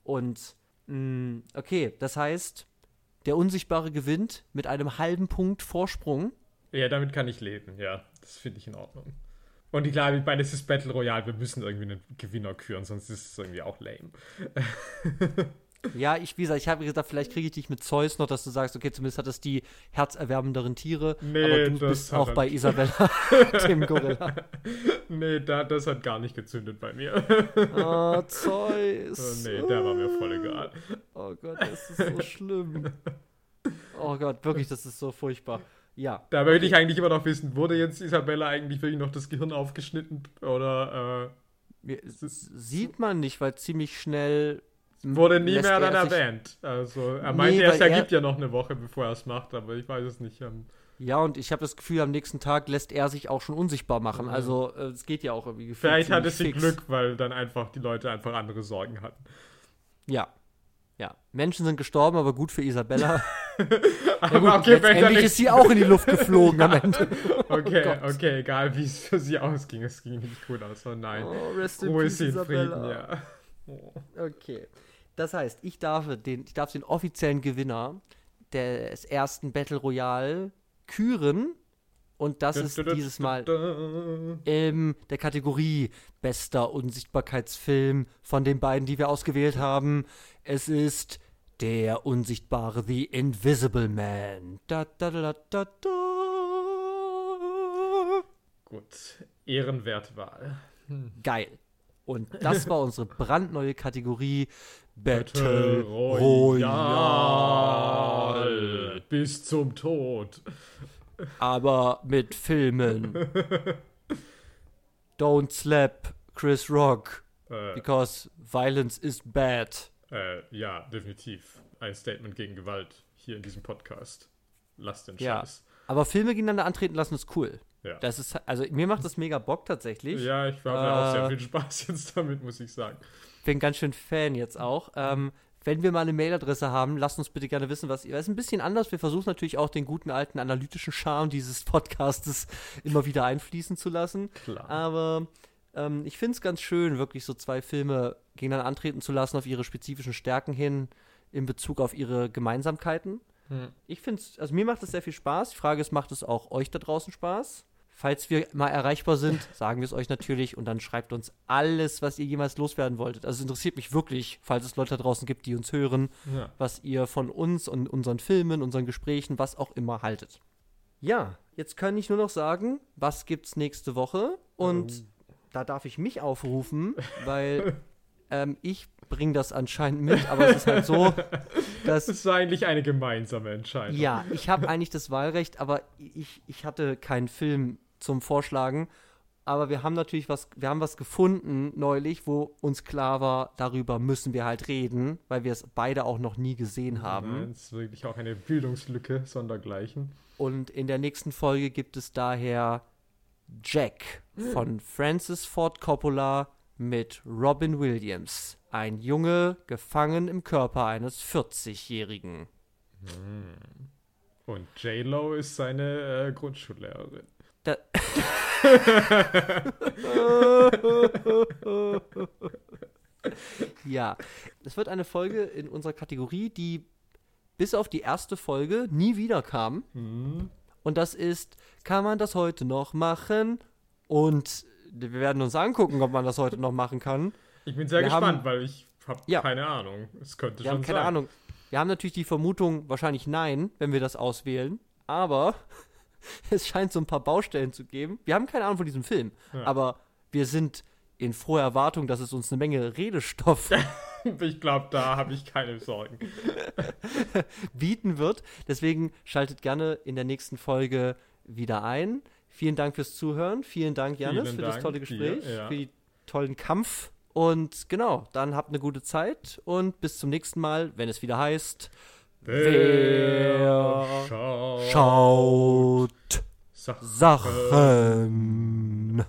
Und mh, okay, das heißt, der Unsichtbare gewinnt mit einem halben Punkt Vorsprung. Ja, damit kann ich leben, ja. Das finde ich in Ordnung. Und klar, bei das ist Battle Royale, wir müssen irgendwie einen Gewinner küren, sonst ist es irgendwie auch lame. <laughs> Ja, ich, wie gesagt, ich habe gesagt, vielleicht kriege ich dich mit Zeus noch, dass du sagst, okay, zumindest hat es die herzerwärmenderen Tiere. Nee, aber du das bist auch bei. Isabella, <laughs> dem Gorilla. Nee, da, das hat gar nicht gezündet bei mir. Oh, <laughs> Zeus. Oh, nee, der war mir voll egal. Oh Gott, das ist so schlimm. Oh Gott, wirklich, das ist so furchtbar. Ja. Da möchte ich eigentlich immer noch wissen, wurde jetzt Isabella eigentlich wirklich noch das Gehirn aufgeschnitten oder s- sieht man nicht, weil ziemlich schnell. Wurde nie mehr dann er erwähnt? Also er Nee, meinte erst, weil er er- gibt ja noch eine Woche, bevor er es macht, aber ich weiß es nicht. Ähm, Ja, und ich habe das Gefühl, am nächsten Tag lässt er sich auch schon unsichtbar machen. Mhm. Also, äh, es geht ja auch irgendwie vielleicht hatte sie. Glück, weil dann einfach die Leute einfach andere Sorgen hatten. Ja. Ja. Menschen sind gestorben, aber gut für Isabella. <laughs> Aber Ja, gut, okay, letztendlich ist sie auch in die Luft geflogen am <laughs> Ende. <laughs> Okay, Gott. okay, egal wie es für sie ausging, es ging nicht gut aus. Oh nein. Oh, rest in Ruhe peace, sie in Frieden, Isabella. ja. Oh. Okay. Das heißt, ich darf den, ich darf den offiziellen Gewinner des ersten Battle Royale küren. Und das ist dieses Mal in der Kategorie bester Unsichtbarkeitsfilm von den beiden, die wir ausgewählt haben. Es ist der unsichtbare The Invisible Man. Da, da, da, da, da. Gut, ehrenwerte Wahl. Geil. Und das war unsere brandneue Kategorie Battle Royale. Bis zum Tod. Aber mit Filmen. <laughs> Don't slap Chris Rock Äh, because violence is bad. äh, ja, definitiv. Ein Statement gegen Gewalt hier in diesem Podcast. Lasst den Ja. Scheiß. Aber Filme gegeneinander antreten lassen ist cool. Ja. Das ist, also mir macht das mega Bock tatsächlich. Ja, ich habe auch sehr Äh, viel Spaß <laughs> jetzt damit, muss ich sagen. Bin ganz schön Fan jetzt auch. Ähm, wenn wir mal eine Mailadresse haben, lasst uns bitte gerne wissen, was ihr. Es ist ein bisschen anders. Wir versuchen natürlich auch den guten alten analytischen Charme dieses Podcastes immer wieder einfließen zu lassen. Klar. Aber ähm, ich finde es ganz schön, wirklich so zwei Filme gegeneinander antreten zu lassen auf ihre spezifischen Stärken hin in Bezug auf ihre Gemeinsamkeiten. Hm. Ich finde es, also mir macht es sehr viel Spaß. Die Frage ist, macht es auch euch da draußen Spaß? Falls wir mal erreichbar sind, sagen wir es euch natürlich und dann schreibt uns alles, was ihr jemals loswerden wolltet. Also es interessiert mich wirklich, falls es Leute da draußen gibt, die uns hören, Ja. was ihr von uns und unseren Filmen, unseren Gesprächen, was auch immer haltet. Ja, jetzt kann ich nur noch sagen, was gibt's nächste Woche? Und da darf ich mich aufrufen, weil <laughs> ähm, ich bringe das anscheinend mit, aber es ist halt so, <laughs> dass Das ist eigentlich eine gemeinsame Entscheidung. ja, ich habe eigentlich das Wahlrecht, aber ich, ich hatte keinen Film zum Vorschlagen. Aber wir haben natürlich was, wir haben was gefunden neulich, wo uns klar war, darüber müssen wir halt reden, weil wir es beide auch noch nie gesehen haben. Das ist wirklich auch eine Bildungslücke sondergleichen. Und in der nächsten Folge gibt es daher Jack von Francis Ford Coppola mit Robin Williams. Ein Junge gefangen im Körper eines 40-Jährigen. Und J-Lo ist seine äh, Grundschullehrerin. Da <laughs> ja, es wird eine Folge in unserer Kategorie, die bis auf die erste Folge nie wieder kam. Hm. Und das ist, kann man das heute noch machen? Und wir werden uns angucken, ob man das heute noch machen kann. Ich bin sehr Wir gespannt, haben- weil ich habe Ja. keine Ahnung. Es könnte Wir schon haben keine sein. Ahnung. Wir haben natürlich die Vermutung, wahrscheinlich nein, wenn wir das auswählen. Aber <laughs> es scheint so ein paar Baustellen zu geben. Wir haben keine Ahnung von diesem Film. Ja. Aber wir sind in froher Erwartung, dass es uns eine Menge Redestoff <laughs> Ich glaube, da habe ich keine Sorgen. <laughs> bieten wird. Deswegen schaltet gerne in der nächsten Folge wieder ein. Vielen Dank fürs Zuhören. Vielen Dank, Janis, Vielen für das Dank tolle dir, Gespräch, ja. für die tollen Kampf. Und genau, dann habt eine gute Zeit und bis zum nächsten Mal, wenn es wieder heißt, Wer schaut schaut Sachen. Sachen.